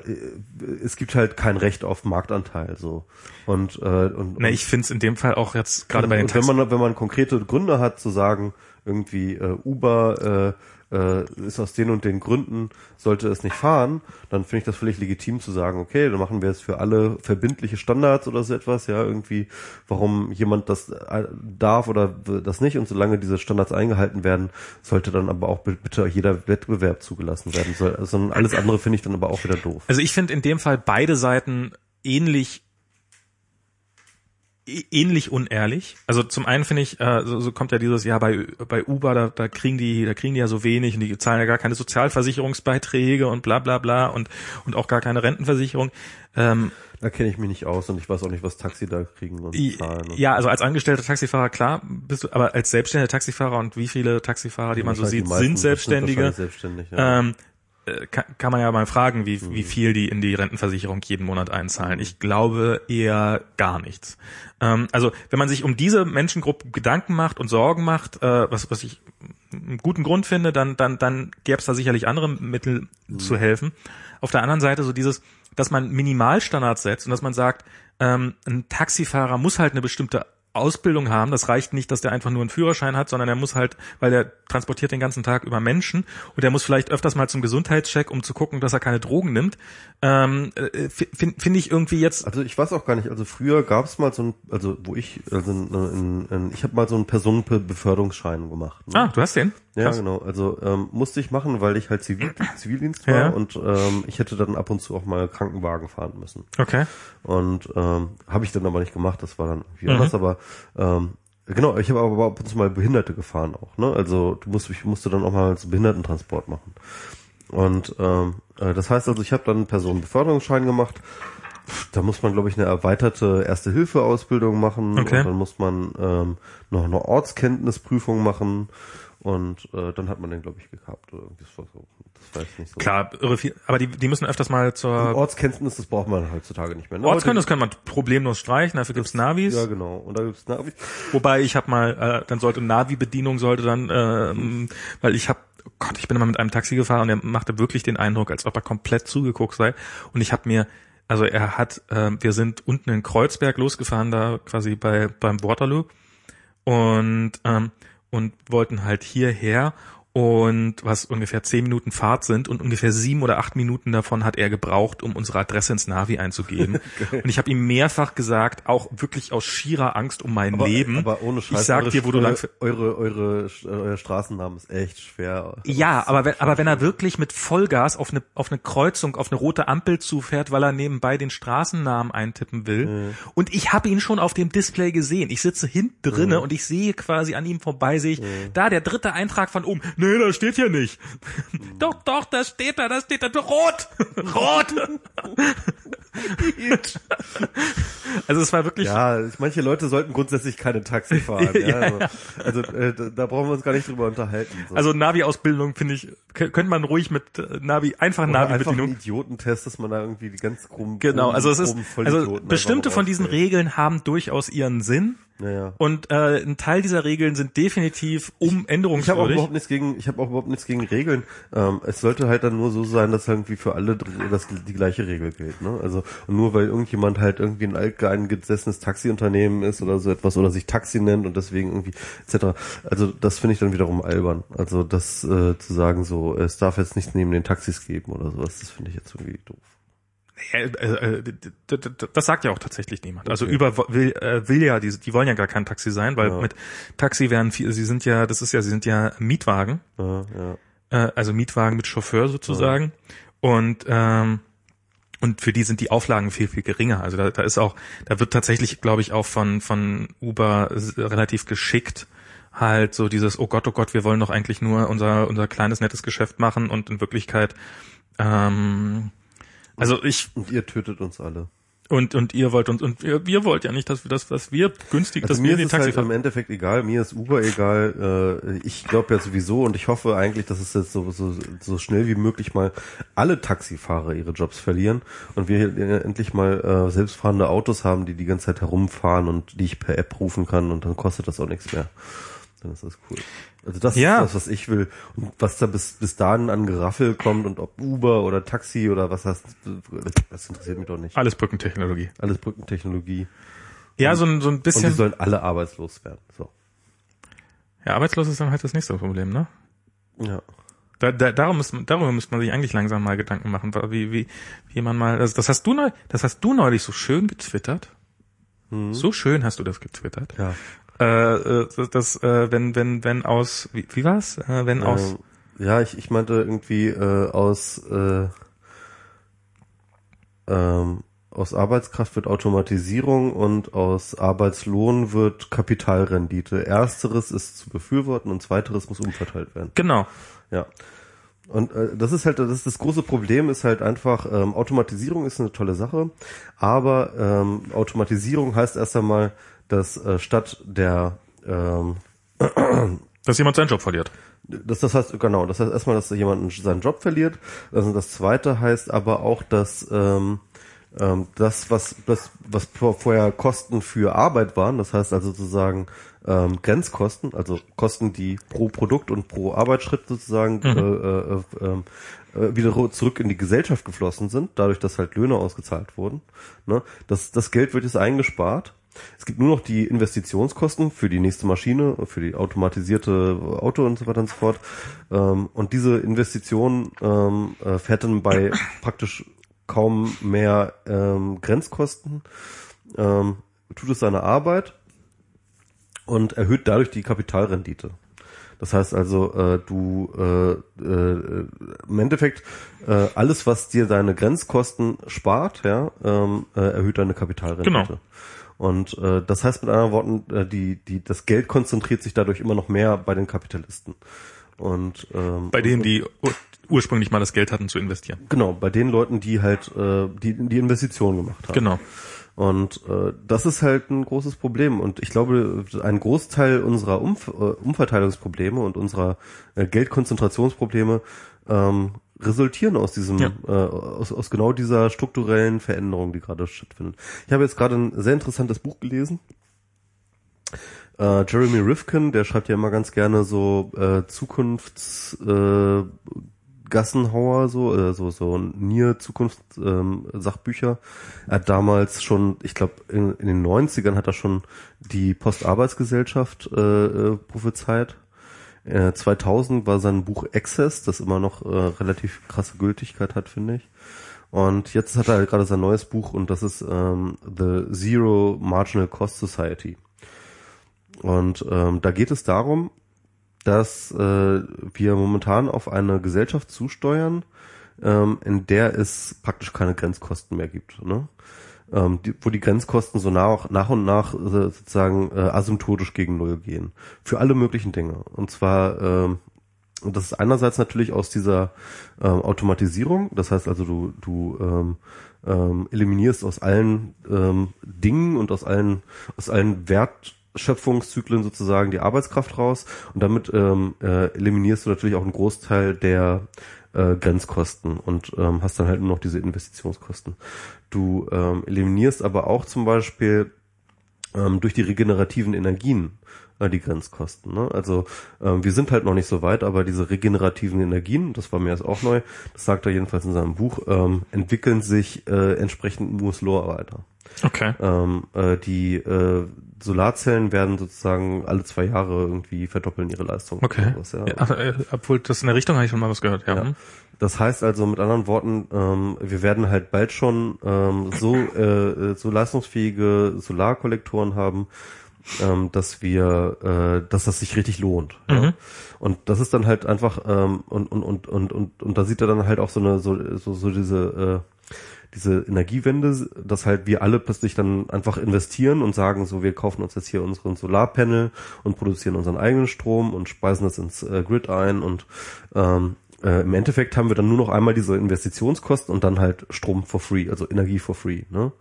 es gibt halt kein Recht auf Marktanteil so. Und, äh, und, Ne, ich finde es in dem Fall auch jetzt gerade bei den und wenn man wenn man konkrete Gründe hat zu sagen, irgendwie äh, Uber äh, ist aus den und den Gründen sollte es nicht fahren, dann finde ich das völlig legitim zu sagen, okay, dann machen wir es für alle verbindliche Standards oder so etwas, ja, irgendwie, warum jemand das äh, darf oder das nicht und solange diese Standards eingehalten werden, sollte dann aber auch bi- bitte jeder Wettbewerb zugelassen werden. Also alles andere finde ich dann aber auch wieder doof. Also ich finde in dem Fall beide Seiten ähnlich ähnlich unehrlich. Also zum einen finde ich, äh, so, so kommt ja dieses Jahr bei bei Uber, da, da kriegen die, da kriegen die ja so wenig und die zahlen ja gar keine Sozialversicherungsbeiträge und bla bla bla und und auch gar keine Rentenversicherung. Ähm, Da kenne ich mich nicht aus und ich weiß auch nicht, was Taxi da kriegen und zahlen. und- ja, also als angestellter Taxifahrer klar, bist du, aber als selbstständiger Taxifahrer und wie viele Taxifahrer, die man so sieht, sind Selbstständige. wahrscheinlich selbstständig, ja. ähm, äh, kann, kann man ja mal fragen, wie, wie viel die in die Rentenversicherung jeden Monat einzahlen. Ich glaube eher gar nichts. Ähm, also wenn man sich um diese Menschengruppe Gedanken macht und Sorgen macht, äh, was, was ich einen guten Grund finde, dann, dann, dann gäbe es da sicherlich andere Mittel zu helfen. Auf der anderen Seite so dieses, dass man Minimalstandards setzt und dass man sagt, ähm, ein Taxifahrer muss halt eine bestimmte Ausbildung haben. Das reicht nicht, dass der einfach nur einen Führerschein hat, sondern er muss halt, weil er transportiert den ganzen Tag über Menschen und er muss vielleicht öfters mal zum Gesundheitscheck, um zu gucken, dass er keine Drogen nimmt. Ähm, äh, Finde find ich irgendwie jetzt. Also ich weiß auch gar nicht, also früher gab es mal so ein, also wo ich, also in, in, in, ich habe mal so einen Personenbeförderungsschein gemacht. Ne? Ah, du hast den? ja, Krass. genau. Also ähm, musste ich machen, weil ich halt Zivil, Zivildienst war Ja. und ähm, ich hätte dann ab und zu auch mal Krankenwagen fahren müssen. Okay. Und ähm, habe ich dann aber nicht gemacht, das war dann irgendwie Mhm. anders, aber ähm, genau, ich habe aber ab und zu mal Behinderte gefahren auch, ne? Also du musst, ich musste dann auch mal so Behindertentransport machen. Und ähm, äh, das heißt also, ich habe dann einen Personenbeförderungsschein gemacht. Da muss man, glaube ich, eine erweiterte Erste-Hilfe-Ausbildung machen. Okay. Und dann muss man ähm, noch eine Ortskenntnisprüfung machen. Und äh, dann hat man den, glaube ich, gehabt. Oder irgendwie so. Das weiß ich nicht so. Klar, irre viel, aber die, die müssen öfters mal zur Ortskenntnis, das braucht man heutzutage nicht mehr. Ne? Ortskenntnis kann man problemlos streichen, dafür gibt's Navis. Ja, genau. Und da gibt's Navi. Wobei ich habe mal, äh, dann sollte Navi-Bedienung sollte dann, ähm, weil ich habe, oh Gott, ich bin immer mit einem Taxi gefahren und er machte wirklich den Eindruck, als ob er komplett zugeguckt sei. Und ich habe mir, also er hat, ähm, wir sind unten in Kreuzberg losgefahren, da quasi bei beim Waterloo und ähm, und wollten halt hierher und was ungefähr zehn Minuten Fahrt sind und ungefähr sieben oder acht Minuten davon hat er gebraucht, um unsere Adresse ins Navi einzugeben. und ich habe ihm mehrfach gesagt, auch wirklich aus schierer Angst um mein Leben. Aber ohne Scheiß. ich sag eure, dir, wo du lang. eure, eure, eure, euer Straßennamen ist echt schwer. Ja, aber wenn, aber wenn er wirklich mit Vollgas auf eine, auf eine Kreuzung, auf eine rote Ampel zufährt, weil er nebenbei den Straßennamen eintippen will. Und ich habe ihn schon auf dem Display gesehen. Ich sitze hinten drinne und ich sehe quasi an ihm vorbei, sehe ich, da der dritte Eintrag von oben. Nee, da steht hier nicht. doch, doch, da steht da, da steht da. Rot! Rot! also es war wirklich. Ja, manche Leute sollten grundsätzlich keine Taxi fahren. ja, also also äh, da, brauchen wir uns gar nicht drüber unterhalten. So. Also Navi-Ausbildung finde ich, könnte man ruhig mit äh, Navi, einfach Navi-Bedienung. Idiotentest, dass man da irgendwie die ganz groben Genau, also es ist, also bestimmte von diesen. Regeln haben durchaus ihren Sinn. Ja, ja. Und äh, ein Teil dieser Regeln sind definitiv Ich habe auch umänderungswürdig. überhaupt nichts gegen, ich habe auch überhaupt nichts gegen Regeln. Ähm, es sollte halt dann nur so sein, dass irgendwie für alle das, die gleiche Regel gilt. Ne? Also und nur weil irgendjemand halt irgendwie ein alteingesessenes Taxiunternehmen ist oder so etwas oder sich Taxi nennt und deswegen irgendwie etc. Also das finde ich dann wiederum albern. Also das äh, zu sagen so, es darf jetzt nichts neben den Taxis geben oder sowas, das finde ich jetzt irgendwie doof. Ja, äh, das sagt ja auch tatsächlich niemand. Also Okay. über will, äh, will ja, die, die wollen ja gar kein Taxi sein, weil Ja. mit Taxi werden viel, sie sind ja, das ist ja, sie sind ja Mietwagen, Ja, ja. äh, also Mietwagen mit Chauffeur sozusagen. Und ähm, und für die sind die Auflagen viel viel geringer. Also da, da ist auch, da wird tatsächlich, glaube ich, auch von von Uber relativ geschickt halt so dieses, oh Gott, oh Gott, wir wollen doch eigentlich nur unser unser kleines nettes Geschäft machen und in Wirklichkeit ähm, also ich Und ihr tötet uns alle. Und und ihr wollt uns und wir, wir wollt ja nicht, dass wir das, was wir günstig, Also dass mir wir ist den es halt Taxifahrer. im Endeffekt egal, mir ist Uber egal. Äh, ich glaube ja sowieso und ich hoffe eigentlich, dass es jetzt so, so, so schnell wie möglich mal alle Taxifahrer ihre Jobs verlieren und wir endlich mal äh, selbstfahrende Autos haben, die die ganze Zeit herumfahren und die ich per App rufen kann und dann kostet das auch nichts mehr. Dann ist das cool. Also das Ja. ist das, was ich will. Und was da bis, bis dahin an Geraffel kommt und ob Uber oder Taxi oder was das, das interessiert mich doch nicht. Alles Brückentechnologie. Alles Brückentechnologie. Ja, so ein, so ein Und die bisschen. sollen alle arbeitslos werden. So. Ja, arbeitslos ist dann halt das nächste Problem, ne? Ja. Da, da, darum muss, man- darüber müsste man sich eigentlich langsam mal Gedanken machen, wie, wie, wie man mal, also das hast du neu, das hast du neulich so schön getwittert. So schön hast du das getwittert. Ja. Äh, äh, das, äh, wenn, wenn, wenn aus, wie, wie war's? Äh, wenn aus, Ähm, ja, ich, ich meinte irgendwie äh, aus äh, ähm, aus Arbeitskraft wird Automatisierung und aus Arbeitslohn wird Kapitalrendite. Ersteres ist zu befürworten und zweiteres muss umverteilt werden. genau. Ja. Und äh, das ist halt das, ist das große Problem ist halt einfach ähm, Automatisierung ist eine tolle Sache, aber ähm, Automatisierung heißt erst einmal, dass äh, statt der ähm, Dass jemand seinen Job verliert. das, das heißt, genau, das heißt erstmal, dass jemand seinen Job verliert. Also das zweite heißt aber auch, dass ähm, ähm, das, was, das, was vor- vorher Kosten für Arbeit waren, das heißt also sozusagen ähm, Grenzkosten, also Kosten, die pro Produkt und pro Arbeitsschritt sozusagen äh, äh, ähm, äh, wieder ro- zurück in die Gesellschaft geflossen sind, dadurch, dass halt Löhne ausgezahlt wurden. Ne? Das, das Geld wird jetzt eingespart. Es gibt nur noch die Investitionskosten für die nächste Maschine, für die automatisierte Auto und so weiter und so fort. Ähm, und diese Investition ähm, äh, fährt dann bei praktisch kaum mehr ähm, Grenzkosten, tut es seine Arbeit und erhöht dadurch die Kapitalrendite. Das heißt also, äh, du äh, äh, im Endeffekt äh, alles, was dir deine Grenzkosten spart, ja, ähm, äh, erhöht deine Kapitalrendite. Genau. Und äh, das heißt mit anderen Worten, äh, die, die, das Geld konzentriert sich dadurch immer noch mehr bei den Kapitalisten. Und ähm, Bei denen, die ur ursprünglich mal das Geld hatten zu investieren. genau, bei den Leuten, die halt äh, die, die Investitionen gemacht haben. Genau. Und äh, das ist halt ein großes Problem. Und ich glaube, ein Großteil unserer Umf äh, Umverteilungsprobleme und unserer äh, Geldkonzentrationsprobleme ähm, resultieren aus diesem, Ja. äh, aus, aus genau dieser strukturellen Veränderung, die gerade stattfindet. Ich habe jetzt gerade ein sehr interessantes Buch gelesen. Äh, Jeremy Rifkin, der schreibt ja immer ganz gerne so äh, Zukunfts äh, Gassenhauer, so, äh, so, so Nier Zukunft ähm. Er hat damals schon, ich glaube, in, in den 90ern hat er schon die Postarbeitsgesellschaft äh, äh, prophezeit. Äh, 2000 war sein Buch Access, das immer noch äh, relativ krasse Gültigkeit hat, finde ich. Und jetzt hat er halt gerade sein neues Buch und das ist ähm, The Zero Marginal Cost Society. Und ähm, da geht es darum, dass äh, wir momentan auf eine Gesellschaft zusteuern, ähm, in der es praktisch keine Grenzkosten mehr gibt. Ne? Ähm, die, wo die Grenzkosten so nach, nach und nach äh, sozusagen äh, asymptotisch gegen Null gehen. Für alle möglichen Dinge. Und zwar, ähm, das ist einerseits natürlich aus dieser ähm, Automatisierung, das heißt also du, du ähm, ähm, eliminierst aus allen ähm, Dingen und aus allen, aus allen Wertschöpfungszyklen sozusagen die Arbeitskraft raus und damit ähm, äh, eliminierst du natürlich auch einen Großteil der äh, Grenzkosten und ähm, hast dann halt nur noch diese Investitionskosten. Du ähm, eliminierst aber auch zum Beispiel ähm, durch die regenerativen Energien äh, die Grenzkosten. Ne? Also ähm, wir sind halt noch nicht so weit, aber diese regenerativen Energien, das war mir jetzt auch neu, das sagt er jedenfalls in seinem Buch, ähm, entwickeln sich äh, entsprechend Moore's Law weiter. Okay. Ähm, äh, die äh, Solarzellen werden sozusagen alle zwei Jahre irgendwie verdoppeln ihre Leistung. Okay. Sowas, ja. Ja, äh, obwohl das in der Richtung habe ich schon mal was gehört, ja. Ja. Das heißt also mit anderen Worten, ähm, wir werden halt bald schon ähm, so, äh, so leistungsfähige Solarkollektoren haben, ähm, dass wir, äh, dass das sich richtig lohnt. Ja? Mhm. Und das ist dann halt einfach ähm, und, und und und und und da sieht er dann halt auch so eine so so, so diese äh, diese Energiewende, dass halt wir alle plötzlich dann einfach investieren und sagen, so wir kaufen uns jetzt hier unseren Solarpanel und produzieren unseren eigenen Strom und speisen das ins äh, Grid ein und ähm, äh, im Endeffekt haben wir dann nur noch einmal diese Investitionskosten und dann halt Strom for free, also Energie for free. Ne?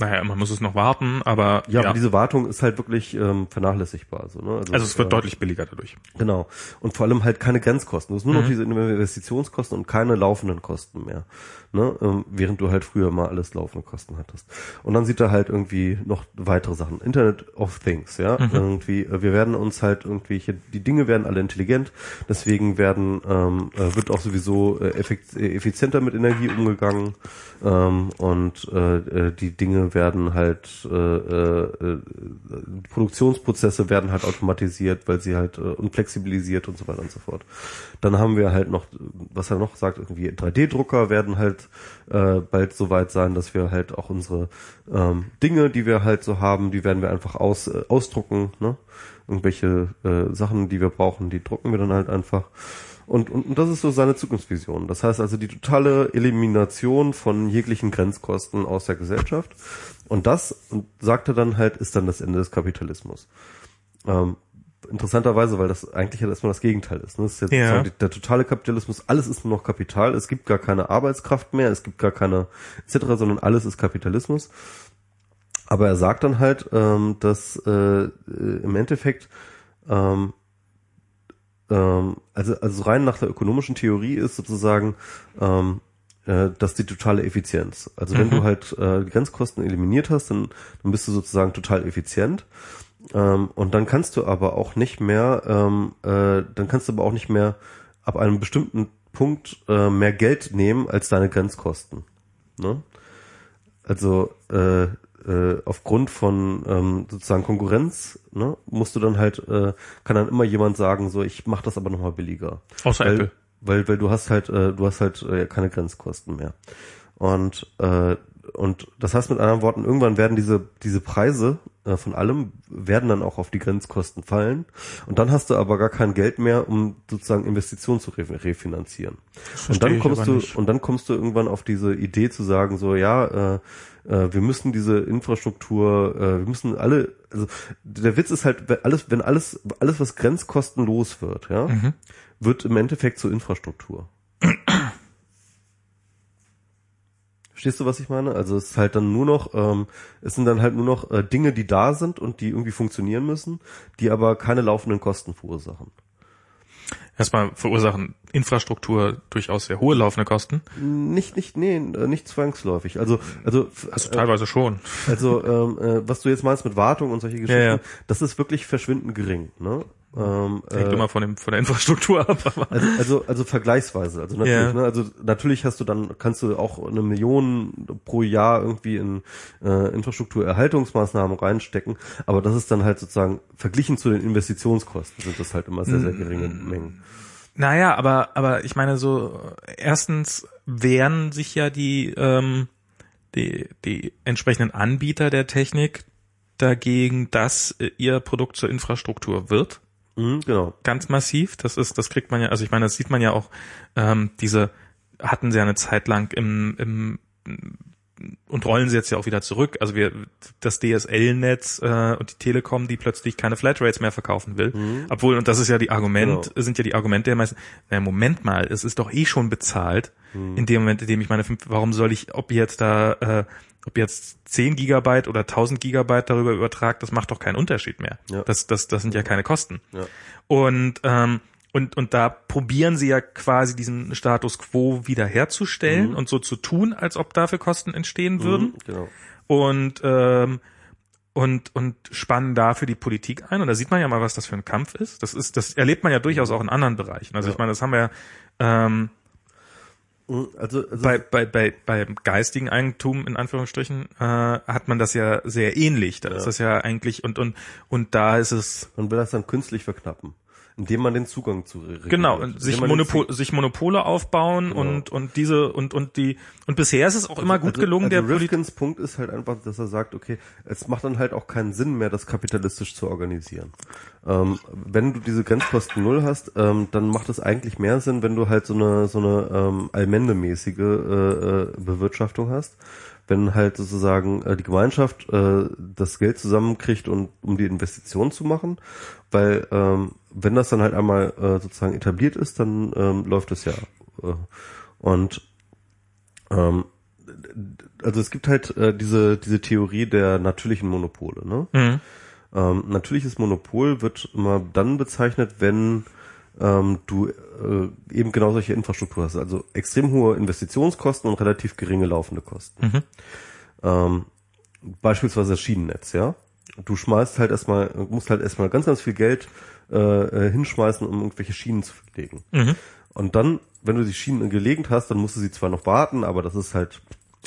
Naja, man muss es noch warten, aber Ja, aber diese Wartung ist halt wirklich ähm, vernachlässigbar. So, ne? also es wird äh, deutlich billiger dadurch. Genau. Und vor allem halt keine Grenzkosten. Du hast nur noch diese Investitionskosten und keine laufenden Kosten mehr. Ne? Ähm, während du halt früher mal alles laufende Kosten hattest. Und dann sieht er halt irgendwie noch weitere Sachen. Internet of Things, ja. Irgendwie, äh, wir werden uns halt irgendwie, hier, die Dinge werden alle intelligent, deswegen werden, ähm, äh, wird auch sowieso äh, effizienter mit Energie umgegangen. Ähm, und die Dinge werden halt äh, äh, Produktionsprozesse werden halt automatisiert, weil sie halt und flexibilisiert und so weiter und so fort. Dann haben wir halt noch, was er noch sagt, irgendwie 3D-Drucker werden halt äh, bald so weit sein, dass wir halt auch unsere ähm, Dinge, die wir halt so haben, die werden wir einfach aus, äh, ausdrucken, ne? Irgendwelche äh, Sachen, die wir brauchen, die drucken wir dann halt einfach. Und, und, und das ist so seine Zukunftsvision. Das heißt also die totale Elimination von jeglichen Grenzkosten aus der Gesellschaft. Und das, und sagt er dann halt, ist dann das Ende des Kapitalismus. Ähm, interessanterweise, weil das eigentlich ja erstmal das Gegenteil ist. Ne? Das ist jetzt Ja. die- der totale Kapitalismus, alles ist nur noch Kapital, es gibt gar keine Arbeitskraft mehr, es gibt gar keine etc., sondern alles ist Kapitalismus. Aber er sagt dann halt, ähm, dass äh, äh, im Endeffekt ähm, ähm, also, also rein nach der ökonomischen Theorie ist sozusagen ähm, äh, das die totale Effizienz. Also wenn du halt äh, Grenzkosten eliminiert hast, dann, dann bist du sozusagen total effizient. Ähm, und dann kannst du aber auch nicht mehr, ähm, äh, dann kannst du aber auch nicht mehr ab einem bestimmten Punkt äh, mehr Geld nehmen als deine Grenzkosten. Ne? Also äh, äh, aufgrund von ähm, sozusagen Konkurrenz, ne, musst du dann halt, äh, kann dann immer jemand sagen, so ich mach das aber nochmal billiger. Außer weil, Apple. Weil, weil du hast halt, äh, du hast halt äh, keine Grenzkosten mehr. Und äh, und das heißt mit anderen Worten, irgendwann werden diese diese Preise äh, von allem werden dann auch auf die Grenzkosten fallen. Und dann hast du aber gar kein Geld mehr, um sozusagen Investitionen zu re refinanzieren. Und dann kommst du nicht. und dann kommst du irgendwann auf diese Idee zu sagen, so ja, äh, äh, wir müssen diese Infrastruktur, äh, wir müssen alle, also der Witz ist halt, wenn alles, wenn alles, alles was grenzkostenlos wird, ja, Mhm. wird im Endeffekt zur Infrastruktur. Verstehst du, was ich meine? Also es ist halt dann nur noch, ähm, es sind dann halt nur noch äh, Dinge, die da sind und die irgendwie funktionieren müssen, die aber keine laufenden Kosten verursachen. Erstmal verursachen Infrastruktur durchaus sehr hohe laufende Kosten. Nicht, nicht, nee, äh, nicht zwangsläufig. Also, also, Also teilweise schon. Also ähm, äh, was du jetzt meinst mit Wartung und solche Geschichten, ja. das ist wirklich verschwindend gering. Ne? Ähm, Hängt äh, immer von dem von der Infrastruktur ab. Also, also also vergleichsweise. Also natürlich, Ja. ne? also natürlich hast du dann kannst du auch eine Million pro Jahr irgendwie in äh, Infrastrukturerhaltungsmaßnahmen reinstecken, aber das ist dann halt sozusagen verglichen zu den Investitionskosten sind das halt immer sehr sehr geringe Mengen. Naja, aber, aber ich meine so, erstens wehren sich ja die, ähm, die, die entsprechenden Anbieter der Technik dagegen, dass äh, ihr Produkt zur Infrastruktur wird. Mhm, genau. Ganz massiv. Das ist, das kriegt man ja, also ich meine, das sieht man ja auch, ähm, diese hatten sie ja eine Zeit lang im, im und rollen sie jetzt ja auch wieder zurück. Also wir das DSL-Netz äh, und die Telekom, die plötzlich keine Flatrates mehr verkaufen will. Obwohl, und das ist ja die Argument, Genau. sind ja die Argumente der meisten, naja, Moment mal, es ist doch eh schon bezahlt. In dem Moment, in dem ich meine, warum soll ich, ob jetzt da, äh, ob jetzt 10 Gigabyte oder 1000 Gigabyte darüber übertragt, das macht doch keinen Unterschied mehr. Ja. Das, das, das sind ja keine Kosten. Ja. Und, ähm, und, und da probieren sie ja quasi diesen Status quo wiederherzustellen und so zu tun, als ob dafür Kosten entstehen würden. Mhm, genau. Und, ähm, und, und spannen dafür die Politik ein. Und da sieht man ja mal, was das für ein Kampf ist. Das ist, das erlebt man ja durchaus auch in anderen Bereichen. Also Ja. ich meine, das haben wir ähm, Also, also bei, bei, bei, beim geistigen Eigentum, in Anführungsstrichen, äh, hat man das ja sehr ähnlich. Da ist das ja eigentlich, und, und, und da ist es, man will das dann künstlich verknappen, indem man den Zugang zu re- genau, reguliert. und sich, Monopol, sich Monopole aufbauen und, und diese, und, und die, und bisher ist es auch immer gut also, gelungen, also der. Rifkins Punkt ist halt einfach, dass er sagt, okay, es macht dann halt auch keinen Sinn mehr, das kapitalistisch zu organisieren. Ähm, wenn du diese Grenzkosten null hast, ähm, dann macht es eigentlich mehr Sinn, wenn du halt so eine so eine ähm, allmendemäßige äh, äh, Bewirtschaftung hast. Wenn halt sozusagen äh, die Gemeinschaft äh, das Geld zusammenkriegt und um die Investition zu machen, weil ähm, wenn das dann halt einmal äh, sozusagen etabliert ist, dann ähm, läuft es ja. Äh, und ähm, also es gibt halt äh, diese diese Theorie der natürlichen Monopole. Ne? Mhm. Ähm, natürliches Monopol wird immer dann bezeichnet, wenn ähm, du äh, eben genau solche Infrastruktur hast. Also extrem hohe Investitionskosten und relativ geringe laufende Kosten. Mhm. Ähm, beispielsweise das Schienennetz, ja. Du schmeißt halt erstmal, musst halt erstmal ganz, ganz viel Geld äh, äh, hinschmeißen, um irgendwelche Schienen zu verlegen. Mhm. Und dann, wenn du die Schienen gelegt hast, dann musst du sie zwar noch warten, aber das ist halt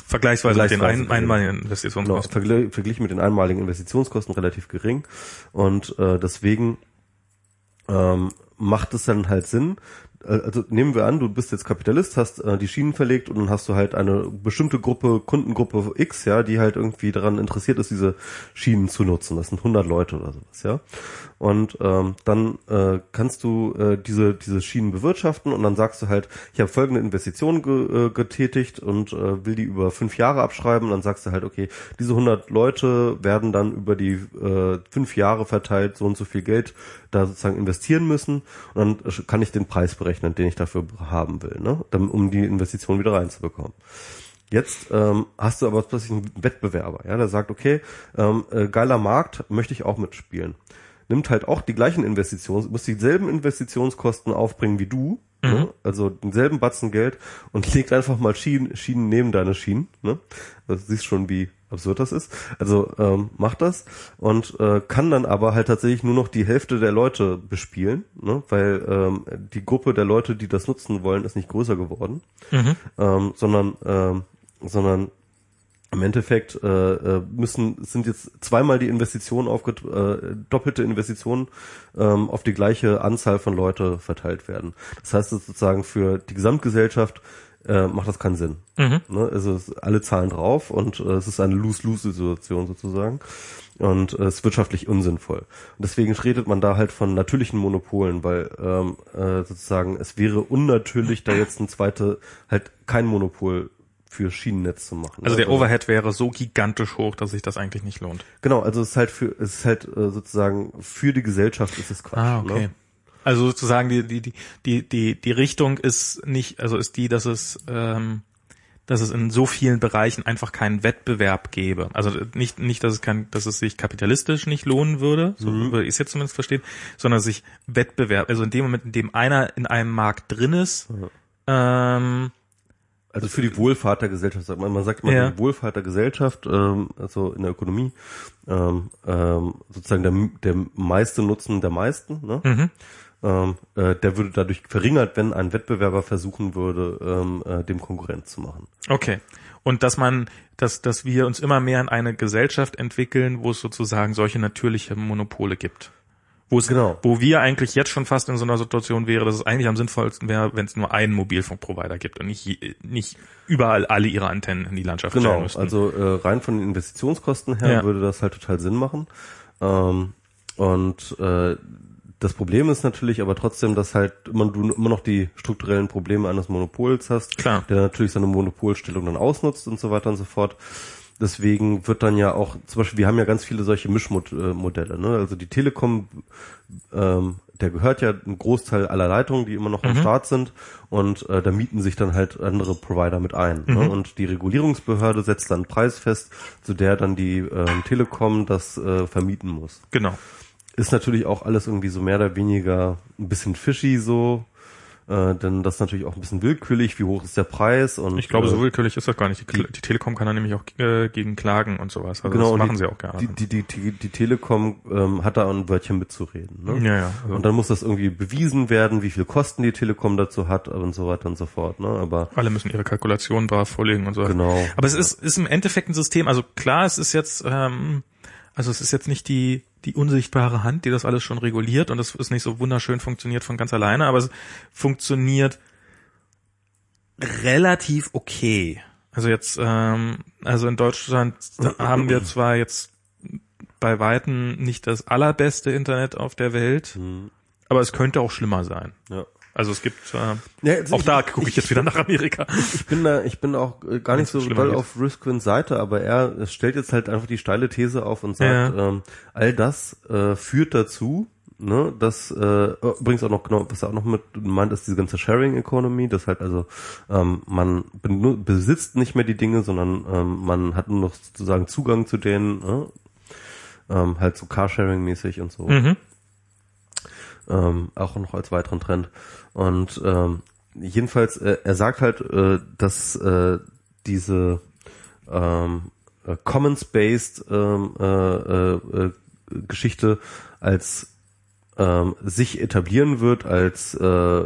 Vergleichsweise mit den Vergleichsweise ein, einmaligen Genau, Investitionskosten. vergl verglichen mit den einmaligen Investitionskosten relativ gering. Und äh, deswegen ähm, macht es dann halt Sinn. Äh, Also nehmen wir an, du bist jetzt Kapitalist, hast äh, die Schienen verlegt und dann hast du halt eine bestimmte Gruppe, Kundengruppe X, ja, die halt irgendwie daran interessiert ist, diese Schienen zu nutzen. Das sind 100 Leute oder sowas, ja. Und ähm, dann äh, kannst du äh, diese diese Schienen bewirtschaften und dann sagst du halt, ich habe folgende Investition ge, äh, getätigt und äh, will die über fünf Jahre abschreiben. Und dann sagst du halt, okay, diese 100 Leute werden dann über die äh, fünf Jahre verteilt so und so viel Geld da sozusagen investieren müssen und dann kann ich den Preis berechnen, den ich dafür haben will, ne? Um die Investition wieder reinzubekommen. Jetzt ähm, hast du aber plötzlich einen Wettbewerber, ja, der sagt, okay, ähm, äh, geiler Markt, möchte ich auch mitspielen. Nimmt halt auch die gleichen Investitions, muss dieselben Investitionskosten aufbringen wie du, ne? also denselben Batzen Geld und legt einfach mal Schienen, Schienen neben deine Schienen. Ne? Also, du siehst schon, wie absurd das ist. Also ähm, macht das und äh, kann dann aber halt tatsächlich nur noch die Hälfte der Leute bespielen, ne? weil ähm, die Gruppe der Leute, die das nutzen wollen, ist nicht größer geworden, Mhm. ähm, sondern ähm, sondern im Endeffekt äh, äh, müssen sind jetzt zweimal die Investitionen aufget äh, doppelte Investitionen ähm, auf die gleiche Anzahl von Leute verteilt werden. Das heißt sozusagen für die Gesamtgesellschaft äh, macht das keinen Sinn. Mhm. Ne? Also alle zahlen drauf und äh, es ist eine Lose-Lose-Situation sozusagen und äh, es ist wirtschaftlich unsinnvoll. Und deswegen redet man da halt von natürlichen Monopolen, weil ähm, äh, sozusagen es wäre unnatürlich, da jetzt ein zweite halt kein Monopol für Schienennetz zu machen. Also der Overhead wäre so gigantisch hoch, dass sich das eigentlich nicht lohnt. Genau, also es ist halt für es ist halt äh, sozusagen für die Gesellschaft ist es Quatsch. Ah, okay. Ne? Also sozusagen die, die, die, die, die, die Richtung ist nicht, also ist die, dass es, ähm, dass es in so vielen Bereichen einfach keinen Wettbewerb gäbe. Also nicht, nicht, dass es kein, dass es sich kapitalistisch nicht lohnen würde, so Mhm. würde ich es jetzt zumindest verstehen, sondern sich Wettbewerb, also in dem Moment, in dem einer in einem Markt drin ist, ähm, Also für die Wohlfahrt der Gesellschaft, sagt man, man sagt immer Ja. die Wohlfahrt der Gesellschaft, ähm, also in der Ökonomie, ähm, ähm, sozusagen der, der meiste Nutzen der meisten, ne? mhm. Ähm, äh, der würde dadurch verringert, wenn ein Wettbewerber versuchen würde, ähm, äh, dem Konkurrent zu machen. Okay. Und dass man, dass, dass wir uns immer mehr in eine Gesellschaft entwickeln, wo es sozusagen solche natürliche Monopole gibt. Wo es, Genau. wo wir eigentlich jetzt schon fast in so einer Situation wäre, dass es eigentlich am sinnvollsten wäre, wenn es nur einen Mobilfunkprovider gibt und nicht, nicht überall alle ihre Antennen in die Landschaft stellen Genau, müssten. also äh, rein von den Investitionskosten her Ja. würde das halt total Sinn machen. Ähm, und äh, das Problem ist natürlich aber trotzdem, dass halt immer, du immer noch die strukturellen Probleme eines Monopols hast, Klar. der natürlich seine Monopolstellung dann ausnutzt und so weiter und so fort. Deswegen wird dann ja auch, zum Beispiel, wir haben ja ganz viele solche Mischmodelle, ne? Also die Telekom, ähm, der gehört ja ein Großteil aller Leitungen, die immer noch am Start sind und äh, da mieten sich dann halt andere Provider mit ein. Ne? Und die Regulierungsbehörde setzt dann einen Preis fest, zu der dann die ähm, Telekom das äh, vermieten muss. genau. Ist natürlich auch alles irgendwie so mehr oder weniger ein bisschen fishy so. Äh, denn das ist natürlich auch ein bisschen willkürlich, wie hoch ist der Preis und Ich glaube, äh, so willkürlich ist das gar nicht. Die, die Telekom kann da nämlich auch äh, gegen klagen und sowas. Also genau, das machen die, sie auch gerne. Die, die, die, die, die Telekom ähm, hat da ein Wörtchen mitzureden. Ne? ja, ja. Also Und dann muss das irgendwie bewiesen werden, wie viel Kosten die Telekom dazu hat und so weiter und so fort. Ne? Aber alle müssen ihre Kalkulationen brav vorlegen und so. Genau. Aber es ist, ist im Endeffekt ein System. Also klar, es ist jetzt, ähm, also es ist jetzt nicht die die unsichtbare Hand, die das alles schon reguliert und das ist nicht so wunderschön funktioniert von ganz alleine, aber es funktioniert relativ okay. Also jetzt, ähm, also in Deutschland haben wir zwar jetzt bei Weitem nicht das allerbeste Internet auf der Welt, hm, aber es könnte auch schlimmer sein. ja. Also es gibt, äh, Ja, also auch ich- da gucke ich jetzt wieder nach Amerika. Ich bin da, ich bin auch äh, gar nicht so doll geht. auf Riskwins Seite, aber er stellt jetzt halt einfach die steile These auf und sagt, ähm, all das äh, führt dazu, ne, dass äh, übrigens auch noch genau, was er auch noch mit meint, ist diese ganze Sharing Economy, dass halt also ähm, man besitzt nicht mehr die Dinge, sondern ähm, man hat nur noch sozusagen Zugang zu denen, ne? ähm, halt so Carsharing mäßig und so Mhm. Ähm, auch noch als weiteren Trend. Und ähm, jedenfalls, äh, er sagt halt, äh, dass äh, diese ähm, äh, Commons-based ähm, äh, äh, äh, Geschichte als ähm, sich etablieren wird als äh,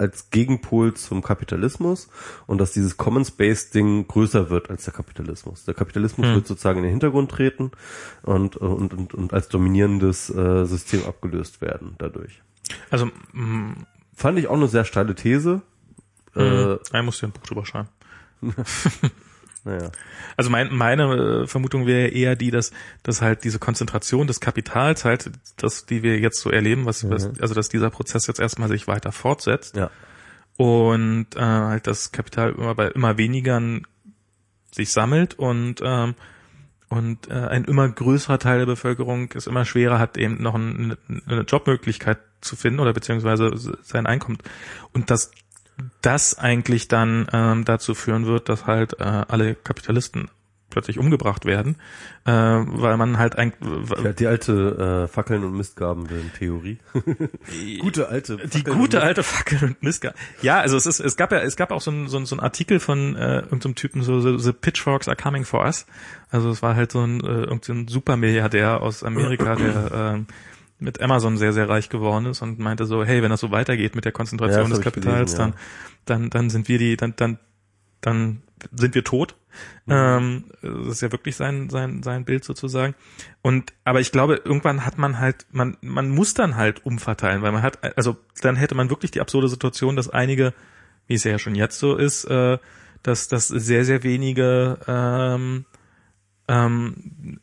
als Gegenpol zum Kapitalismus und dass dieses Commons-based Ding größer wird als der Kapitalismus. Der Kapitalismus Hm. wird sozusagen in den Hintergrund treten und und und, und als dominierendes äh, System abgelöst werden dadurch. Also mh, Fand ich auch eine sehr steile These. Äh, er muss dir ein Buch drüber schreiben. naja. Also mein, meine äh, Vermutung wäre eher die, dass, dass halt diese Konzentration des Kapitals halt, das, die wir jetzt so erleben, was, was also dass dieser Prozess jetzt erstmal sich weiter fortsetzt Ja. und äh, halt das Kapital immer bei immer weniger sich sammelt und ähm, und äh, ein immer größerer Teil der Bevölkerung es immer schwerer hat, eben noch ein, eine Jobmöglichkeit zu finden oder beziehungsweise sein Einkommen. Und dass das eigentlich dann ähm, dazu führen wird, dass halt äh, alle Kapitalisten plötzlich umgebracht werden, äh, weil man halt eigentlich die alte äh, Fackeln und Mistgaben-Theorie. Gute alte die Fackeln gute und alte Fackel und Mistga. Ja, also es ist, es gab ja, es gab auch so ein, so ein, so ein Artikel von äh, irgendeinem Typen, so, so The Pitchforks are coming for us. Also es war halt so ein, äh, irgendein Supermilliardär aus Amerika, der äh, mit Amazon sehr, sehr reich geworden ist und meinte so, hey, wenn das so weitergeht mit der Ja, Konzentration das des Kapitals, gelesen, dann, dann, dann sind wir die, dann, dann, dann sind wir tot. Mhm. Ähm, das ist ja wirklich sein, sein, sein Bild sozusagen. Und, aber ich glaube, irgendwann hat man halt, man, man muss dann halt umverteilen, weil man hat, also dann hätte man wirklich die absurde Situation, dass einige, wie es ja schon jetzt so ist, äh, dass, dass sehr, sehr wenige ähm, ähm,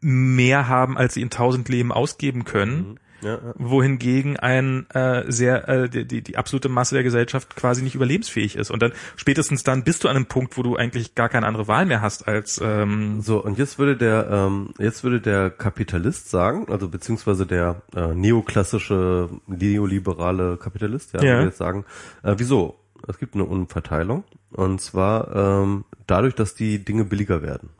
mehr haben, als sie in tausend Leben ausgeben können, Ja, ja. wohingegen ein äh, sehr äh, die, die, die absolute Masse der Gesellschaft quasi nicht überlebensfähig ist. Und dann spätestens dann bist du an einem Punkt, wo du eigentlich gar keine andere Wahl mehr hast als ähm, So, und jetzt würde der, ähm, jetzt würde der Kapitalist sagen, also beziehungsweise der äh, neoklassische, neoliberale Kapitalist, ja, Ja. würde jetzt sagen, äh, wieso? Es gibt eine Umverteilung. Und zwar ähm, dadurch, dass die Dinge billiger werden.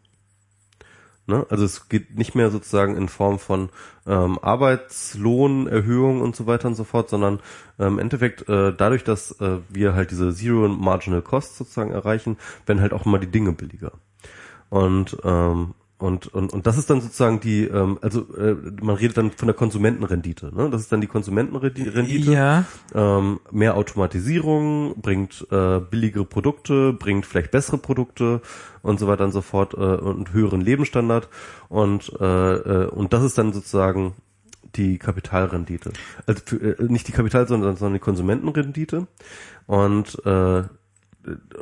Ne? Also es geht nicht mehr sozusagen in Form von ähm, Arbeitslohnerhöhung und so weiter und so fort, sondern ähm, im Endeffekt äh, dadurch, dass äh, wir halt diese Zero Marginal Cost sozusagen erreichen, werden halt auch immer die Dinge billiger. Und ähm, und, und, und das ist dann sozusagen die, ähm, also äh, man redet dann von der Konsumentenrendite. Ne? Das ist dann die Konsumentenrendite. ja Ähm, mehr Automatisierung bringt äh, billigere Produkte, bringt vielleicht bessere Produkte und so weiter und so fort äh, und höheren Lebensstandard und äh, äh, und das ist dann sozusagen die Kapitalrendite. Also für, äh, nicht die Kapital, sondern, sondern die Konsumentenrendite und äh,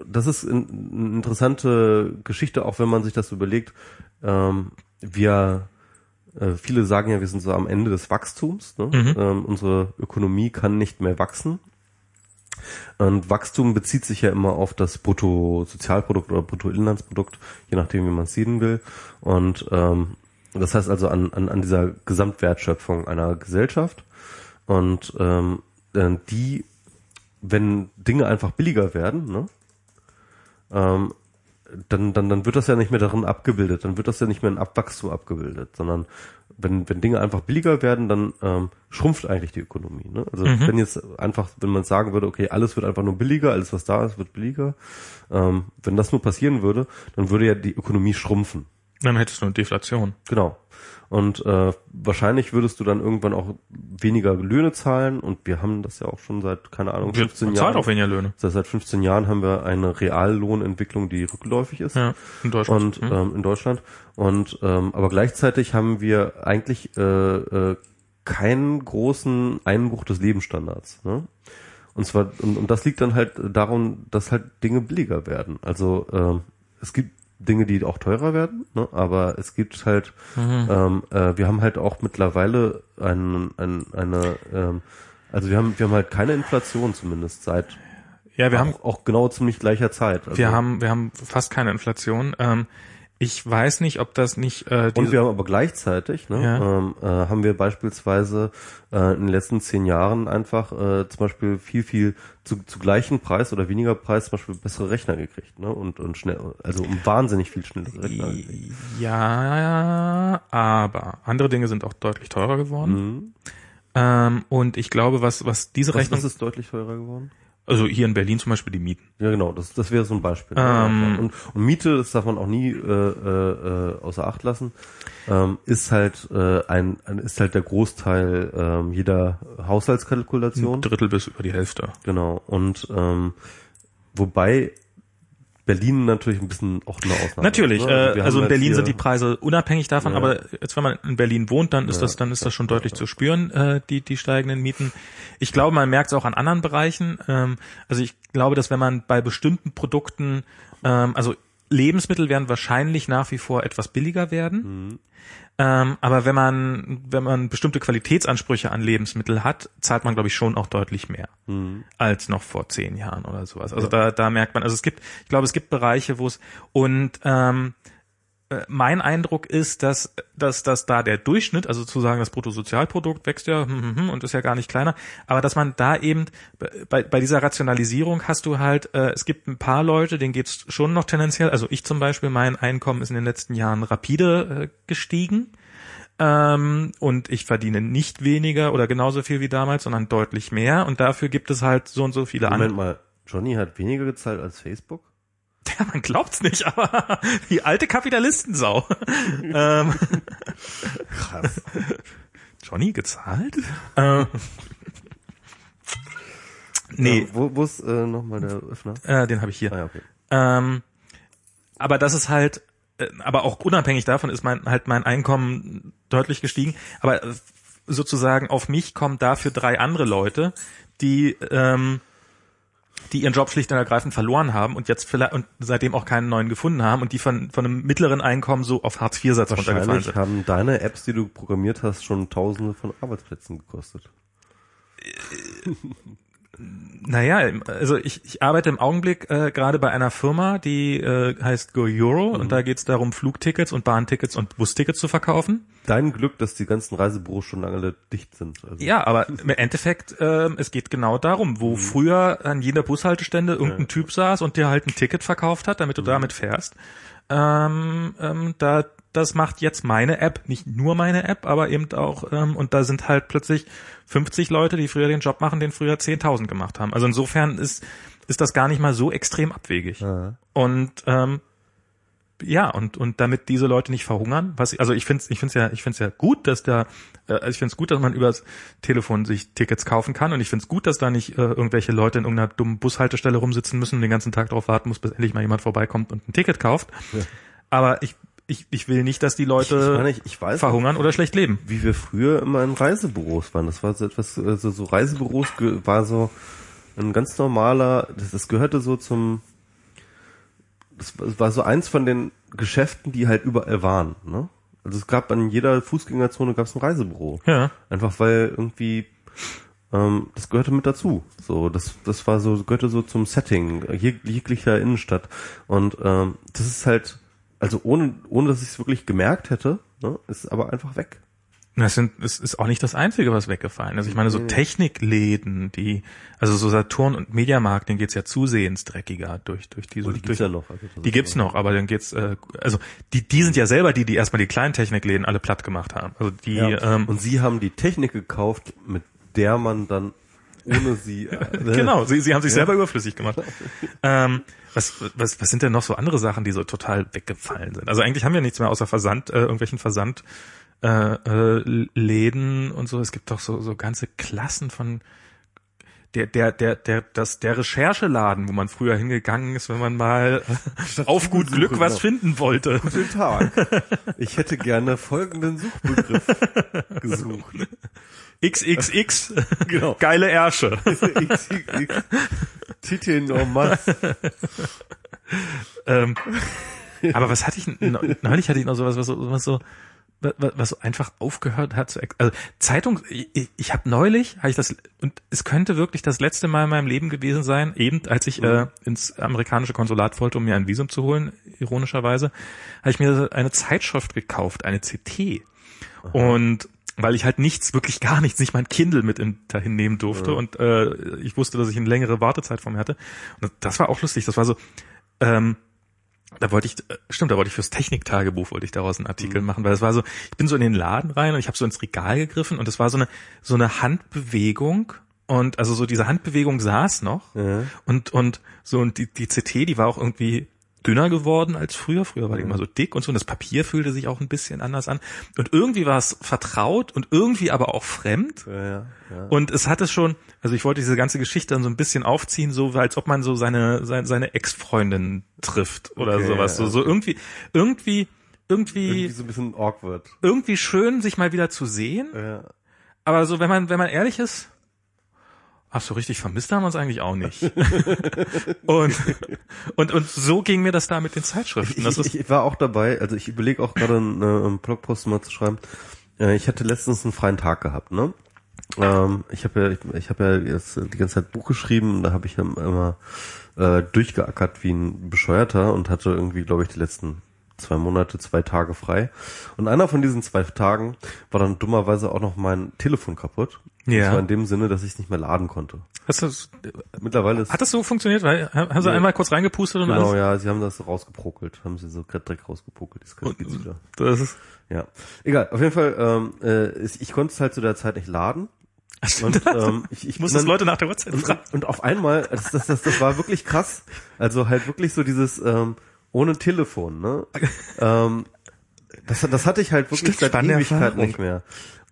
das ist eine interessante Geschichte, auch wenn man sich das überlegt. Ähm, wir äh, viele sagen ja, wir sind so am Ende des Wachstums. Ne? Mhm. Ähm, unsere Ökonomie kann nicht mehr wachsen. Und Wachstum bezieht sich ja immer auf das Bruttosozialprodukt oder Bruttoinlandsprodukt, je nachdem, wie man es sehen will. Und ähm, das heißt also an, an, an dieser Gesamtwertschöpfung einer Gesellschaft. Und ähm, äh, die, wenn Dinge einfach billiger werden, ne, ähm, dann, dann, dann wird das ja nicht mehr darin abgebildet, dann wird das ja nicht mehr in Abwachstum abgebildet, sondern wenn, wenn Dinge einfach billiger werden, dann ähm, schrumpft eigentlich die Ökonomie. Ne? Also Mhm. wenn jetzt einfach, wenn man sagen würde, okay, alles wird einfach nur billiger, alles was da ist, wird billiger, ähm, wenn das nur passieren würde, dann würde ja die Ökonomie schrumpfen. Dann hättest du eine Deflation. Genau. Und äh, wahrscheinlich würdest du dann irgendwann auch weniger Löhne zahlen und wir haben das ja auch schon seit, keine Ahnung, Wir 15 zahlen Jahren. auch weniger Löhne. Seit seit 15 Jahren haben wir eine Reallohnentwicklung, die rückläufig ist. Ja, in Deutschland. Und Mhm. ähm, in Deutschland. Und ähm, aber gleichzeitig haben wir eigentlich äh, äh, keinen großen Einbruch des Lebensstandards. Ne? Und zwar und, und das liegt dann halt darum, dass halt Dinge billiger werden. Also ähm, es gibt Dinge, die auch teurer werden, ne? aber es gibt halt, Mhm. ähm, äh, wir haben halt auch mittlerweile ein, ein, eine, ähm, also wir haben wir haben halt keine Inflation zumindest seit ja, wir auch, haben auch genau ziemlich gleicher Zeit. Also, wir haben wir haben fast keine Inflation. Ähm, ich weiß nicht, ob das nicht äh, Und wir haben aber gleichzeitig, ne, Ja. ähm, äh, haben wir beispielsweise äh, in den letzten zehn Jahren einfach äh, zum Beispiel viel, viel zu, zu gleichen Preis oder weniger Preis zum Beispiel bessere Rechner gekriegt, ne? Und, und schnell, also um wahnsinnig viel schnellere Rechner gekriegt. ja, aber andere Dinge sind auch deutlich teurer geworden. Mhm. Ähm, und ich glaube, was was diese Was, Rechnung, was ist deutlich teurer geworden? Also hier in Berlin zum Beispiel die Mieten. Ja, genau, das, das wäre so ein Beispiel. Ähm. und, und Miete, das darf man auch nie äh, äh, äh, außer Acht lassen, ähm, ist halt äh, ein, ein ist halt der Großteil ähm, jeder Haushaltskalkulation. Ein Drittel bis über die Hälfte. Genau. Und ähm, wobei Berlin natürlich ein bisschen auch eine Ausnahme Natürlich, ne? äh, wir also haben in Berlin sind die Preise unabhängig davon, Ja. aber jetzt wenn man in Berlin wohnt, dann ist Ja, das dann ist das schon deutlich zu spüren, äh, die die steigenden Mieten. Ich glaube, man merkt es auch an anderen Bereichen. Ähm, also ich glaube, dass wenn man bei bestimmten Produkten, ähm, also Lebensmittel werden wahrscheinlich nach wie vor etwas billiger werden. Mhm. Ähm, aber wenn man, wenn man bestimmte Qualitätsansprüche an Lebensmittel hat, zahlt man, glaube ich, schon auch deutlich mehr Mhm. als noch vor zehn Jahren oder sowas. Also da, da merkt man, also es gibt, ich glaube, es gibt Bereiche, wo es und ähm, äh, mein Eindruck ist, dass, dass, dass da der Durchschnitt, also zu sagen, das Bruttosozialprodukt wächst ja hm, hm, hm, und ist ja gar nicht kleiner, aber dass man da eben bei, bei dieser Rationalisierung hast du halt, äh, es gibt ein paar Leute, denen geht's schon noch tendenziell, also ich zum Beispiel, mein Einkommen ist in den letzten Jahren rapide äh, gestiegen. Ähm, und ich verdiene nicht weniger oder genauso viel wie damals, sondern deutlich mehr. Und dafür gibt es halt so und so viele andere. Moment mal, Johnny hat weniger gezahlt als Facebook? Ja, man glaubt's nicht, aber die alte Kapitalistensau. ähm, Krass. Johnny gezahlt? äh, nee, Ja, wo, wo ist äh, nochmal der Öffner? äh, den habe ich hier. Ah ja, okay. Ähm, aber das ist halt, äh, aber auch unabhängig davon ist mein halt mein Einkommen deutlich gestiegen. Aber äh, sozusagen auf mich kommen dafür drei andere Leute, die ähm, die ihren Job schlicht und ergreifend verloren haben und jetzt vielleicht und seitdem auch keinen neuen gefunden haben und die von von einem mittleren Einkommen so auf Hartz IV Satz runtergefallen sind. haben deine Apps, die du programmiert hast, schon Tausende von Arbeitsplätzen gekostet. Naja, also ich, ich arbeite im Augenblick äh, gerade bei einer Firma, die äh, heißt Go Euro und da geht's darum, Flugtickets und Bahntickets und Bustickets zu verkaufen. Dein Glück, dass die ganzen Reisebüros schon lange dicht sind. Also, Ja, aber im Endeffekt, ähm, es geht genau darum, wo früher an jeder Bushaltestelle irgendein Typ saß und dir halt ein Ticket verkauft hat, damit du damit fährst. Ähm, ähm, da, das macht jetzt meine App, nicht nur meine App, aber eben auch, ähm, und da sind halt plötzlich 50 Leute, die früher den Job machen, den früher 10.000 gemacht haben. Also insofern ist, ist das gar nicht mal so extrem abwegig. Ja. Und ähm, ja, und und damit diese Leute nicht verhungern, was also ich finde ich finde ja ich finde ja gut, dass da äh, also ich finde es gut, dass man übers Telefon sich Tickets kaufen kann und ich finde es gut, dass da nicht äh, irgendwelche Leute in irgendeiner dummen Bushaltestelle rumsitzen müssen und den ganzen Tag darauf warten muss, bis endlich mal jemand vorbeikommt und ein Ticket kauft. Ja. Aber ich ich ich will nicht, dass die Ich, Leute meine, ich, ich weiß, verhungern oder schlecht leben. wie wir früher immer in Reisebüros waren. Das war so etwas, also so Reisebüros war so ein ganz normaler, das, das gehörte so zum, das war- war so eins von den Geschäften, die halt überall waren. Ne? Also es gab an jeder Fußgängerzone gab es ein Reisebüro. Ja. Einfach weil irgendwie ähm, das gehörte mit dazu. So, das das war so gehörte so zum Setting jeg jeglicher Innenstadt. Und ähm, das ist halt also ohne ohne dass ich es wirklich gemerkt hätte, ne, ist aber einfach weg. Das sind, es ist auch nicht das Einzige, was weggefallen ist. Ich meine, so Nee. Technikläden, die, also so Saturn und Mediamarkt, den geht's ja zusehends dreckiger durch, durch diese, Und die durch, gibt's ja noch. Also die gibt's noch, aber dann geht's, äh, also die, die sind ja selber die, die erstmal die kleinen Technikläden alle platt gemacht haben. Also die, Ja. ähm, und sie haben die Technik gekauft, mit der man dann ohne sie. Äh, genau, sie, sie haben sich selber überflüssig gemacht. ähm, was, was, was sind denn noch so andere Sachen, die so total weggefallen sind? Also eigentlich haben wir nichts mehr außer Versand, äh, irgendwelchen Versand äh, äh, Läden und so. Es gibt doch so, so ganze Klassen von der, der, der, der, das, der Rechercheladen, wo man früher hingegangen ist, wenn man mal auf gut Glück Suche, was genau. finden wollte. Guten Tag. Ich hätte gerne folgenden Suchbegriff gesucht. XXX, Genau. geile Ärsche. XXX. Titel Normas. ähm, aber was hatte ich, neulich hatte ich noch sowas, was so, was so, was, so einfach aufgehört hat zu, also Zeitung, ich, ich habe neulich, habe ich das, und es könnte wirklich das letzte Mal in meinem Leben gewesen sein, eben als ich äh, ins amerikanische Konsulat wollte, um mir ein Visum zu holen, ironischerweise, habe ich mir eine Zeitschrift gekauft, eine CT. Und weil ich halt nichts, wirklich gar nichts, nicht mein Kindle mit in, dahin nehmen durfte und äh, ich wusste, dass ich eine längere Wartezeit vor mir hatte. Und das war auch lustig. Das war so, ähm, da wollte ich, äh, stimmt, da wollte ich fürs Techniktagebuch wollte ich daraus einen Artikel machen, weil es war so, ich bin so in den Laden rein und ich habe so ins Regal gegriffen und es war so eine so eine Handbewegung und also so diese Handbewegung saß noch Ja. und und so und die die CT, die war auch irgendwie dünner geworden als früher. Früher war die immer so dick und so und das Papier fühlte sich auch ein bisschen anders an und irgendwie war es vertraut und irgendwie aber auch fremd. Ja, ja, ja. Und es hatte schon, also ich wollte diese ganze Geschichte dann so ein bisschen aufziehen, so als ob man so seine seine, seine Ex-Freundin trifft oder Okay, sowas. So, so irgendwie, irgendwie, irgendwie, Irgendwie so ein bisschen awkward. irgendwie schön, sich mal wieder zu sehen. Aber so, wenn man, wenn man ehrlich ist, ach so richtig vermisst haben wir uns eigentlich auch nicht. und, und, und so ging mir das da mit den Zeitschriften. Das ich, ich war auch dabei, also ich überlege auch gerade einen, äh, einen Blogpost mal zu schreiben. Äh, ich hatte letztens einen freien Tag gehabt, ne? Ähm, ich habe ja, ich, ich habe ja jetzt die ganze Zeit Buch geschrieben und da habe ich ja immer äh, durchgeackert wie ein Bescheuerter und hatte irgendwie, glaube ich, die letzten zwei Monate, zwei Tage frei. Und einer von diesen zwei Tagen war dann dummerweise auch noch mein Telefon kaputt. Ja. Das war in dem Sinne, dass ich es nicht mehr laden konnte. hast du, das- Mittlerweile ist hat das so funktioniert? Weil, haben sie Nee. einmal kurz reingepustet und genau, alles? ja, sie haben das rausgeprokelt, haben sie so direkt rausgepokelt. Das ich wieder. Das ist, Ja, egal. Auf jeden Fall, ähm, äh, ich, ich konnte es halt zu der Zeit nicht laden. Und ähm, ich, ich muss das Leute nach der Uhrzeit fragen. und, und auf einmal, das, das, das, das war wirklich krass. Also halt wirklich so dieses ähm, ohne Telefon, ne? ähm, das, das hatte ich halt wirklich Stimmt, seit Ewigkeit nicht mehr.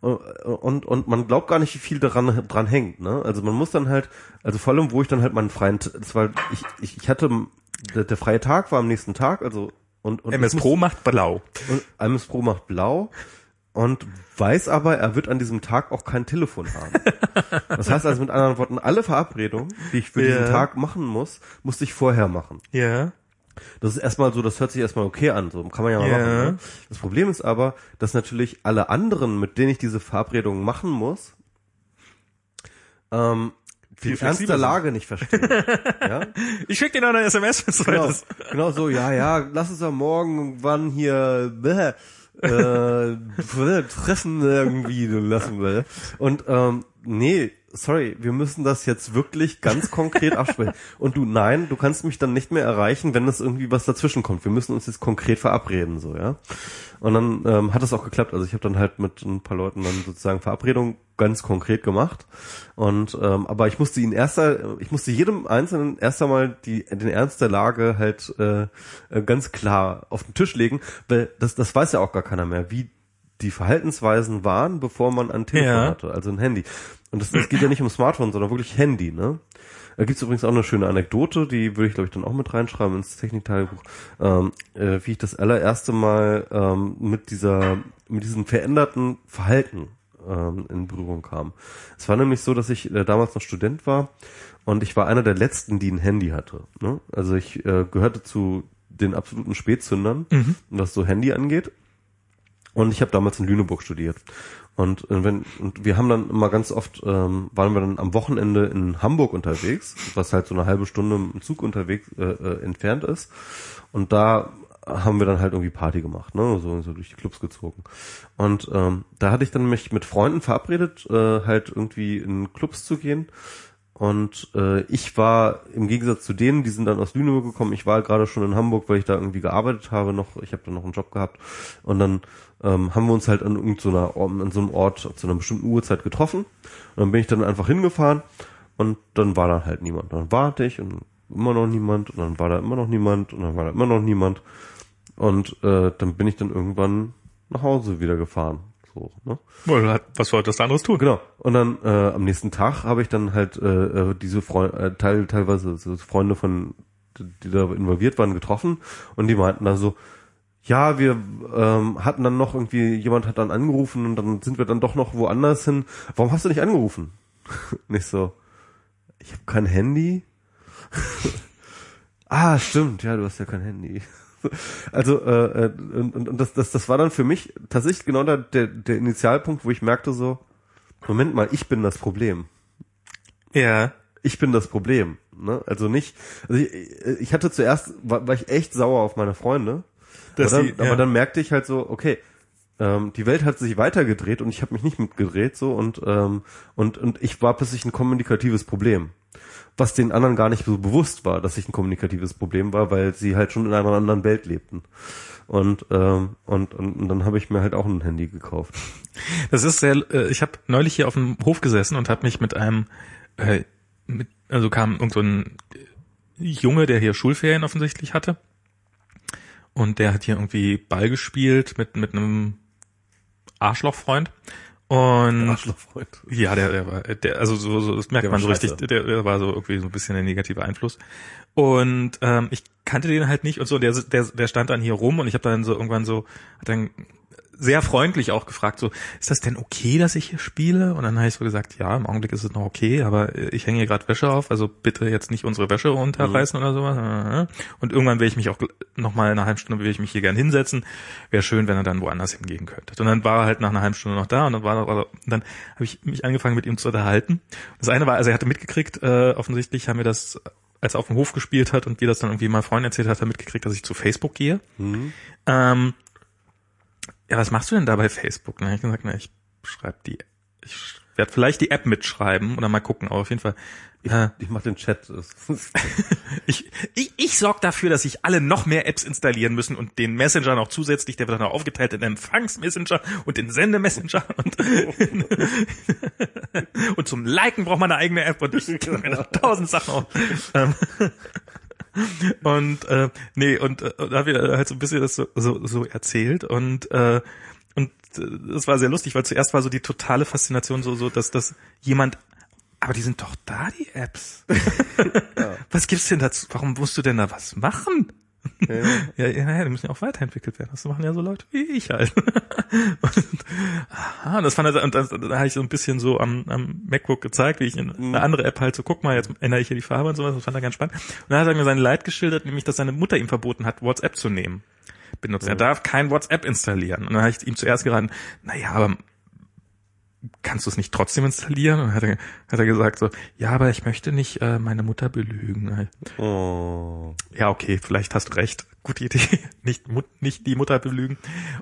Und, und, und man glaubt gar nicht, wie viel daran dran hängt, ne? Also man muss dann halt, also vor allem, wo ich dann halt meinen freien, das war, ich, ich, ich hatte, der, der freie Tag war am nächsten Tag, also und, und MS Pro macht blau. und MS Pro macht blau und weiß aber, er wird an diesem Tag auch kein Telefon haben. Das heißt also mit anderen Worten, alle Verabredungen, die ich für Ja. diesen Tag machen muss, musste ich vorher machen. Ja. Das ist erstmal so, das hört sich erstmal okay an, so kann man ja mal Ja. machen. Ne? Das Problem ist aber, dass natürlich alle anderen, mit denen ich diese Verabredungen machen muss, ähm, den Ernst der. Lage nicht verstehen. ja? Ich schicke dir noch eine SMS, es Genau, ist. genau so, ja, ja, lass uns am Morgen wann hier bäh, äh, treffen irgendwie lassen will. Und ähm, nee, sorry, wir müssen das jetzt wirklich ganz konkret absprechen. Und du, nein, du kannst mich dann nicht mehr erreichen, wenn es irgendwie was dazwischen kommt. Wir müssen uns jetzt konkret verabreden, so, ja. Und dann ähm, hat es auch geklappt. Also ich habe dann halt mit ein paar Leuten dann sozusagen Verabredung ganz konkret gemacht. Und ähm, aber ich musste ihn erster, ich musste jedem Einzelnen erst einmal die, den Ernst der Lage halt äh, äh, ganz klar auf den Tisch legen, weil das, das weiß ja auch gar keiner mehr, wie die Verhaltensweisen waren, bevor man ein Telefon Ja. hatte, also ein Handy. Und das, das geht ja nicht um Smartphone, sondern wirklich Handy, ne? Da gibt's übrigens auch eine schöne Anekdote, die würde ich, glaube ich, dann auch mit reinschreiben ins Techniktagebuch, ähm, äh, wie ich das allererste Mal ähm, mit dieser, mit diesem veränderten Verhalten ähm, in Berührung kam. Es war nämlich so, dass ich äh, damals noch Student war und ich war einer der letzten, die ein Handy hatte. Ne? Also ich äh, gehörte zu den absoluten Spätzündern, was so Handy angeht. Und ich habe damals in Lüneburg studiert. Und äh, wenn und wir haben dann immer ganz oft ähm, waren wir dann am Wochenende in Hamburg unterwegs, was halt so eine halbe Stunde im Zug unterwegs äh, äh, entfernt ist. Und da haben wir dann halt irgendwie Party gemacht, ne, so, so durch die Clubs gezogen. Und ähm, da hatte ich dann mich mit Freunden verabredet, äh, halt irgendwie in Clubs zu gehen. Und äh, ich war im Gegensatz zu denen, die sind dann aus Lüneburg gekommen, ich war gerade schon in Hamburg, weil ich da irgendwie gearbeitet habe noch, ich habe da noch einen Job gehabt. Und dann ähm, haben wir uns halt an irgendeiner an so einem Ort zu einer bestimmten Uhrzeit getroffen. Und dann bin ich dann einfach hingefahren und dann war da halt niemand. Dann warte ich und immer noch niemand und dann war da immer noch niemand und dann war da immer noch niemand. Und äh, dann bin ich dann irgendwann nach Hause wieder gefahren. So, ne? Was wolltest du anderes tun? Genau. Und dann äh, am nächsten Tag habe ich dann halt äh, äh diese Freunde, äh, teil, teilweise so Freunde von, die da involviert waren, getroffen und die meinten dann so, ja, wir ähm, hatten dann noch irgendwie, jemand hat dann angerufen und dann sind wir dann doch noch woanders hin. Warum hast du nicht angerufen? nicht so, ich habe kein Handy. ah, stimmt, ja, du hast ja kein Handy. Also äh, äh, und, und das, das, das war dann für mich tatsächlich genau der, der, der Initialpunkt, wo ich merkte so, Moment mal, ich bin das Problem. Ja. Ich bin das Problem. Ne? Also nicht, also ich, ich hatte zuerst, war, war ich echt sauer auf meine Freunde. Aber dann, die, ja. aber dann merkte ich halt so, okay, ähm, die Welt hat sich weitergedreht und ich habe mich nicht mitgedreht so und ähm, und und ich war plötzlich ein kommunikatives Problem was den anderen gar nicht so bewusst war, dass ich ein kommunikatives Problem war, weil sie halt schon in einer anderen Welt lebten. Und, ähm, und, und, und dann habe ich mir halt auch ein Handy gekauft. Das ist sehr, äh, ich habe neulich hier auf dem Hof gesessen und habe mich mit einem, äh, mit, also kam irgend so ein Junge, der hier Schulferien offensichtlich hatte. Und der hat hier irgendwie Ball gespielt mit, mit einem Arschlochfreund. Und ja, der, der war, der, also so, so das merkt der man so richtig, der, der war so irgendwie so ein bisschen der negative Einfluss. Und ähm, ich kannte den halt nicht und so, der, der, der stand dann hier rum und ich habe dann so irgendwann so, hat dann sehr freundlich auch gefragt, so, ist das denn okay, dass ich hier spiele? Und dann habe ich so gesagt, ja, im Augenblick ist es noch okay, aber ich hänge hier gerade Wäsche auf, also bitte jetzt nicht unsere Wäsche runterreißen mhm. oder sowas. Und irgendwann will ich mich auch noch mal in einer halben Stunde will ich mich hier gern hinsetzen. Wäre schön, wenn er dann woanders hingehen könnte. Und dann war er halt nach einer halben Stunde noch da und dann war er, also, dann habe ich mich angefangen mit ihm zu unterhalten. Das eine war, also er hatte mitgekriegt, äh, offensichtlich haben wir das als er auf dem Hof gespielt hat und wie das dann irgendwie mal Freund erzählt hat, hat er mitgekriegt, dass ich zu Facebook gehe. Mhm. Ähm, ja, was machst du denn da bei Facebook? Dann habe ich gesagt, na, ich schreibe die, ich werde vielleicht die App mitschreiben oder mal gucken, aber auf jeden Fall. Ich, äh, ich mache den Chat. ich ich, ich sorge dafür, dass sich alle noch mehr Apps installieren müssen und den Messenger noch zusätzlich, der wird dann auch aufgeteilt in Empfangs-Messenger und in Sende-Messenger und, und zum Liken braucht man eine eigene App und ich mir noch tausend Sachen auf. Und äh, nee, und äh, da habe ich halt so ein bisschen das so, so, so erzählt und äh, und äh, das war sehr lustig, weil zuerst war so die totale Faszination so, so dass dass jemand aber die sind doch da, die Apps. ja. Was gibt's denn dazu? Warum musst du denn da was machen? Ja, ja, ja, ja, die müssen ja auch weiterentwickelt werden. Das machen ja so Leute wie ich halt. und, aha, das fand er, und das, da habe ich so ein bisschen so am, am MacBook gezeigt, wie ich in eine andere App halt so, guck mal, jetzt ändere ich hier die Farbe und sowas, das fand er ganz spannend. Und dann hat er mir sein Leid geschildert, nämlich, dass seine Mutter ihm verboten hat, WhatsApp zu nehmen. Benutzen. Er darf kein WhatsApp installieren. Und dann habe ich ihm zuerst geraten, naja, aber kannst du es nicht trotzdem installieren? Und hat er, hat er gesagt so, ja, aber ich möchte nicht äh, meine Mutter belügen. Oh. Ja, okay, vielleicht hast du recht. Gute Idee. nicht, nicht die Mutter belügen.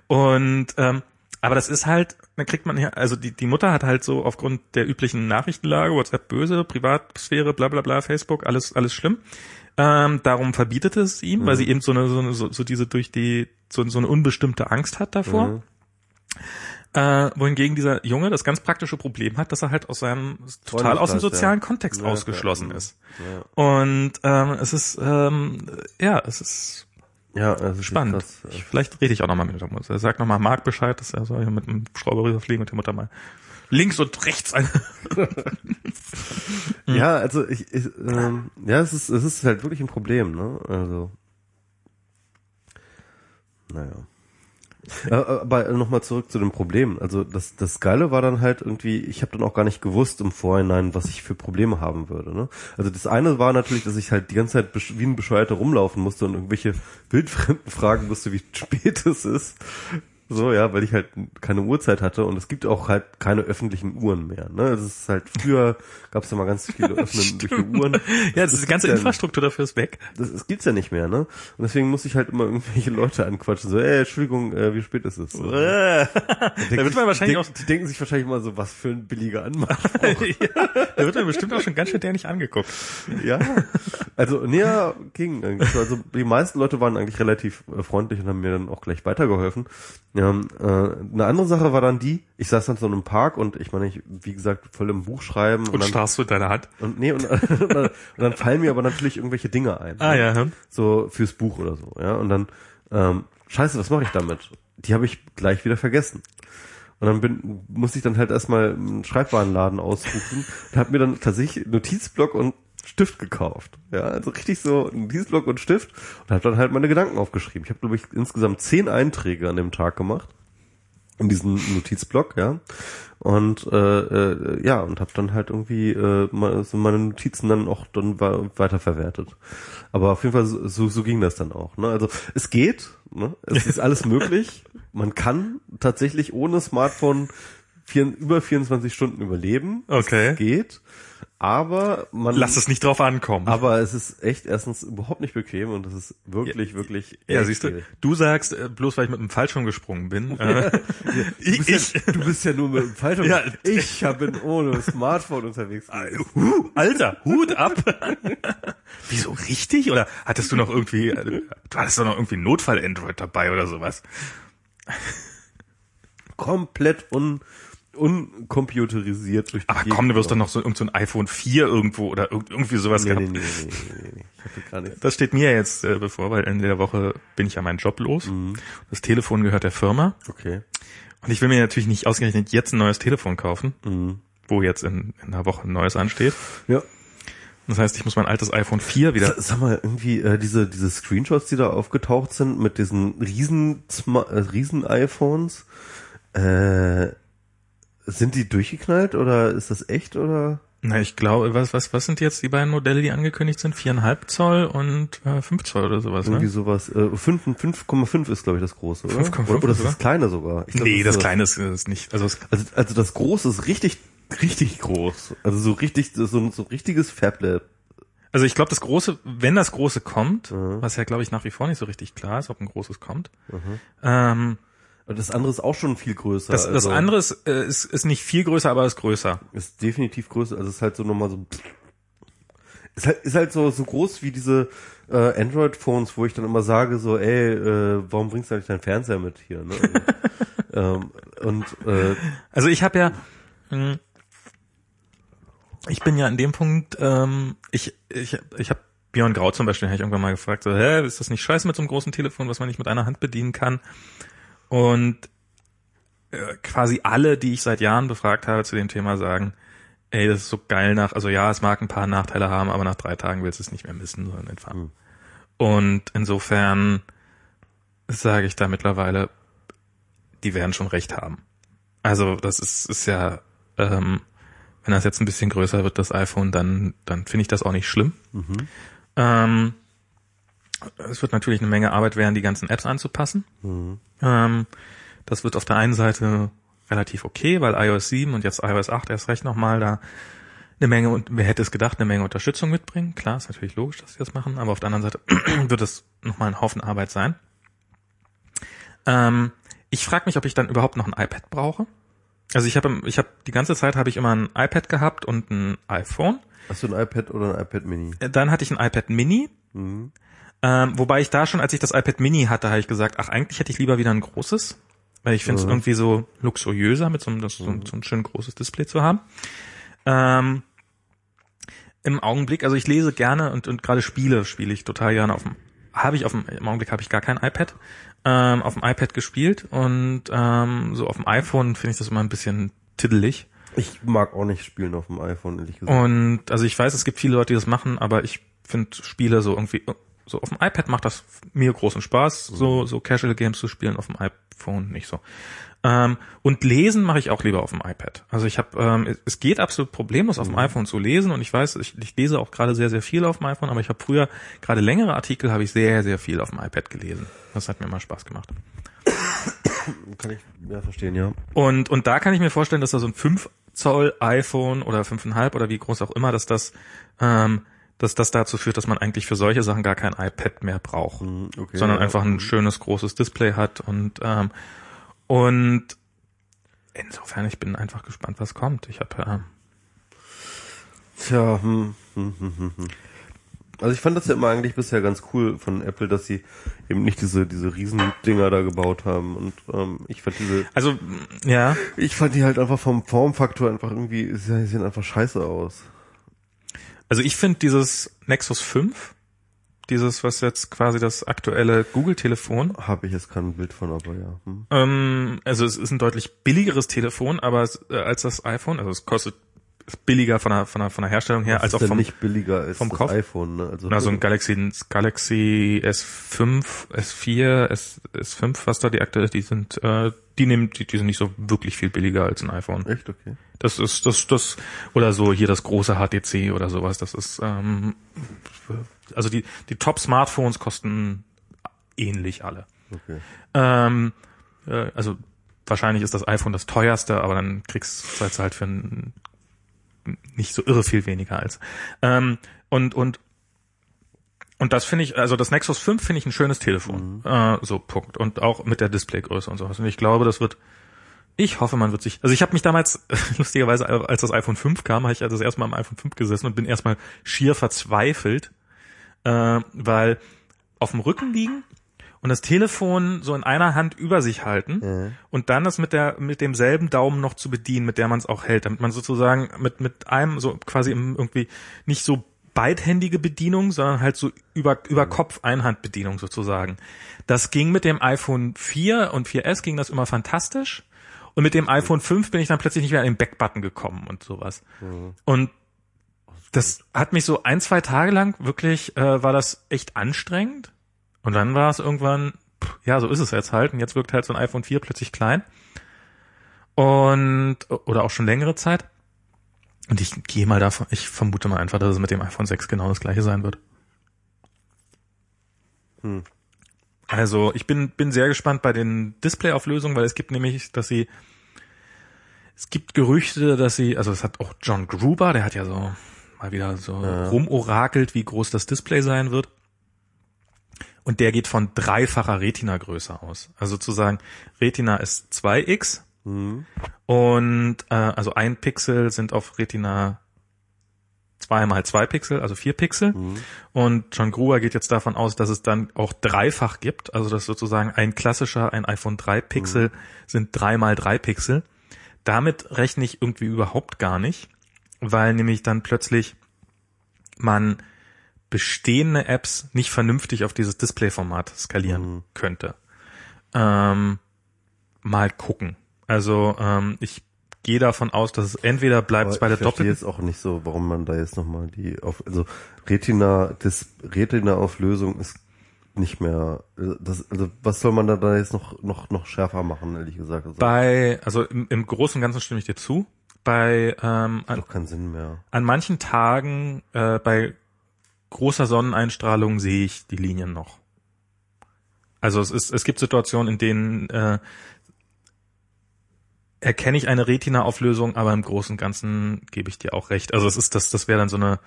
Und ähm, aber das ist halt, dann kriegt man ja, also die, die Mutter hat halt so aufgrund der üblichen Nachrichtenlage, WhatsApp böse, Privatsphäre, bla bla bla, Facebook, alles, alles schlimm. Ähm, darum verbietet es ihm, mhm. weil sie eben so eine, so, eine, so, so diese durch die, so, so eine unbestimmte Angst hat davor. Mhm. Äh, wohingegen dieser Junge das ganz praktische Problem hat, dass er halt aus seinem total aus dem sozialen ja. Kontext ja, ausgeschlossen ja. ist. Und ähm, es ist ähm, ja, es ist ja, also spannend. Das, äh Vielleicht rede ich auch nochmal mit der Mutter. Sag nochmal Marc Bescheid, dass er soll hier mit einem Schrauber rüberfliegen und der Mutter mal links und rechts ein. ja, also ich, ich ähm, ja, es ist es ist halt wirklich ein Problem, ne? Also naja. Äh, aber nochmal zurück zu dem Problem. Also das, das Geile war dann halt irgendwie, ich habe dann auch gar nicht gewusst im Vorhinein, was ich für Probleme haben würde. Ne? Also das eine war natürlich, dass ich halt die ganze Zeit wie ein Bescheuerter rumlaufen musste und irgendwelche Wildfremden fragen musste, wie spät es ist. So ja, weil ich halt keine Uhrzeit hatte und es gibt auch halt keine öffentlichen Uhren mehr. Ne, es ist halt früher gab es ja mal ganz viele öffentliche Uhren. Ja, das ist die ganze ja- Infrastruktur dafür ist weg. Das, das gibt's ja nicht mehr, ne? Und deswegen muss ich halt immer irgendwelche Leute anquatschen, so, ey, Entschuldigung, äh, wie spät ist es? So, da wird man wahrscheinlich sich, die denken sich wahrscheinlich mal so, was für ein billiger Anmach. ja, da wird man bestimmt auch schon ganz schön dämlich angeguckt. ja. Also, ja, ging eigentlich. Also, die meisten Leute waren eigentlich relativ äh, freundlich und haben mir dann auch gleich weitergeholfen. Ja, äh, eine andere Sache war dann die, ich saß dann so in einem Park und ich meine, ich, wie gesagt, voll im Buch schreiben Und dann, starrst du in deiner Hand. und nee, und, und, dann, und dann fallen mir aber natürlich irgendwelche Dinge ein. Ah ja, hm. so fürs Buch oder so, ja. Und dann, ähm, scheiße, was mache ich damit? Die habe ich gleich wieder vergessen. Und dann bin, musste ich dann halt erstmal einen Schreibwarenladen aussuchen und habe mir dann tatsächlich Notizblock und Stift gekauft. Ja, also richtig so Notizblock und Stift und habe dann halt meine Gedanken aufgeschrieben. Ich habe, glaube ich, insgesamt zehn Einträge an dem Tag gemacht in diesen Notizblock, ja. Und äh, äh, ja, und habe dann halt irgendwie äh, so meine Notizen dann auch dann weiterverwertet. Aber auf jeden Fall so, so, so ging das dann auch. Ne? Also es geht, ne? es ist alles möglich. Man kann tatsächlich ohne Smartphone vier, über 24 Stunden überleben. Okay. Es geht. Aber man Lass es nicht drauf ankommen. aber es ist echt erstens überhaupt nicht bequem und es ist wirklich, wirklich ja, siehst du, schwierig. du sagst, äh, bloß weil ich mit dem Fallschirm gesprungen bin. Äh, Du ich, bist, ja, du bist ja nur mit dem Fallschirm. Ja. Ich hab bin ohne Smartphone unterwegs. Alter, Hut ab. Wieso richtig? Oder hattest du noch irgendwie, äh, du hattest doch noch irgendwie Notfall-Android dabei oder sowas? Komplett un, uncomputerisiert durch die Aber Gegend komm, du wirst doch noch so, irgend so ein iPhone 4 irgendwo oder irg- irgendwie sowas Nee, gehabt. nee, nee, nee, nee, nee. Ich gar. Das steht mir jetzt äh, bevor, weil Ende der Woche bin ich ja meinen Job los. Das Telefon gehört der Firma. Okay. Und ich will mir natürlich nicht ausgerechnet jetzt ein neues Telefon kaufen, wo jetzt in, in einer Woche ein neues ansteht. Ja. Das heißt, ich muss mein altes iPhone 4 wieder. Sag mal, irgendwie äh, diese, diese Screenshots, die da aufgetaucht sind mit diesen riesen, Sma- riesen iPhones, äh, sind die durchgeknallt oder ist das echt oder? Na, ich glaube, was, was, was sind jetzt die beiden Modelle, die angekündigt sind? Viereinhalb Zoll und äh, 5 Zoll oder sowas, Irgendwie ne? sowas. Äh, 5 5,5 ist, glaube ich, das große, oder? 5,5 oder, oder ist das kleine sogar? Ich glaub, Nee, das ist, kleine ist, ist nicht. Also Also, also das große ist richtig, richtig groß. Also so richtig, so, so ein richtiges Phablet. also ich glaube, das große, wenn das große kommt, was ja glaube ich nach wie vor nicht so richtig klar ist, ob ein großes kommt. Ähm, Das andere ist auch schon viel größer. das, das also, andere ist, äh, ist, ist nicht viel größer, aber ist größer. ist definitiv größer. Also es ist halt so nochmal so. Ist halt, ist halt so, so groß wie diese äh, Android-Phones, wo ich dann immer sage, so, ey, äh, warum bringst du eigentlich deinen Fernseher mit hier? Ne? Also, ähm, und äh, Also ich habe ja, mh, ich bin ja an dem Punkt, ähm, ich ich ich habe Björn Grau zum Beispiel, hab ich irgendwann mal gefragt, so, hä, ist das nicht scheiße mit so einem großen Telefon, was man nicht mit einer Hand bedienen kann? Und äh, quasi alle, die ich seit Jahren befragt habe zu dem Thema, sagen, ey, das ist so geil nach, also ja, es mag ein paar Nachteile haben, aber nach drei Tagen willst du es nicht mehr missen, sondern entfernen. Und insofern sage ich da mittlerweile, die werden schon recht haben. Also das ist, ist ja, ähm, wenn das jetzt ein bisschen größer wird, das iPhone, dann, dann finde ich das auch nicht schlimm. Ähm, es wird natürlich eine Menge Arbeit werden, die ganzen Apps anzupassen. Ähm, das wird auf der einen Seite relativ okay, weil iOS 7 und jetzt iOS 8 erst recht nochmal da eine Menge, und wer hätte es gedacht, eine Menge Unterstützung mitbringen. Klar, ist natürlich logisch, dass sie das machen, aber auf der anderen Seite wird es nochmal ein Haufen Arbeit sein. Ähm, ich frage mich, ob ich dann überhaupt noch ein iPad brauche. Also ich habe ich habe die ganze Zeit habe ich immer ein iPad gehabt und ein iPhone. hast du ein iPad oder ein iPad Mini? Äh, Dann hatte ich ein iPad Mini. Mhm. Ähm, wobei ich da schon, als ich das iPad Mini hatte, habe ich gesagt, ach eigentlich hätte ich lieber wieder ein großes, weil ich finde es Mhm. irgendwie so luxuriöser, mit so einem so, ein- so ein schön großes Display zu haben. Ähm, Im Augenblick, also ich lese gerne und, und gerade Spiele spiele ich total gerne auf dem, habe ich auf dem, im Augenblick habe ich gar kein iPad, ähm, auf dem iPad gespielt und ähm, so auf dem iPhone finde ich das immer ein bisschen tiddelig. Ich mag auch nicht spielen auf dem iPhone, ehrlich gesagt. Und also ich weiß, es gibt viele Leute, die das machen, aber ich finde Spiele so irgendwie so auf dem iPad macht das mir großen Spaß, so so Casual Games zu spielen auf dem iPhone nicht so. Ähm, und lesen mache ich auch lieber auf dem iPad. Also ich habe, ähm, es- geht absolut problemlos auf dem iPhone zu lesen und ich weiß, ich, ich lese auch gerade sehr sehr viel auf dem iPhone, aber ich habe früher gerade längere Artikel habe ich sehr sehr viel auf dem iPad gelesen. Das hat mir immer Spaß gemacht. Kann ich ja verstehen, ja. Und, und da kann ich mir vorstellen, dass da so ein 5 Zoll iPhone oder 5,5 oder wie groß auch immer, dass das, ähm, dass das dazu führt, dass man eigentlich für solche Sachen gar kein iPad mehr braucht, Hm, okay, sondern ja. einfach ein schönes großes Display hat und ähm, und insofern ich bin einfach gespannt, was kommt. Ich habe ähm, Tja, hm, hm, hm, hm, hm. Also ich fand das ja immer eigentlich bisher ganz cool von Apple, dass sie eben nicht diese diese Riesendinger da gebaut haben und ähm, ich fand diese also ja, ich fand die halt einfach vom Formfaktor einfach irgendwie sie sehen einfach scheiße aus. Also ich finde dieses Nexus 5, dieses was jetzt quasi das aktuelle Google Telefon Habe ich jetzt kein Bild von, aber ja. Hm. Ähm, also es ist ein deutlich billigeres Telefon, aber äh, als das iPhone, also es kostet billiger von der von der von der Herstellung her Das als ist auch vom nicht billiger als vom Kauf? iPhone, ne? Also, also ein Galaxy Galaxy S5, S4, S, S5, was da die aktuell die sind, äh, die nehmen die, die sind nicht so wirklich viel billiger als ein iPhone. echt okay. Das ist das das oder so hier das große HTC oder sowas. Das ist ähm, also die die Top Smartphones kosten ähnlich alle. Okay. Ähm, äh, also wahrscheinlich ist das iPhone das teuerste, aber dann kriegst du halt für ein, nicht so irre viel weniger als. Ähm, und und und das finde ich, also das Nexus 5 finde ich ein schönes Telefon. Äh, so Punkt. Und auch mit der Displaygröße und sowas. Und ich glaube, das wird. Ich hoffe, man wird sich. Also ich habe mich damals lustigerweise, als das iPhone 5 kam, habe ich also das erste Mal am iPhone 5 gesessen und bin erstmal schier verzweifelt, äh, weil auf dem Rücken liegen und das Telefon so in einer Hand über sich halten Ja. und dann das mit der mit demselben Daumen noch zu bedienen, mit der man es auch hält, damit man sozusagen mit mit einem so quasi irgendwie nicht so beidhändige Bedienung, sondern halt so über über Kopf Einhandbedienung sozusagen. Das ging mit dem iPhone 4 und 4S ging das immer fantastisch und mit dem iPhone 5 bin ich dann plötzlich nicht mehr an den Backbutton gekommen und sowas. Und das hat mich so ein, zwei Tage lang wirklich, äh, war das echt anstrengend. Und dann war es irgendwann, pff, ja, so ist es jetzt halt. Und jetzt wirkt halt so ein iPhone 4 plötzlich klein. Und, oder auch schon längere Zeit. Und ich gehe mal davon, ich vermute mal einfach, dass es mit dem iPhone 6 genau das gleiche sein wird. Hm. Also ich bin, bin sehr gespannt bei den Displayauflösungen, weil es gibt nämlich, dass sie, es gibt Gerüchte, dass sie, also es hat auch John Gruber, der hat ja so mal wieder so Ja. rumorakelt, wie groß das Display sein wird. Und der geht von dreifacher Retina-Größe aus. Also zu sagen, Retina ist 2x Hm. und äh, also ein Pixel sind auf Retina zwei mal zwei Pixel, also vier Pixel. Hm. Und John Gruber geht jetzt davon aus, dass es dann auch dreifach gibt. Also dass sozusagen ein klassischer, ein iPhone 3 Pixel sind drei mal drei Pixel. Damit rechne ich irgendwie überhaupt gar nicht, weil nämlich dann plötzlich man bestehende Apps nicht vernünftig auf dieses Displayformat skalieren Mhm. könnte. Ähm, mal gucken. Also ähm, ich gehe davon aus, dass es entweder bleibt Aber bei der ich verstehe jetzt auch nicht so, warum man da jetzt nochmal die auf, also Retina, das Retina-Auflösung ist nicht mehr, äh, das, also was soll man da, da jetzt noch, noch, noch schärfer machen, ehrlich gesagt? Also, Bei, also im, im Großen und Ganzen stimme ich dir zu. Bei ähm, an, doch keinen Sinn mehr. an manchen Tagen äh, bei großer Sonneneinstrahlung sehe ich die Linien noch. Also es ist, es gibt Situationen, in denen äh, erkenne ich eine Retina-Auflösung, aber im Großen und Ganzen gebe ich dir auch recht. Also es ist das, das wäre dann so eine,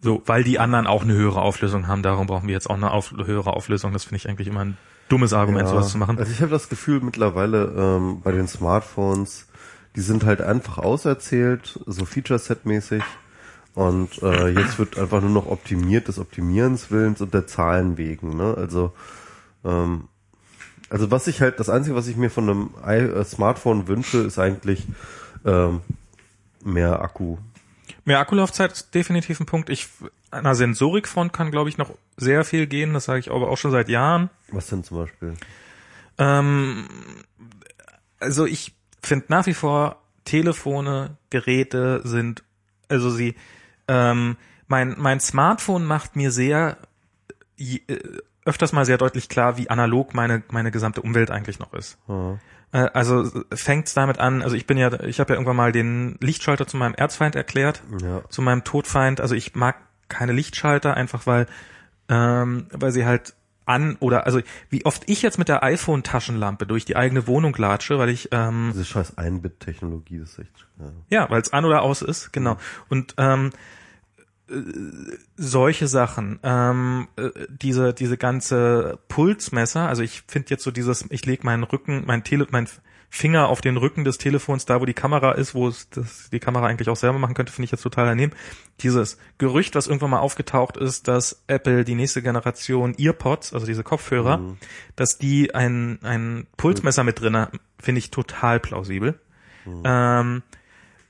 so, weil die anderen auch eine höhere Auflösung haben, darum brauchen wir jetzt auch eine auf, höhere Auflösung. Das finde ich eigentlich immer ein dummes Argument, sowas zu machen. Also ich habe das Gefühl mittlerweile ähm, bei den Smartphones, die sind halt einfach auserzählt, so Feature-Set-mäßig. Und äh, jetzt wird einfach nur noch optimiert des Optimierens Willens und der Zahlen wegen. Ne? Also ähm, also was ich halt, das Einzige, was ich mir von einem I äh, Smartphone wünsche, ist eigentlich ähm, mehr Akku. Mehr Akkulaufzeit ist definitiv ein Punkt. Ich, an der Sensorikfront kann, glaube ich, noch sehr viel gehen. Das sage ich aber auch schon seit Jahren. Was denn zum Beispiel? Ähm, also ich finde nach wie vor Telefone, Geräte sind, also sie, ähm, mein, mein Smartphone macht mir sehr, je- äh, öfters mal sehr deutlich klar, wie analog meine, meine gesamte Umwelt eigentlich noch ist. Ja. Äh, Also fängt's damit an, also ich bin ja, ich habe ja irgendwann mal den Lichtschalter zu meinem Erzfeind erklärt, Ja. zu meinem Todfeind. Also ich mag keine Lichtschalter, einfach weil, ähm, weil sie halt an oder also wie oft ich jetzt mit der iPhone-Taschenlampe durch die eigene Wohnung latsche, weil ich ähm, Diese scheiß Einbit-Technologie, das ist echt. Ja. ja, weil es an oder aus ist, genau. Und ähm, äh, solche Sachen, ähm, äh, diese diese ganze Pulsmesser, also ich finde jetzt so dieses, ich lege meinen Rücken, mein Tele, mein Finger auf den Rücken des Telefons, da wo die Kamera ist, wo es das, die Kamera eigentlich auch selber machen könnte, finde ich jetzt total daneben. Dieses Gerücht, was irgendwann mal aufgetaucht ist, dass Apple die nächste Generation Earpods, also diese Kopfhörer, Mhm. dass die ein, ein Pulsmesser mit drin haben, finde ich total plausibel. Mhm. Ähm,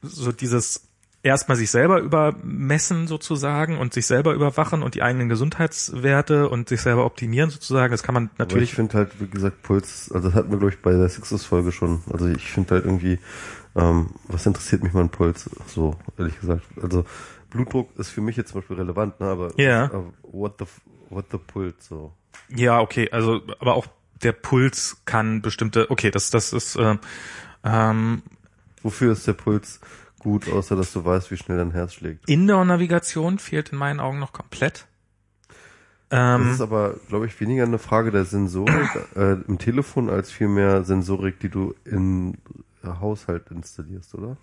so dieses erstmal sich selber übermessen sozusagen und sich selber überwachen und die eigenen Gesundheitswerte und sich selber optimieren sozusagen, das kann man Aber ich natürlich finde halt, wie gesagt, Puls, also das hatten wir, glaube ich, bei der Sixes-Folge schon. Also ich finde halt irgendwie, ähm, was interessiert mich mein Puls? So, ehrlich gesagt. Also Blutdruck ist für mich jetzt zum Beispiel relevant, ne? Aber Ja. aber what the what the Puls so. Ja, okay, also aber auch der Puls kann bestimmte, okay, das das ist äh, ähm, Wofür ist der Puls gut, außer dass du weißt, wie schnell dein Herz schlägt? Indoor-Navigation fehlt in meinen Augen noch komplett. Das Ähm, ist aber, glaube ich, weniger eine Frage der Sensorik äh, im Telefon als vielmehr Sensorik, die du in Haushalt installierst, oder?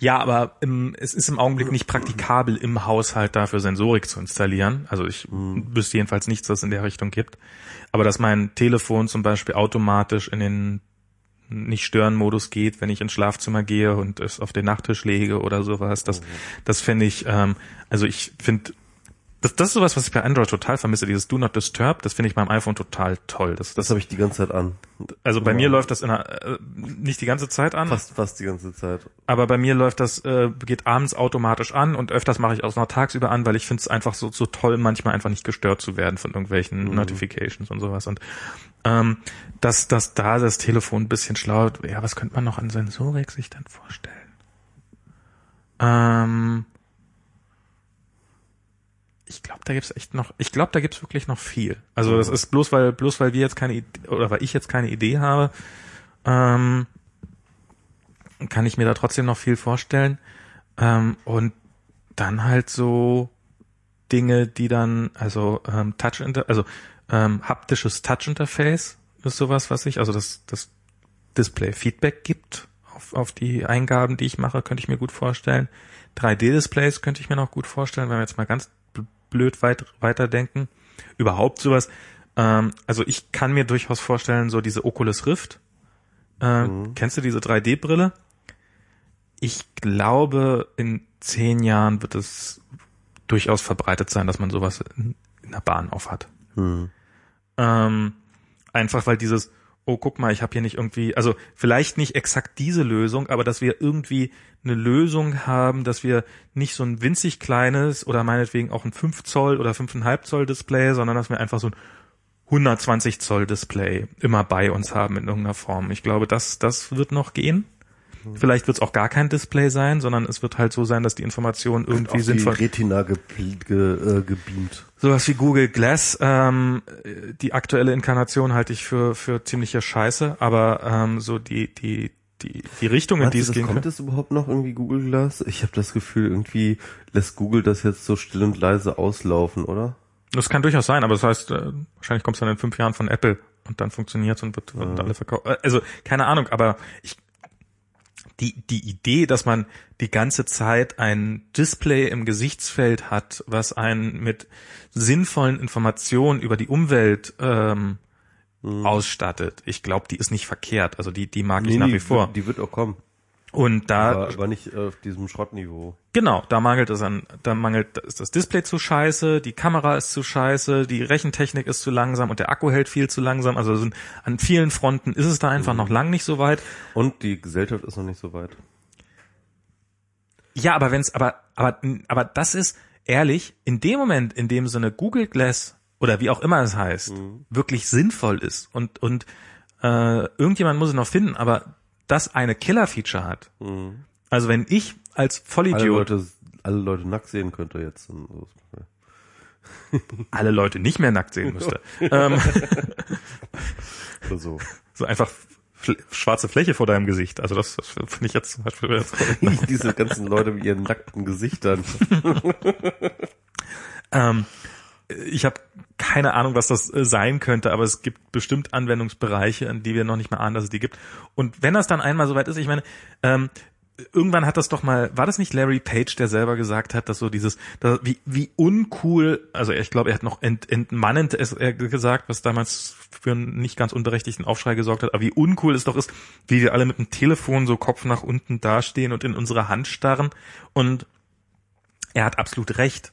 ja, aber im, es ist im Augenblick nicht praktikabel, im Haushalt dafür Sensorik zu installieren. Also ich wüsste jedenfalls nichts, was es in der Richtung gibt. Aber dass mein Telefon zum Beispiel automatisch in den Nicht-Stören-Modus geht, wenn ich ins Schlafzimmer gehe und es auf den Nachttisch lege oder sowas, das, das finde ich, ähm, also ich finde, das, das ist sowas, was ich bei Android total vermisse, dieses Do Not Disturb, das finde ich beim iPhone total toll. Das, Das habe ich die ganze Zeit an. also bei Ja. mir läuft das in einer, äh, nicht die ganze Zeit an, Fast, fast die ganze Zeit. aber bei mir läuft das, äh, geht abends automatisch an und öfters mache ich auch noch tagsüber an, weil ich finde es einfach so, so toll, manchmal einfach nicht gestört zu werden von irgendwelchen Notifications und sowas. Und ähm, dass, dass da das Telefon ein bisschen schlau, ja, was könnte man noch an Sensorik sich dann vorstellen? Ähm, ich glaube, da gibt's echt noch, ich glaube, da gibt's wirklich noch viel. Also das ist bloß weil, bloß weil wir jetzt keine Idee, oder weil ich jetzt keine Idee habe, ähm, kann ich mir da trotzdem noch viel vorstellen. Ähm, und dann halt so Dinge, die dann, also ähm, Touch Inter also ähm, haptisches Touch Interface ist sowas, was ich, also das, das Display Feedback gibt auf, auf die Eingaben, die ich mache, könnte ich mir gut vorstellen. 3D-Displays könnte ich mir noch gut vorstellen, wenn wir jetzt mal ganz blöd weit, weiterdenken. Überhaupt sowas. Ähm, also ich kann mir durchaus vorstellen, so diese Oculus Rift. Äh, Kennst du diese 3D-Brille? Ich glaube, in zehn Jahren wird es durchaus verbreitet sein, dass man sowas in, in der Bahn aufhat. Hm. Ähm, einfach weil dieses, oh, guck mal, ich habe hier nicht irgendwie, also vielleicht nicht exakt diese Lösung, aber dass wir irgendwie eine Lösung haben, dass wir nicht so ein winzig kleines oder meinetwegen auch ein 5 Zoll oder 5,5 Zoll Display, sondern dass wir einfach so ein 120 Zoll Display immer bei uns haben in irgendeiner Form. Ich glaube, das, das wird noch gehen. Vielleicht wird es auch gar kein Display sein, sondern es wird halt so sein, dass die Information irgendwie sinnvoll. die Retina ge ge äh, gebeamt. Sowas wie Google Glass, ähm, die aktuelle Inkarnation halte ich für, für ziemliche Scheiße, aber ähm, so die, die, die, die Richtung, in die es gehen kommt es überhaupt noch irgendwie Google Glass? Ich habe das Gefühl, irgendwie lässt Google das jetzt so still und leise auslaufen, oder? Das kann durchaus sein, aber das heißt, äh, wahrscheinlich kommt es dann in fünf Jahren von Apple und dann funktioniert und wird, wird alle verkauft. Äh, Also, keine Ahnung, aber ich, die, die Idee, dass man die ganze Zeit ein Display im Gesichtsfeld hat, was einen mit sinnvollen Informationen über die Umwelt ähm, ausstattet, ich glaube, die ist nicht verkehrt. Also die, die mag ich Nee, nach die wie vor. Die wird auch kommen. Und da Aber, aber nicht auf diesem Schrottniveau. Genau, da mangelt es an, da mangelt, da ist das Display zu scheiße, die Kamera ist zu scheiße, die Rechentechnik ist zu langsam und der Akku hält viel zu langsam. Also sind, an vielen Fronten ist es da einfach noch lang nicht so weit. Und die Gesellschaft ist noch nicht so weit. Ja, aber wenn's, aber, aber, aber das ist ehrlich, in dem Moment, in dem so eine Google Glass oder wie auch immer es heißt, wirklich sinnvoll ist und, und, äh, irgendjemand muss es noch finden, aber das eine Killer-Feature hat. Also wenn ich als Alle Vollidiot Leute, alle Leute nackt sehen könnte jetzt. alle Leute nicht mehr nackt sehen müsste. ähm, Oder so. so einfach schwarze Fläche vor deinem Gesicht. Also das, das finde ich jetzt zum Beispiel jetzt, Diese ganzen Leute mit ihren nackten Gesichtern. ähm, ich habe keine Ahnung, was das äh, sein könnte, aber es gibt bestimmt Anwendungsbereiche, an die wir noch nicht mehr ahnen, dass es die gibt. Und wenn das dann einmal soweit ist, ich meine, ähm, irgendwann hat das doch mal, war das nicht Larry Page, der selber gesagt hat, dass so dieses, dass, wie, wie uncool, also ich glaube, er hat noch ent, entmannend es, er gesagt, was damals für einen nicht ganz unberechtigten Aufschrei gesorgt hat, aber wie uncool es doch ist, wie wir alle mit dem Telefon so Kopf nach unten dastehen und in unsere Hand starren und er hat absolut recht.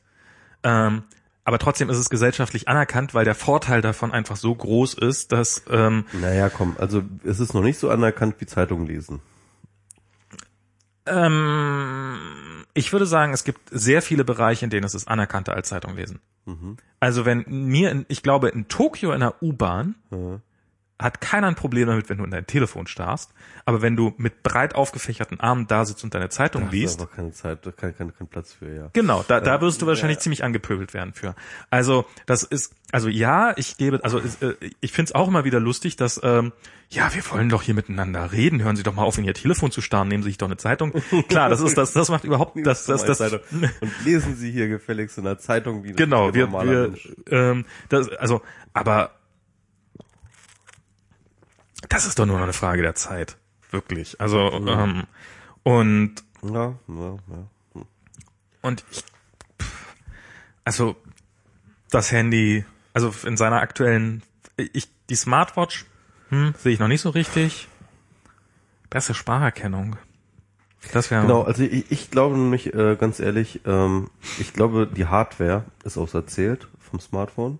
Ähm, aber trotzdem ist es gesellschaftlich anerkannt, weil der Vorteil davon einfach so groß ist, dass ähm, Naja, komm, also es ist noch nicht so anerkannt wie Zeitung lesen. ähm, ich würde sagen, es gibt sehr viele Bereiche, in denen es ist anerkannter als Zeitung lesen. Also wenn mir, in, ich glaube, in Tokio in der U-Bahn Ja. Hat keiner ein Problem damit, wenn du in dein Telefon starrst, aber wenn du mit breit aufgefächerten Armen da sitzt und deine Zeitung Da liest, einfach keine Zeit, da kein, kein, kein Platz für, ja. Genau, da, da wirst du wahrscheinlich ziemlich angepöbelt werden für. Also das ist, also ja, ich gebe, also äh, ich finde es auch immer wieder lustig, dass ähm, ja, wir wollen doch hier miteinander reden. Hören Sie doch mal auf, in Ihr Telefon zu starren. Nehmen Sie sich doch eine Zeitung. Klar, das ist das, das macht überhaupt das, das, das. Zeitung. Und lesen Sie hier gefälligst in der Zeitung wie Genau, wir, wir ähm, das, also, aber das ist doch nur noch eine Frage der Zeit, wirklich. Also ähm, und Ja, ja, ja. Und ich, pff, also das Handy, also in seiner aktuellen, ich die Smartwatch hm, sehe ich noch nicht so richtig. Beste Spracherkennung. Das wäre Genau, also ich, ich glaube nämlich, äh, ganz ehrlich, ähm, ich glaube, die Hardware ist auserzählt vom Smartphone.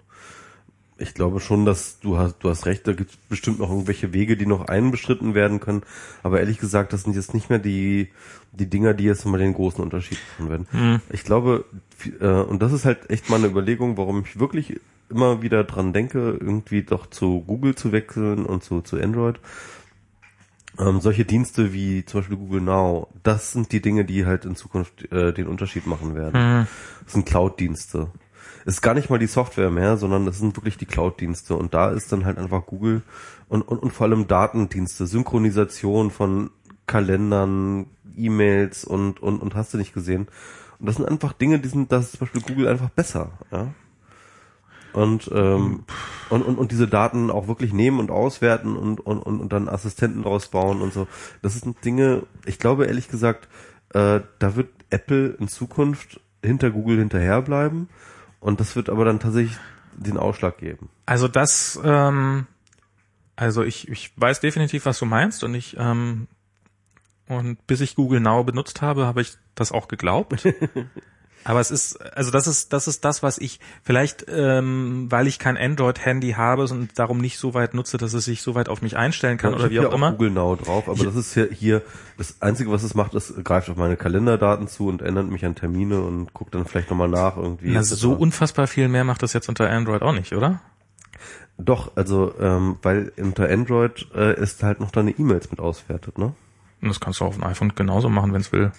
Ich glaube schon, dass du hast, du hast recht, da gibt es bestimmt noch irgendwelche Wege, die noch einbestritten werden können. Aber ehrlich gesagt, das sind jetzt nicht mehr die, die Dinger, die jetzt mal den großen Unterschied machen werden. Ich glaube, äh, und das ist halt echt mal eine Überlegung, warum ich wirklich immer wieder dran denke, irgendwie doch zu Google zu wechseln und zu, zu Android. Ähm, solche Dienste wie zum Beispiel Google Now, das sind die Dinge, die halt in Zukunft äh, den Unterschied machen werden. Das sind Cloud-Dienste. Ist gar nicht mal die Software mehr, sondern das sind wirklich die Cloud-Dienste. Und da ist dann halt einfach Google und, und, und vor allem Datendienste, Synchronisation von Kalendern, E-Mails und, und, und hast du nicht gesehen. Und das sind einfach Dinge, die sind, das ist zum Beispiel Google einfach besser, ja. Und, ähm, und, und, und diese Daten auch wirklich nehmen und auswerten und, und, und, und dann Assistenten draus bauen und so. Das sind Dinge, ich glaube ehrlich gesagt, äh, da wird Apple in Zukunft hinter Google hinterherbleiben und das wird aber dann tatsächlich den Ausschlag geben. Also das, ähm, also ich, ich weiß definitiv, was du meinst und ich, ähm, und bis ich Google Now benutzt habe, habe ich das auch geglaubt. Aber es ist, also das ist, das ist das, was ich vielleicht, ähm, weil ich kein Android-Handy habe und darum nicht so weit nutze, dass es sich so weit auf mich einstellen kann Ich oder wie hier auch immer. Google Now drauf, aber das ist hier, hier das Einzige, was es macht, ist greift auf meine Kalenderdaten zu und ändert mich an Termine und guckt dann vielleicht nochmal nach irgendwie. Na, so unfassbar viel mehr macht das jetzt unter Android auch nicht, oder? Doch, also ähm, weil unter Android äh, ist halt noch deine E-Mails mit auswertet, ne? Und das kannst du auf dem iPhone genauso machen, wenn es will.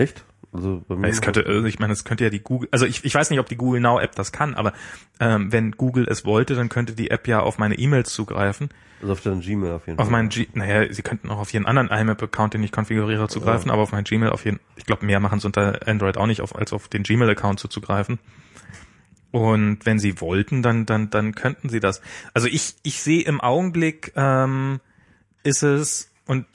Echt? Also bei mir Es könnte, also ich meine, es könnte ja die Google, also ich, ich weiß nicht, ob die Google Now App das kann, aber ähm, wenn Google es wollte, dann könnte die App ja auf meine E-Mails zugreifen. also auf deinen Gmail auf jeden Auf Fall. meinen G, naja, sie könnten auch auf jeden anderen IMAP-Account, den ich konfiguriere, zugreifen, aber auf meinen Gmail auf jeden, ich glaube, mehr machen es unter Android auch nicht, auf, als auf den Gmail-Account zuzugreifen. Und wenn sie wollten, dann, dann, dann könnten sie das. Also ich, ich sehe im Augenblick, ähm, ist es, und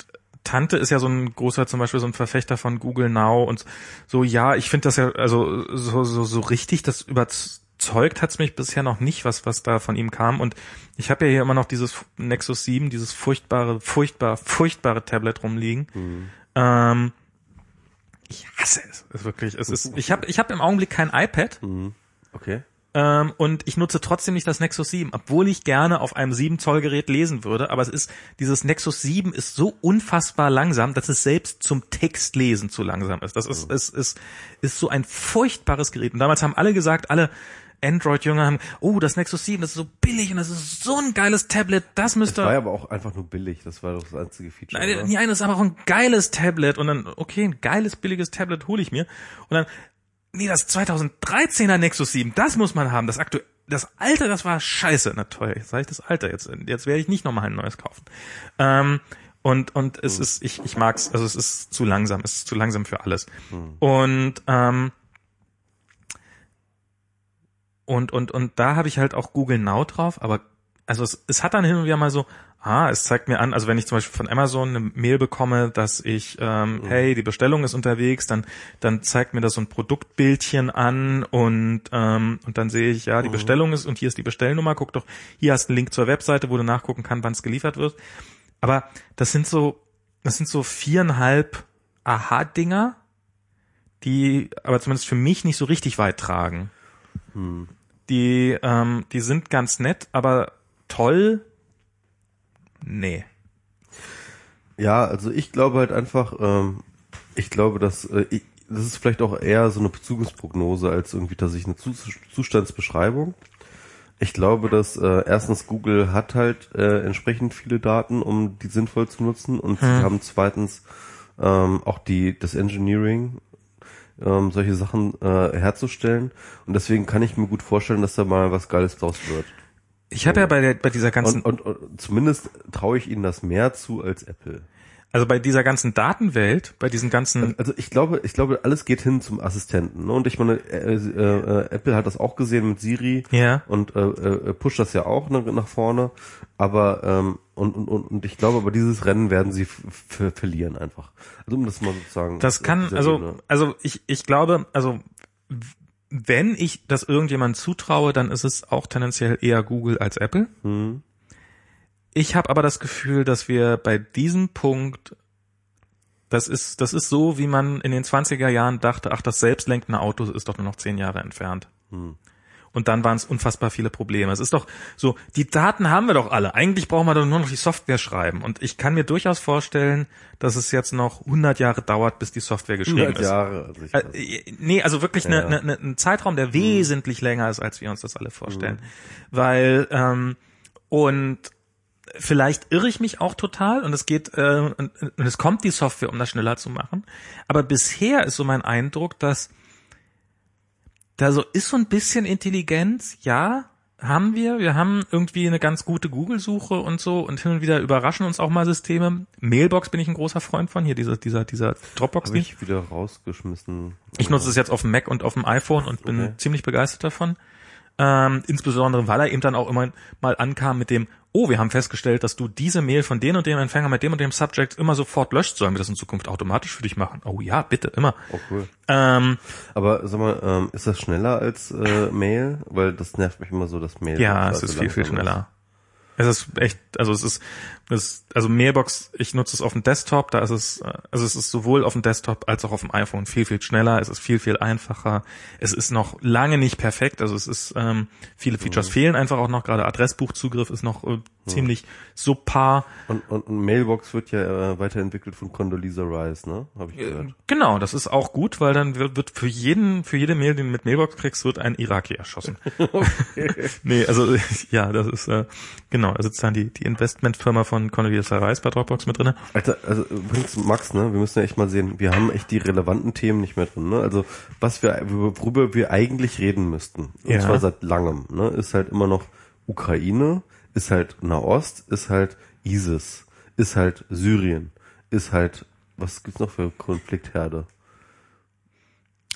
Tante ist ja so ein großer, zum Beispiel so ein Verfechter von Google Now und so, ja, ich finde das ja, also so, so, so richtig, das überzeugt hat's mich bisher noch nicht, was, was da von ihm kam. Und ich habe ja hier immer noch dieses Nexus 7, dieses furchtbare, furchtbar, furchtbare Tablet rumliegen. Ähm, ich hasse es. es ist wirklich, es ist, ich habe ich hab im Augenblick kein iPad. Okay. Ähm, und ich nutze trotzdem nicht das Nexus 7, obwohl ich gerne auf einem 7 Zoll Gerät lesen würde. Aber es ist, dieses Nexus 7 ist so unfassbar langsam, dass es selbst zum Textlesen zu langsam ist. Das ist, ist, ist, ist so ein furchtbares Gerät. Und damals haben alle gesagt, alle Android-Jünger haben, oh, das Nexus 7, das ist so billig und das ist so ein geiles Tablet, das Das müsste... war ja aber auch einfach nur billig. Das war doch das einzige Feature. Nein, oder? nein, das ist aber auch ein geiles Tablet und dann, okay, ein geiles, billiges Tablet hole ich mir und dann, nee, das 2013er Nexus 7, das muss man haben, das aktuell, das alte, das war scheiße, na toll, jetzt sage ich das alte, jetzt, jetzt werde ich nicht nochmal ein neues kaufen. Ähm, und, und es ist, ich, ich mag's, also es ist zu langsam, es ist zu langsam für alles. Und, ähm, und, und, und da habe ich halt auch Google Now drauf, aber also es, es hat dann hin und wieder mal so, ah, es zeigt mir an, also wenn ich zum Beispiel von Amazon eine Mail bekomme, dass ich, ähm, mhm. hey, die Bestellung ist unterwegs, dann, dann zeigt mir das so ein Produktbildchen an und, ähm, und dann sehe ich, ja, die mhm. Bestellung ist und hier ist die Bestellnummer, guck doch, hier hast du einen Link zur Webseite, wo du nachgucken kannst, wann es geliefert wird. Aber das sind so, das sind so viereinhalb Aha-Dinger, die aber zumindest für mich nicht so richtig weit tragen. Hm. Die, ähm, die sind ganz nett, aber toll, nee. Ja, also ich glaube halt einfach, ähm, ich glaube, dass äh, ich, das ist vielleicht auch eher so eine Bezugsprognose als irgendwie tatsächlich eine Zustandsbeschreibung. Ich glaube, dass äh, erstens Google hat halt äh, entsprechend viele Daten, um die sinnvoll zu nutzen und hm. sie haben zweitens ähm, auch die das Engineering ähm, solche Sachen äh, herzustellen. Und deswegen kann ich mir gut vorstellen, dass da mal was Geiles draus wird. Ich habe ja bei, der, bei dieser ganzen... Und, und, und zumindest traue ich ihnen das mehr zu als Apple. Also bei dieser ganzen Datenwelt, bei diesen ganzen. Also ich glaube, ich glaube, alles geht hin zum Assistenten. Ne? Und ich meine, äh, äh, Apple hat das auch gesehen mit Siri ja. und äh, äh, pusht das ja auch nach, nach vorne. Aber ähm, und, und, und ich glaube, aber dieses Rennen werden sie verlieren einfach. Also um das mal sozusagen. Das kann, also, Ebene. also ich, ich glaube, also wenn ich das irgendjemand zutraue, dann ist es auch tendenziell eher Google als Apple. Hm. Ich habe aber das Gefühl, dass wir bei diesem Punkt, das ist, das ist so, wie man in den 20er Jahren dachte, ach, das selbstlenkende Auto ist doch nur noch zehn Jahre entfernt. Hm. Und dann waren es unfassbar viele Probleme. Es ist doch so, die Daten haben wir doch alle. Eigentlich brauchen wir doch nur noch die Software schreiben. Und ich kann mir durchaus vorstellen, dass es jetzt noch 100 Jahre dauert, bis die Software geschrieben 100 ist. Jahre. Also äh, nee, also wirklich ja. eine, eine, ein Zeitraum, der hm. wesentlich länger ist, als wir uns das alle vorstellen. Hm. Weil ähm, und vielleicht irre ich mich auch total und es geht äh, und, und es kommt die Software, um das schneller zu machen. Aber bisher ist so mein Eindruck, dass da so ist so ein bisschen Intelligenz, ja, haben wir. Wir haben irgendwie eine ganz gute Google-Suche und so und hin und wieder überraschen uns auch mal Systeme. Mailbox bin ich ein großer Freund von, hier dieser, dieser, dieser Dropbox. Habe ich wieder rausgeschmissen. Ich nutze es jetzt auf dem Mac und auf dem iPhone und bin okay. ziemlich begeistert davon. Ähm, insbesondere, weil er eben dann auch immer mal ankam mit dem, oh, wir haben festgestellt, dass du diese Mail von dem und dem Empfänger mit dem und dem Subject immer sofort löscht. Sollen wir das in Zukunft automatisch für dich machen? Oh ja, bitte, immer. Oh cool. Ähm, Aber sag mal, ähm, ist das schneller als äh, Mail? Weil das nervt mich immer so, dass Mail. Ja, es ist viel, viel schneller. Es ist echt, also es ist, es, also Mailbox, ich nutze es auf dem Desktop, da ist es, also es ist sowohl auf dem Desktop als auch auf dem iPhone viel, viel schneller, es ist viel, viel einfacher. Es ist noch lange nicht perfekt, also es ist, ähm, viele Features mhm. fehlen einfach auch noch, gerade Adressbuchzugriff ist noch äh, ziemlich subpar. Und, und, und Mailbox wird ja äh, weiterentwickelt von Condoleezza Rice, ne? Hab ich gehört. Genau, das ist auch gut, weil dann wird, wird für jeden, für jede Mail, die du mit Mailbox kriegst, wird ein Iraki erschossen. nee, also ja, das ist äh, genau, da sitzt dann die, die Investmentfirma von Condoleezza Rice bei Dropbox mit drinne. Alter, also übrigens, Max, ne, wir müssen ja echt mal sehen, wir haben echt die relevanten Themen nicht mehr drin, ne? Also was wir, worüber wir eigentlich reden müssten, und ja. zwar seit langem, ne, ist halt immer noch Ukraine, ist halt Nahost, ist halt ISIS, ist halt Syrien, ist halt, was gibt's noch für Konfliktherde?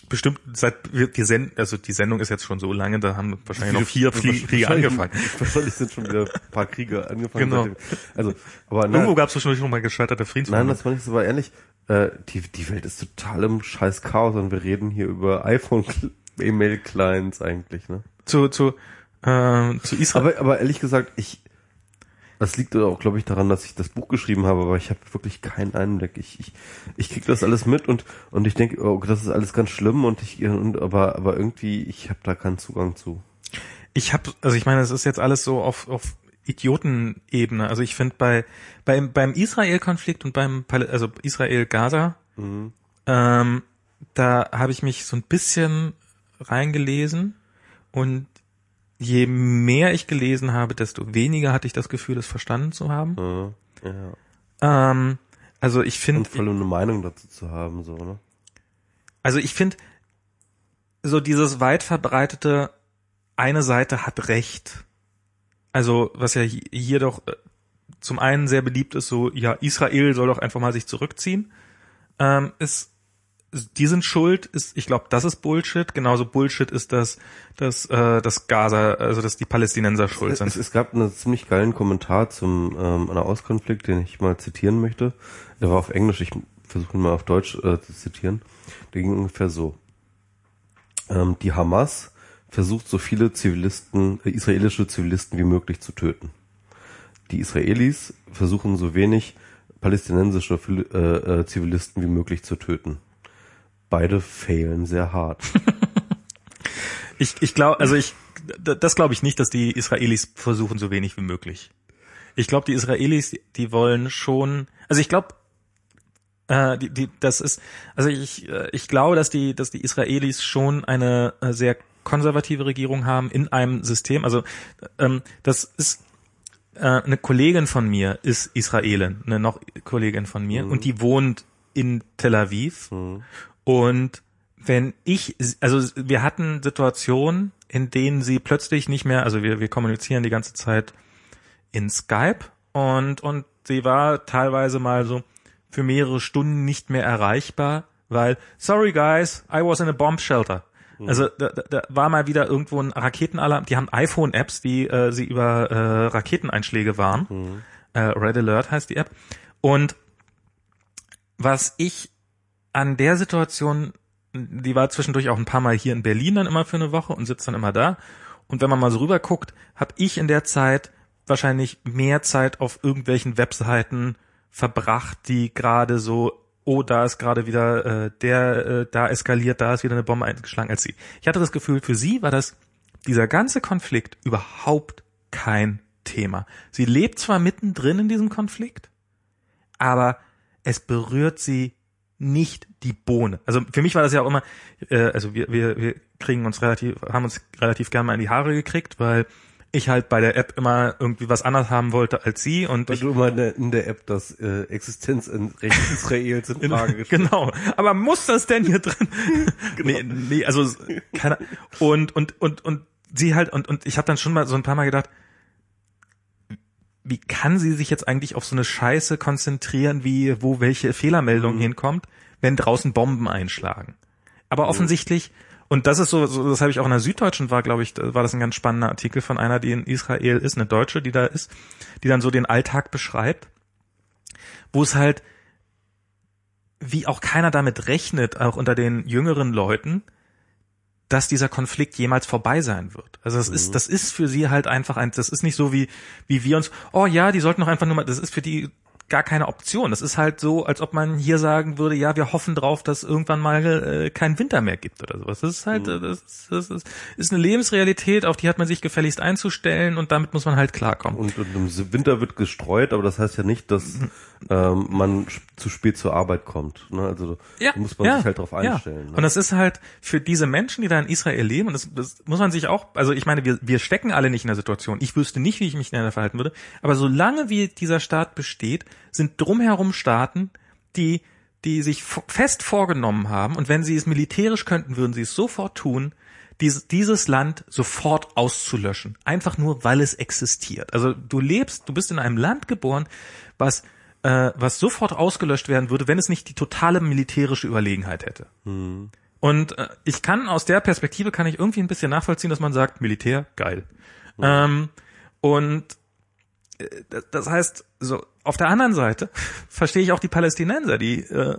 Bestimmt seit wir, wir senden, also die Sendung ist jetzt schon so lange, da haben wahrscheinlich noch vier Kriege angefangen. Wahrscheinlich sind schon wieder ein paar Kriege angefangen. Genau. Also, aber nein, irgendwo gab es wahrscheinlich noch mal gescheiterte Friedensverhandlungen. Nein, das war nicht so, aber ehrlich, äh, die die Welt ist total im scheiß Chaos und wir reden hier über iPhone E-Mail Clients eigentlich, ne? Zu zu äh, zu Israel. Aber, aber ehrlich gesagt, ich, das liegt auch, glaube ich, daran, dass ich das Buch geschrieben habe, aber ich habe wirklich keinen Einblick. Ich, ich, ich krieg das alles mit und und ich denke, oh, das ist alles ganz schlimm und ich und aber aber irgendwie ich habe da keinen Zugang zu. Ich habe, also ich meine, es ist jetzt alles so auf auf Idiotenebene. Also ich finde bei beim beim Israel-Konflikt und beim also Israel-Gaza, mhm. ähm, da habe ich mich so ein bisschen reingelesen und je mehr ich gelesen habe, desto weniger hatte ich das Gefühl, es verstanden zu haben. Ja, ja. Ähm, also ich finde. Und voll eine Meinung dazu zu haben, so, ne? Also ich finde, so dieses weit verbreitete, eine Seite hat Recht. Also, was ja hier doch äh, zum einen sehr beliebt ist, so, ja, Israel soll doch einfach mal sich zurückziehen, ähm, ist die sind schuld, ist, ich glaube, das ist Bullshit. Genauso Bullshit ist das, dass, äh, das Gaza, also dass die Palästinenser schuld sind. Es, es gab einen ziemlich geilen Kommentar zum ähm, Nahostkonflikt, den ich mal zitieren möchte. Der war auf Englisch, ich versuche ihn mal auf Deutsch äh, zu zitieren. Der ging ungefähr so. Ähm, die Hamas versucht so viele Zivilisten, äh, israelische Zivilisten wie möglich zu töten. Die Israelis versuchen so wenig palästinensische äh, äh, Zivilisten wie möglich zu töten beide failen sehr hart. ich ich glaube, also ich, das glaube ich nicht, dass die Israelis versuchen so wenig wie möglich. Ich glaube, die Israelis, die, die wollen schon, also ich glaube, äh, die, die, das ist, also ich, äh, ich glaube, dass die, dass die Israelis schon eine äh, sehr konservative Regierung haben in einem System. Also ähm, das ist äh, eine Kollegin von mir ist Israelin, eine noch Kollegin von mir mhm. und die wohnt in Tel Aviv mhm. Und wenn ich, also wir hatten Situationen, in denen sie plötzlich nicht mehr, also wir, wir kommunizieren die ganze Zeit in Skype und, und sie war teilweise mal so für mehrere Stunden nicht mehr erreichbar, weil, sorry guys, I was in a bomb shelter. Mhm. Also da, da war mal wieder irgendwo ein Raketenalarm. Die haben iPhone-Apps, die äh, sie über äh, Raketeneinschläge waren. Mhm. Äh, Red Alert heißt die App. Und was ich an der Situation, die war zwischendurch auch ein paar Mal hier in Berlin dann immer für eine Woche und sitzt dann immer da. Und wenn man mal so rüber guckt, habe ich in der Zeit wahrscheinlich mehr Zeit auf irgendwelchen Webseiten verbracht, die gerade so, oh, da ist gerade wieder äh, der, äh, da eskaliert, da ist wieder eine Bombe eingeschlagen als sie. Ich hatte das Gefühl, für sie war das dieser ganze Konflikt überhaupt kein Thema. Sie lebt zwar mittendrin in diesem Konflikt, aber es berührt sie nicht die Bohne. Also für mich war das ja auch immer, äh, also wir, wir, wir kriegen uns relativ, haben uns relativ gern mal in die Haare gekriegt, weil ich halt bei der App immer irgendwie was anderes haben wollte als sie und weil ich, du immer in der App das äh, Existenzrecht Israels in Frage gestellt Genau, aber muss das denn hier drin? genau. Nee, nee, also keine und und und und sie halt und und ich habe dann schon mal so ein paar Mal gedacht, wie kann sie sich jetzt eigentlich auf so eine Scheiße konzentrieren, wie wo welche Fehlermeldung mhm. hinkommt, wenn draußen Bomben einschlagen. Aber mhm. offensichtlich und das ist so, so das habe ich auch in der Süddeutschen war, glaube ich, war das ein ganz spannender Artikel von einer, die in Israel ist, eine Deutsche, die da ist, die dann so den Alltag beschreibt, wo es halt wie auch keiner damit rechnet, auch unter den jüngeren Leuten, dass dieser Konflikt jemals vorbei sein wird. Also das mhm. ist, das ist für sie halt einfach ein, das ist nicht so wie, wie wir uns, oh ja, die sollten doch einfach nur mal, das ist für die gar keine Option. Das ist halt so, als ob man hier sagen würde, ja, wir hoffen drauf, dass irgendwann mal äh, kein Winter mehr gibt oder sowas. Das ist halt, mhm. das, ist, das ist, eine Lebensrealität, auf die hat man sich gefälligst einzustellen und damit muss man halt klarkommen. Und, und im Winter wird gestreut, aber das heißt ja nicht, dass mhm. ähm, man zu spät zur Arbeit kommt. Ne? Also ja, muss man ja, sich halt darauf einstellen. Ja. Ne? Und das ist halt für diese Menschen, die da in Israel leben, und das, das muss man sich auch, also ich meine, wir, wir stecken alle nicht in der Situation. Ich wüsste nicht, wie ich mich in der verhalten würde, aber solange wie dieser Staat besteht, sind drumherum Staaten, die, die sich fest vorgenommen haben, und wenn sie es militärisch könnten, würden sie es sofort tun, dieses, dieses Land sofort auszulöschen. Einfach nur, weil es existiert. Also du lebst, du bist in einem Land geboren, was, äh, was sofort ausgelöscht werden würde, wenn es nicht die totale militärische Überlegenheit hätte. Mhm. Und äh, ich kann aus der Perspektive kann ich irgendwie ein bisschen nachvollziehen, dass man sagt, Militär, geil. Mhm. Ähm, und das heißt, so auf der anderen Seite verstehe ich auch die Palästinenser, die äh,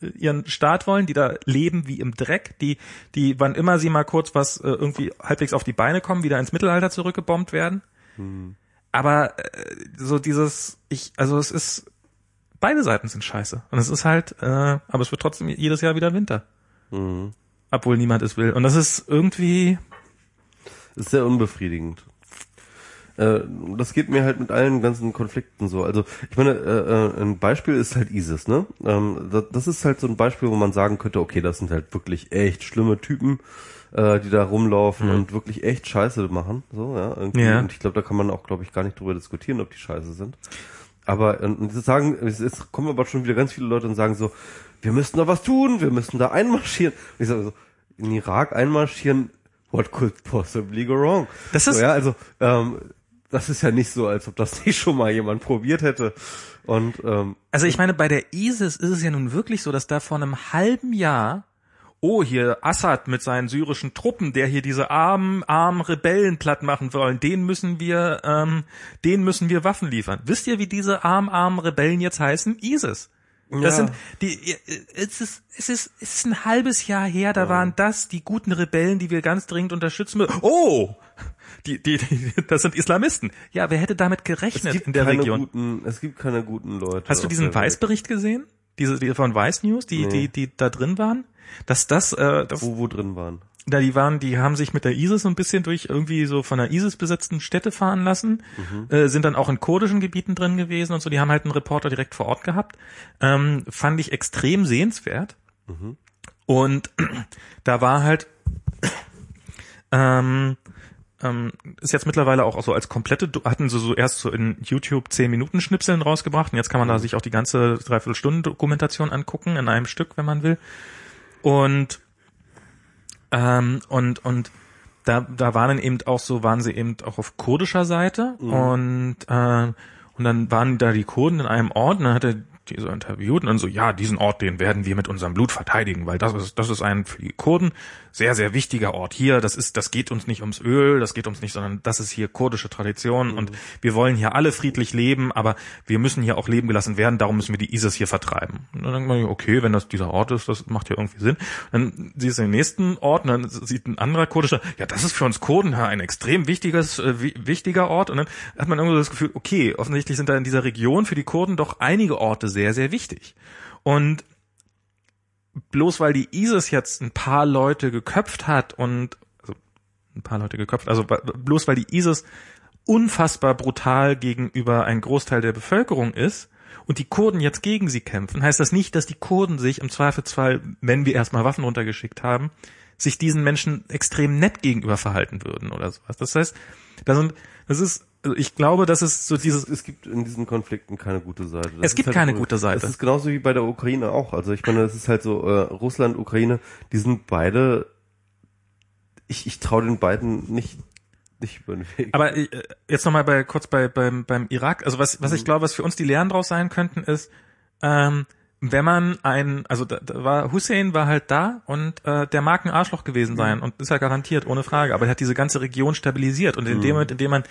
ihren Staat wollen, die da leben wie im Dreck, die, die, wann immer sie mal kurz was äh, irgendwie halbwegs auf die Beine kommen, wieder ins Mittelalter zurückgebombt werden. Hm. Aber äh, so dieses, ich, also es ist, beide Seiten sind scheiße. Und es ist halt, äh, aber es wird trotzdem jedes Jahr wieder Winter. Hm. Obwohl niemand es will. Und das ist irgendwie. ist sehr unbefriedigend. Äh, das geht mir halt mit allen ganzen Konflikten so. Also ich meine, äh, äh, ein Beispiel ist halt ISIS, ne? Ähm, das, das ist halt so ein Beispiel, wo man sagen könnte, okay, das sind halt wirklich echt schlimme Typen, äh, die da rumlaufen mhm. und wirklich echt Scheiße machen. So, ja. Irgendwie. ja. Und ich glaube, da kann man auch, glaube ich, gar nicht drüber diskutieren, ob die Scheiße sind. Aber äh, und sagen, jetzt kommen aber schon wieder ganz viele Leute und sagen so, wir müssen da was tun, wir müssen da einmarschieren. Und ich sage so, in Irak einmarschieren, what could possibly go wrong? Das ist so, ja, also ähm, das ist ja nicht so, als ob das nicht schon mal jemand probiert hätte. Und ähm, Also ich meine, bei der ISIS ist es ja nun wirklich so, dass da vor einem halben Jahr oh, hier Assad mit seinen syrischen Truppen, der hier diese armen, armen Rebellen platt machen wollen, den müssen wir, ähm, den müssen wir Waffen liefern. Wisst ihr, wie diese armen, armen Rebellen jetzt heißen? ISIS. Das Ja. sind die. Es ist es ist es ist ein halbes Jahr her. Da waren das die guten Rebellen, die wir ganz dringend unterstützen müssen. Oh, die, die, die das sind Islamisten. Ja, wer hätte damit gerechnet in der Region? guten, es gibt keine guten Leute. Hast du diesen. Weiß-Bericht gesehen? Diese die von Weiß News, die Nee. die die da drin waren? Dass das, äh, das Wo, wo drin waren? da die waren, die haben sich mit der ISIS so ein bisschen durch irgendwie so von der ISIS besetzten Städte fahren lassen, äh, sind dann auch in kurdischen Gebieten drin gewesen und so. Die haben halt einen Reporter direkt vor Ort gehabt. Ähm, fand ich extrem sehenswert. Und da war halt ähm, ähm, ist jetzt mittlerweile auch so als komplette, hatten sie so erst so in YouTube 10 Minuten Schnipseln rausgebracht und jetzt kann man da sich auch die ganze Dreiviertelstunden Dokumentation angucken in einem Stück, wenn man will. Und ähm, und und da da waren dann eben auch so waren sie eben auch auf kurdischer Seite und äh, und dann waren da die Kurden in einem Ort und dann hat er die so interviewt und dann so ja diesen Ort den werden wir mit unserem Blut verteidigen weil das ist das ist ein für die Kurden sehr sehr wichtiger Ort. Hier das ist das geht uns nicht ums Öl das geht uns nicht sondern das ist hier kurdische Tradition und wir wollen hier alle friedlich leben aber wir müssen hier auch leben gelassen werden darum müssen wir die ISIS hier vertreiben. Und dann denkt man okay wenn das dieser Ort ist das macht ja irgendwie Sinn. Dann siehst du den nächsten Ort und dann sieht ein anderer kurdischer ja das ist für uns Kurden ein extrem wichtiges äh, wi- wichtiger Ort. Und dann hat man irgendwie so das Gefühl okay offensichtlich sind da in dieser Region für die Kurden doch einige Orte sehr sehr wichtig. Und bloß weil die ISIS jetzt ein paar Leute geköpft hat und also ein paar Leute geköpft, also bloß weil die ISIS unfassbar brutal gegenüber ein Großteil der Bevölkerung ist und die Kurden jetzt gegen sie kämpfen, heißt das nicht, dass die Kurden sich im Zweifelsfall, wenn wir erstmal Waffen runtergeschickt haben, sich diesen Menschen extrem nett gegenüber verhalten würden oder sowas. Das heißt, da sind, das ist, also ich glaube, das ist so dieses, Es gibt in diesen Konflikten keine gute Seite. Das Es gibt halt keine so- gute Seite. Das ist genauso wie bei der Ukraine auch. Also ich meine, das ist halt so, äh, Russland, Ukraine, die sind beide, ich, ich traue den beiden nicht. Aber äh, jetzt nochmal bei, kurz bei, beim, beim Irak. Also was, was ich glaube, was für uns die Lehren draus sein könnten, ist, ähm, wenn man ein, also da, da war Hussein war halt da und äh, der mag ein Arschloch gewesen sein und ist ja garantiert, ohne Frage. Aber er hat diese ganze Region stabilisiert und in dem Moment, in dem man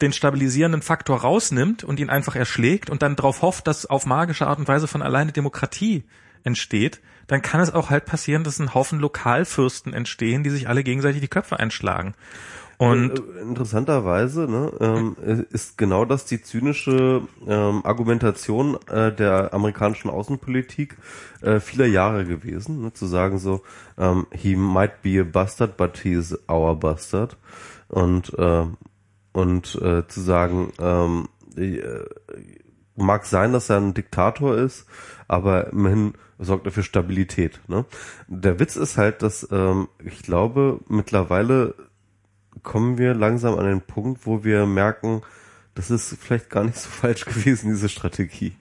den stabilisierenden Faktor rausnimmt und ihn einfach erschlägt und dann darauf hofft, dass auf magische Art und Weise von alleine Demokratie entsteht, dann kann es auch halt passieren, dass ein Haufen Lokalfürsten entstehen, die sich alle gegenseitig die Köpfe einschlagen. Und Äh, interessanterweise ne, ähm, ist genau das die zynische ähm, Argumentation äh, der amerikanischen Außenpolitik äh, vieler Jahre gewesen, ne, zu sagen so, ähm, he might be a bastard, but he is our bastard und äh, und äh, zu sagen, ähm, äh, mag sein, dass er ein Diktator ist, aber immerhin sorgt er für Stabilität. Ne? Der Witz ist halt, dass ähm, ich glaube mittlerweile kommen wir langsam an den Punkt, wo wir merken, das ist vielleicht gar nicht so falsch gewesen, diese Strategie.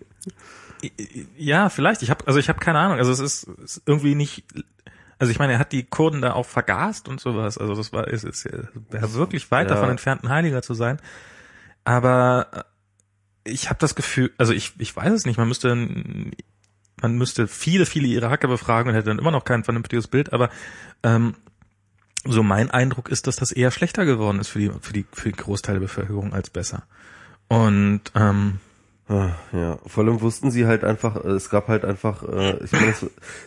Ja, vielleicht. Ich habe also ich habe keine Ahnung. Also es ist, ist irgendwie nicht. Also ich meine, er hat die Kurden da auch vergast und sowas. Also das war es ist wäre wirklich weit Ja. davon entfernt, ein Heiliger zu sein. Aber äh, ich habe das Gefühl, also ich ich weiß es nicht. Man müsste man müsste viele viele Iraker befragen und hätte dann immer noch kein vernünftiges Bild. Aber ähm, so mein Eindruck ist, dass das eher schlechter geworden ist für die für die für den Großteil der Bevölkerung als besser. Und ähm, Ah, Ja, vor allem wussten sie halt einfach, äh, es gab halt einfach, äh, ich meine,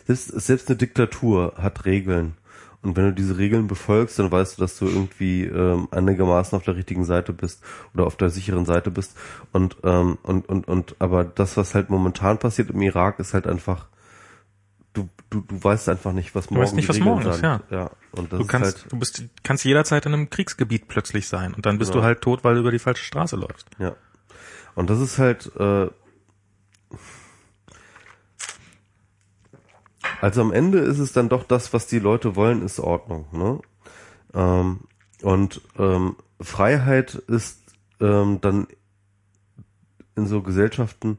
selbst, selbst eine Diktatur hat Regeln. Und wenn du diese Regeln befolgst, dann weißt du, dass du irgendwie ähm, einigermaßen auf der richtigen Seite bist oder auf der sicheren Seite bist. Und ähm, und und und aber das, was halt momentan passiert im Irak, ist halt einfach, du du du weißt einfach nicht, was morgen weißt nicht, was Regeln morgen ist, sind. ja. ja. Und das Du kannst, ist halt, du bist, kannst jederzeit in einem Kriegsgebiet plötzlich sein und dann bist Ja. du halt tot, weil du über die falsche Straße läufst. Ja. Und das ist halt, äh, also am Ende ist es dann doch das, was die Leute wollen, ist Ordnung, ne? Ähm, und ähm, Freiheit ist ähm, dann in so Gesellschaften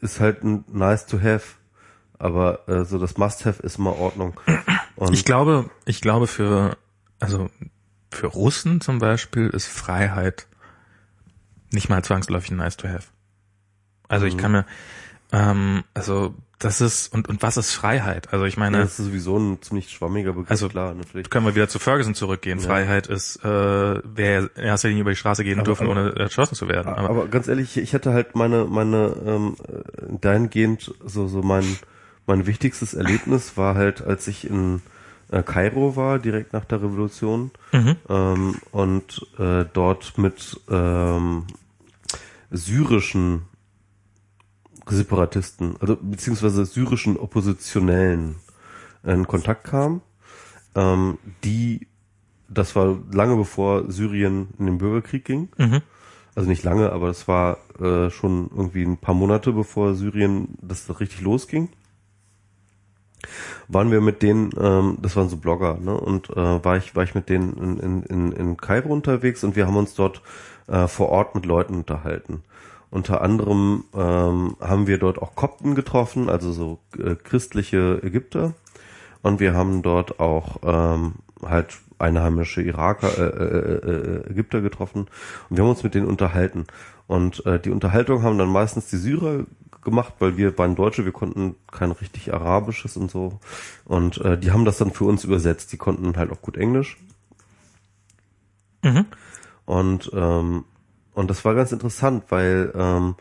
ist halt ein nice to have, aber äh, so das must have ist immer Ordnung. Und Ich glaube, ich glaube für, also für Russen zum Beispiel ist Freiheit nicht mal zwangsläufig nice to have. Also ich kann mir, ähm, also das ist und und was ist Freiheit? Also ich meine, Ja, das ist sowieso ein ziemlich schwammiger Begriff, Also, klar. Ne, vielleicht. können wir wieder zu Ferguson zurückgehen. Ja. Freiheit ist, äh, wer in erster Linie über die Straße gehen Aber- dürfen, aber- ohne erschossen zu werden. Aber, Aber ganz ehrlich, ich hatte halt meine, meine, ähm, äh, dahingehend so, so mein, mein wichtigstes Erlebnis war halt, als ich in äh, Kairo war, direkt nach der Revolution, mhm. ähm, und äh, dort mit ähm, syrischen Separatisten, also beziehungsweise syrischen Oppositionellen in Kontakt kam, ähm, die, das war lange bevor Syrien in den Bürgerkrieg ging, Mhm. also nicht lange, aber es war äh, schon irgendwie ein paar Monate bevor Syrien das richtig losging. Waren wir mit denen, ähm, das waren so Blogger, ne? Und äh, war ich war ich mit denen in, in, in, in Kairo unterwegs und wir haben uns dort äh, vor Ort mit Leuten unterhalten. Unter anderem ähm, haben wir dort auch Kopten getroffen, also so äh, christliche Ägypter. Und wir haben dort auch ähm, halt einheimische Iraker, äh, äh, äh, Ägypter getroffen. Und wir haben uns mit denen unterhalten. Und äh, die Unterhaltung haben dann meistens die Syrer gemacht, weil wir waren Deutsche, wir konnten kein richtig Arabisches und so. Und äh, die haben das dann für uns übersetzt. Die konnten halt auch gut Englisch. Mhm. Und ähm, und das war ganz interessant, weil ähm,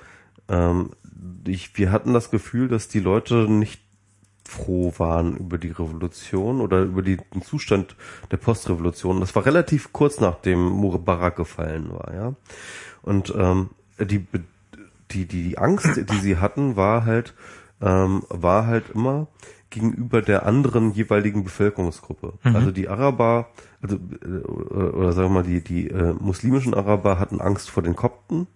ähm, ich, wir hatten das Gefühl, dass die Leute nicht froh waren über die Revolution oder über die, den Zustand der Postrevolution. Das war relativ kurz nachdem Mubarak gefallen war, ja. Und ähm, die, die, die, die Angst, die sie hatten, war halt, ähm, war halt immer gegenüber der anderen jeweiligen Bevölkerungsgruppe. Also die Araber, also äh, oder, oder sagen wir mal, die, die äh, muslimischen Araber hatten Angst vor den Kopten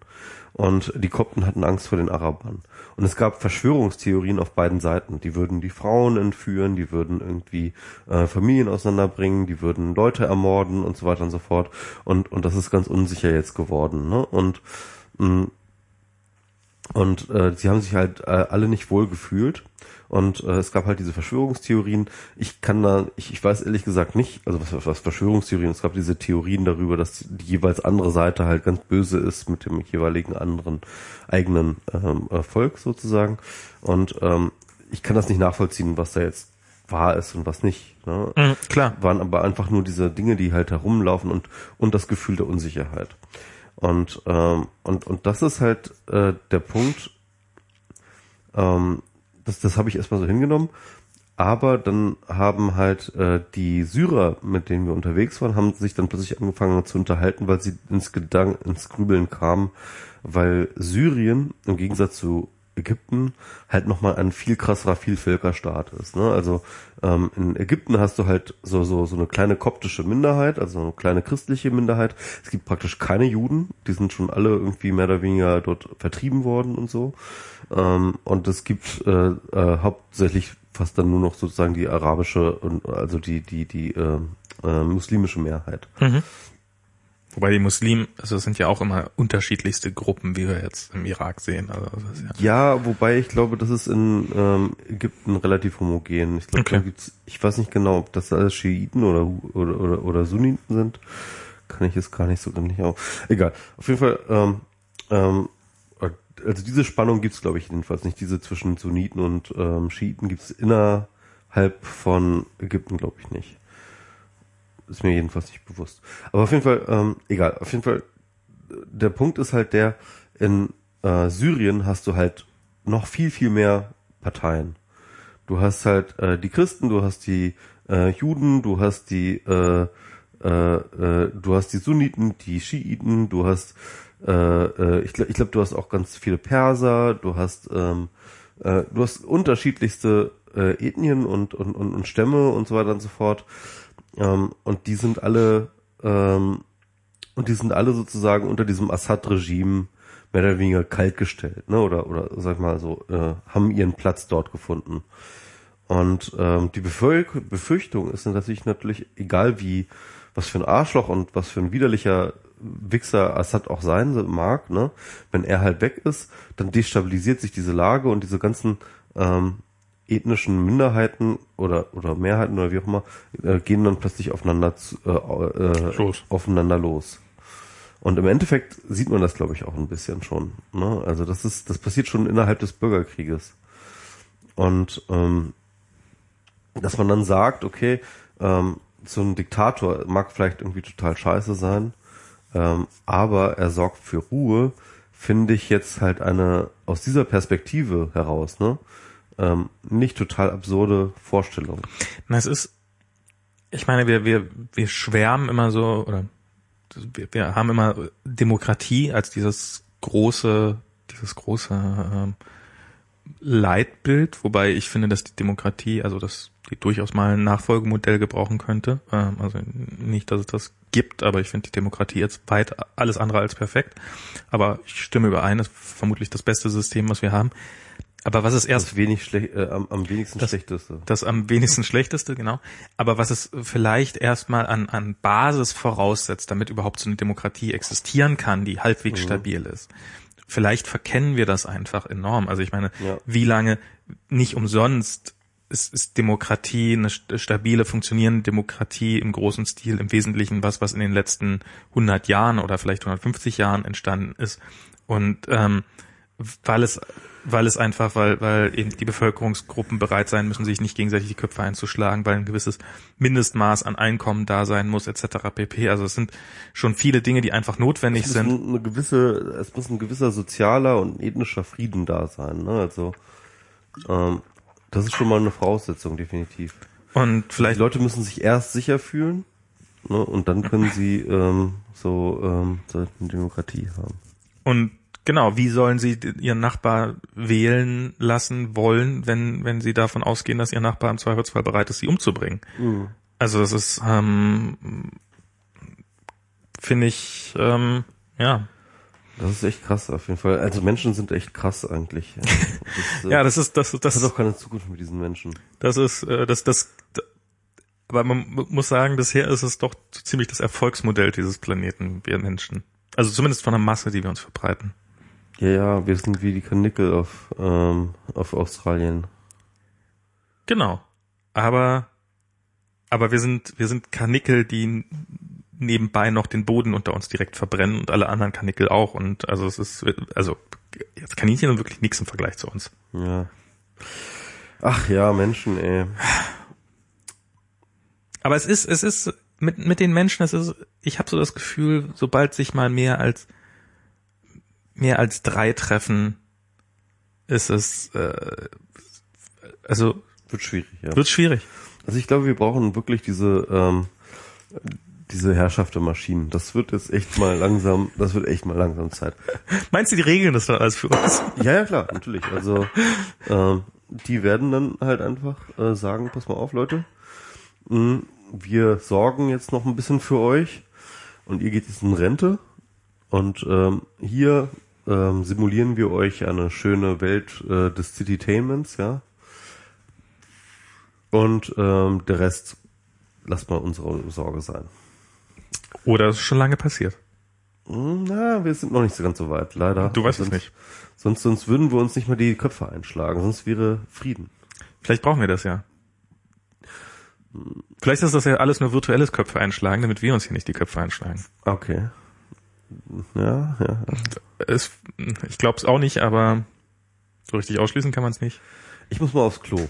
und die Kopten hatten Angst vor den Arabern. Und es gab Verschwörungstheorien auf beiden Seiten. Die würden die Frauen entführen, die würden irgendwie äh, Familien auseinanderbringen, die würden Leute ermorden und so weiter und so fort. Und, und das ist ganz unsicher jetzt geworden. Ne? Und mh, und äh, sie haben sich halt äh, alle nicht wohl gefühlt. Und äh, es gab halt diese Verschwörungstheorien. Ich kann da, ich, ich weiß ehrlich gesagt nicht, also was, was Verschwörungstheorien, es gab diese Theorien darüber, dass die jeweils andere Seite halt ganz böse ist mit dem jeweiligen anderen eigenen ähm, äh, Volk sozusagen. Und ähm, ich kann das nicht nachvollziehen, was da jetzt wahr ist und was nicht. Ne? Mhm, klar. waren aber einfach nur diese Dinge, die halt herumlaufen und und das Gefühl der Unsicherheit. Und ähm, und und das ist halt äh, der Punkt. Ähm, das das habe ich erstmal so hingenommen. Aber dann haben halt äh, die Syrer, mit denen wir unterwegs waren, haben sich dann plötzlich angefangen zu unterhalten, weil sie ins Gedanken, ins Grübeln kamen, weil Syrien im Gegensatz zu Ägypten halt nochmal ein viel krasserer Vielvölkerstaat ist. Ne? Also ähm, in Ägypten hast du halt so, so, so eine kleine koptische Minderheit, also eine kleine christliche Minderheit. Es gibt praktisch keine Juden, die sind schon alle irgendwie mehr oder weniger dort vertrieben worden und so. Ähm, und es gibt äh, äh, hauptsächlich fast dann nur noch sozusagen die arabische und also die, die, die äh, äh, muslimische Mehrheit. Mhm. Wobei die Muslimen, also es sind ja auch immer unterschiedlichste Gruppen, wie wir jetzt im Irak sehen. Also das ja, Ja, wobei ich glaube, das ist in ähm, Ägypten relativ homogen. Ich glaube, Okay. da gibt's, ich weiß nicht genau, ob das alles Schiiten oder, oder, oder, oder Sunniten sind. Kann ich jetzt gar nicht so nicht auf. Egal. Auf jeden Fall, ähm, ähm, also diese Spannung gibt's glaube ich jedenfalls nicht. Diese zwischen Sunniten und ähm, Schiiten gibt's innerhalb von Ägypten, glaube ich nicht. Ist mir jedenfalls nicht bewusst. Aber auf jeden Fall, ähm, egal. Auf jeden Fall, der Punkt ist halt der, in äh, Syrien hast du halt noch viel, viel mehr Parteien. Du hast halt äh, die Christen, du hast die äh, Juden, du hast die äh, äh, äh, du hast die Sunniten, die Schiiten, du hast äh, äh, ich glaube, ich glaub, du hast auch ganz viele Perser, du hast ähm, äh, du hast unterschiedlichste äh, Ethnien und, und, und, und Stämme und so weiter und so fort. Ähm, und die sind alle ähm, und die sind alle sozusagen unter diesem Assad-Regime mehr oder weniger kaltgestellt, ne? Oder oder sag mal so, äh, haben ihren Platz dort gefunden. Und ähm, die Befürch Befürchtung ist natürlich natürlich, egal wie, was für ein Arschloch und was für ein widerlicher Wichser Assad auch sein mag, ne? Wenn er halt weg ist, dann destabilisiert sich diese Lage und diese ganzen ähm, ethnischen Minderheiten oder oder Mehrheiten oder wie auch immer äh, gehen dann plötzlich aufeinander zu, äh, äh, Los. aufeinander los. Und im Endeffekt sieht man das, glaube ich, auch ein bisschen schon. Ne? Also das ist, das passiert schon innerhalb des Bürgerkrieges. Und ähm, dass man dann sagt, okay, ähm, so ein Diktator mag vielleicht irgendwie total scheiße sein, ähm, aber er sorgt für Ruhe, finde ich jetzt halt eine aus dieser Perspektive heraus, ne? Ähm, nicht total absurde Vorstellung. Na, es ist, ich meine, wir, wir, wir schwärmen immer so, oder wir, wir haben immer Demokratie als dieses große, dieses große ähm, Leitbild, wobei ich finde, dass die Demokratie, also dass die durchaus mal ein Nachfolgemodell gebrauchen könnte. Ähm, also nicht, dass es das gibt, aber ich finde die Demokratie jetzt weit alles andere als perfekt. Aber ich stimme überein, das ist vermutlich das beste System, was wir haben. Aber was ist erst das wenig schlecht, äh, am, am wenigsten das, schlechteste. Das am wenigsten schlechteste, genau. Aber was es vielleicht erstmal an, an Basis voraussetzt, damit überhaupt so eine Demokratie existieren kann, die halbwegs mhm. stabil ist. Vielleicht verkennen wir das einfach enorm. Also ich meine, ja. wie lange nicht umsonst ist, ist Demokratie, eine stabile, funktionierende Demokratie im großen Stil im Wesentlichen was, was in den letzten 100 Jahren oder vielleicht 150 Jahren entstanden ist. Und ähm, weil es weil es einfach, weil, weil eben die Bevölkerungsgruppen bereit sein müssen, sich nicht gegenseitig die Köpfe einzuschlagen, weil ein gewisses Mindestmaß an Einkommen da sein muss, etc. pp. Also es sind schon viele Dinge, die einfach notwendig es sind. Eine gewisse, es muss ein gewisser sozialer und ethnischer Frieden da sein. Ne? Also ähm, das ist schon mal eine Voraussetzung, definitiv. Und vielleicht die Leute müssen sich erst sicher fühlen ne? und dann können sie ähm, so, ähm, so eine Demokratie haben. Und Genau, wie sollen sie ihren Nachbar wählen lassen wollen, wenn, wenn sie davon ausgehen, dass ihr Nachbar im Zweifelsfall bereit ist, sie umzubringen? Mhm. Also das ist, ähm, finde ich, ähm, ja. Das ist echt krass auf jeden Fall. Also Menschen sind echt krass eigentlich. Das, äh, ja, das ist das das, hat auch keine Zukunft mit diesen Menschen. Das ist äh, das das aber man muss sagen, bisher ist es doch ziemlich das Erfolgsmodell dieses Planeten, wir Menschen. Also zumindest von der Masse, die wir uns verbreiten. Ja, ja, wir sind wie die Kanickel auf, ähm, auf Australien. Genau. Aber, aber wir sind, wir sind Kanickel, die nebenbei noch den Boden unter uns direkt verbrennen und alle anderen Kanickel auch. Und also es ist, also jetzt Kaninchen sind wirklich nichts im Vergleich zu uns. Ja. Ach ja, Menschen, ey. Aber es ist, es ist mit mit den Menschen, es ist, ich habe so das Gefühl, sobald sich mal mehr als mehr als drei Treffen ist es, äh, also wird schwierig, ja. Wird schwierig. Also ich glaube, wir brauchen wirklich diese ähm, diese Herrschaft der Maschinen. Das wird jetzt echt mal langsam, das wird echt mal langsam Zeit. Meinst du, die regeln das dann alles für uns? Ja, ja, klar, natürlich. Also ähm, die werden dann halt einfach äh, sagen, pass mal auf, Leute, mh, hm, wir sorgen jetzt noch ein bisschen für euch und ihr geht jetzt in Rente und ähm, hier ähm, simulieren wir euch eine schöne Welt äh, des Citytainments, ja. Und ähm, der Rest lasst mal unsere Sorge sein. Oder ist schon lange passiert? Hm, na, wir sind noch nicht so ganz so weit, leider. Du weißt sonst, es nicht. Sonst, sonst würden wir uns nicht mal die Köpfe einschlagen, sonst wäre Frieden. Vielleicht brauchen wir das ja. Vielleicht ist das ja alles nur virtuelles Köpfe einschlagen, damit wir uns hier nicht die Köpfe einschlagen. Okay. Ja, ja. Es, ich glaube es auch nicht, aber so richtig ausschließen kann man es nicht. Ich muss mal aufs Klo.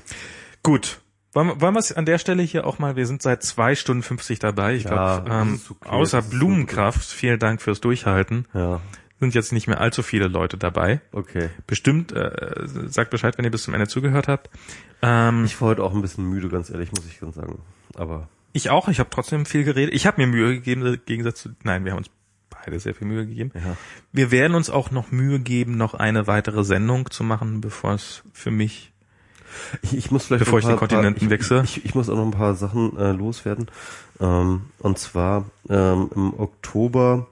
Gut. Wollen, wollen wir es an der Stelle hier auch mal, wir sind seit zwei Stunden 50 dabei. Ich ja, glaube, ähm, außer Blumenkraft, vielen Dank fürs Durchhalten. Ja. Sind jetzt nicht mehr allzu viele Leute dabei. Okay. Bestimmt, äh, sagt Bescheid, wenn ihr bis zum Ende zugehört habt. Ähm, ich war heute auch ein bisschen müde, ganz ehrlich, muss ich ganz sagen. Aber ich auch, ich habe trotzdem viel geredet. Ich habe mir Mühe gegeben, im Gegensatz zu, nein, wir haben uns beide sehr viel Mühe gegeben. Ja. Wir werden uns auch noch Mühe geben, noch eine weitere Sendung zu machen, bevor es für mich ich, ich muss vielleicht bevor ich den Kontinenten wechsle. Ich, ich, ich, muss auch noch ein paar Sachen äh, loswerden. Ähm, und zwar ähm, im Oktober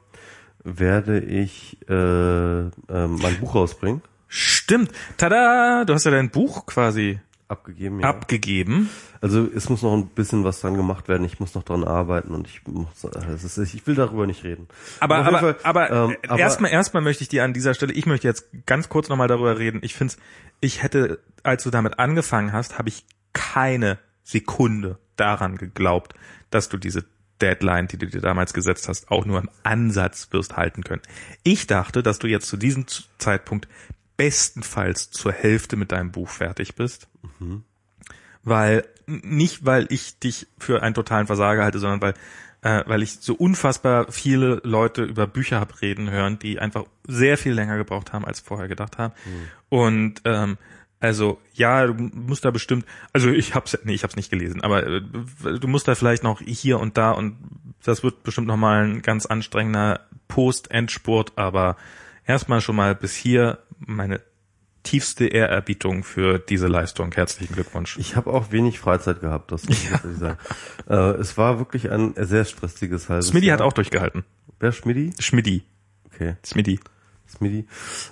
werde ich äh, äh, mein Buch rausbringen. Stimmt. Tada! Du hast ja dein Buch quasi abgegeben. Ja. Abgegeben. Also es muss noch ein bisschen was dran gemacht werden. Ich muss noch dran arbeiten und ich muss, ist, ich will darüber nicht reden. Aber aber Fall, aber, ähm, aber erstmal erstmal möchte ich dir an dieser Stelle, ich möchte jetzt ganz kurz nochmal darüber reden. Ich finde, ich hätte, als du damit angefangen hast, habe ich keine Sekunde daran geglaubt, dass du diese Deadline, die du dir damals gesetzt hast, auch nur im Ansatz wirst halten können. Ich dachte, dass du jetzt zu diesem Zeitpunkt bestenfalls zur Hälfte mit deinem Buch fertig bist. Mhm. Weil, nicht weil ich dich für einen totalen Versager halte, sondern weil, äh, weil ich so unfassbar viele Leute über Bücher hab reden hören, die einfach sehr viel länger gebraucht haben, als vorher gedacht haben. Mhm. Und ähm, also ja, du musst da bestimmt, also ich hab's, nee, ich hab's nicht gelesen, aber äh, du musst da vielleicht noch hier und da und das wird bestimmt noch mal ein ganz anstrengender Post-Endspurt, aber erstmal schon mal bis hier meine tiefste Ehrerbietung für diese Leistung. Herzlichen Glückwunsch. Ich habe auch wenig Freizeit gehabt, das muss ja. ich sagen. Äh, es war wirklich ein sehr stressiges halbes Schmidti hat auch durchgehalten. Wer Schmidti? Schmidti. Okay. Schmidti. Schmidti.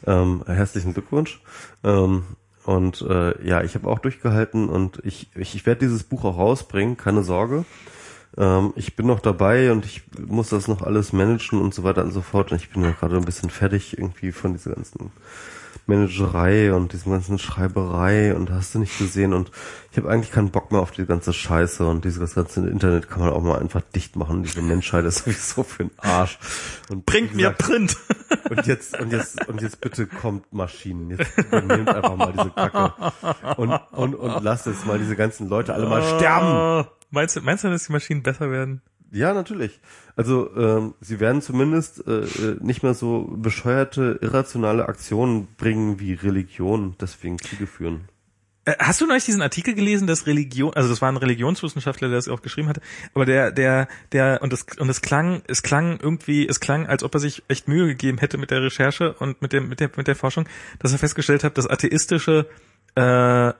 Ähm, herzlichen Glückwunsch. Ähm, und äh, ja, ich habe auch durchgehalten und ich, ich, ich werde dieses Buch auch rausbringen, keine Sorge. Ähm, ich bin noch dabei und ich muss das noch alles managen und so weiter und so fort. Und ich bin ja gerade ein bisschen fertig irgendwie von dieser ganzen Managerei und diesem ganzen Schreiberei und hast du nicht gesehen und ich habe eigentlich keinen Bock mehr auf die ganze Scheiße und dieses ganze Internet kann man auch mal einfach dicht machen. Diese Menschheit ist sowieso für den Arsch. Und bringt mir Print. Und jetzt und jetzt und jetzt bitte kommt Maschinen. Jetzt übernehmt einfach mal diese Kacke und und und lasst jetzt mal diese ganzen Leute alle mal sterben. Meinst du, meinst du, dass die Maschinen besser werden? Ja, natürlich. Also ähm, sie werden zumindest äh, äh, nicht mehr so bescheuerte, irrationale Aktionen bringen wie Religion, deswegen Kriege führen. Äh, hast du neulich diesen Artikel gelesen, dass Religion, also das war ein Religionswissenschaftler, der das auch geschrieben hatte, aber der, der, der, und es, und es klang, es klang irgendwie, es klang, als ob er sich echt Mühe gegeben hätte mit der Recherche und mit dem, mit der, mit der Forschung, dass er festgestellt hat, dass atheistische äh,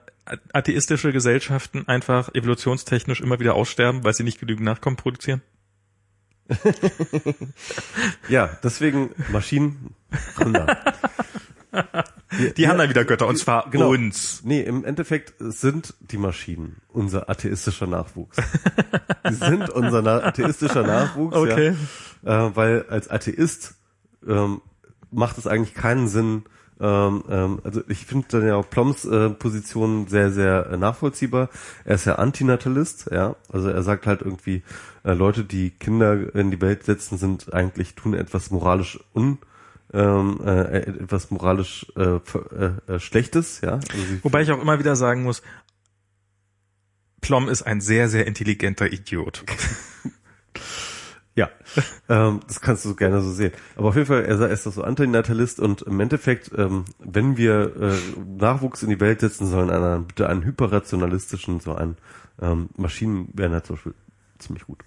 atheistische Gesellschaften einfach evolutionstechnisch immer wieder aussterben, weil sie nicht genügend Nachkommen produzieren? ja, deswegen Maschinen Die, die haben dann wieder Götter, und zwar genau, uns. Nee, im Endeffekt sind die Maschinen unser atheistischer Nachwuchs. die sind unser atheistischer Nachwuchs, okay. ja. Äh, weil als Atheist ähm, macht es eigentlich keinen Sinn, ähm, ähm, also ich finde dann ja auch Ploms äh, Position sehr, sehr äh, nachvollziehbar. Er ist ja Antinatalist, ja. Also er sagt halt irgendwie, äh, Leute, die Kinder in die Welt setzen, sind eigentlich, tun etwas moralisch un ähm, äh, etwas moralisch äh, äh, äh, Schlechtes, ja. Also Wobei ich auch immer wieder sagen muss, Plom ist ein sehr, sehr intelligenter Idiot. Ja, ähm, das kannst du gerne so sehen. Aber auf jeden Fall, er ist das so Antinatalist und im Endeffekt, ähm, wenn wir äh, Nachwuchs in die Welt setzen sollen, einen, bitte einen hyperrationalistischen, so einen ähm, Maschinen wären halt zum Beispiel ziemlich gut.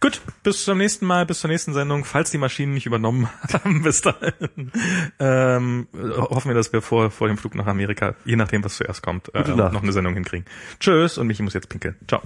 Gut, bis zum nächsten Mal, bis zur nächsten Sendung, falls die Maschinen nicht übernommen haben, bis dahin. Ähm, hoffen wir, dass wir vor, vor dem Flug nach Amerika, je nachdem, was zuerst kommt, äh, noch eine Sendung hinkriegen. Tschüss und Michi muss jetzt pinkeln. Ciao.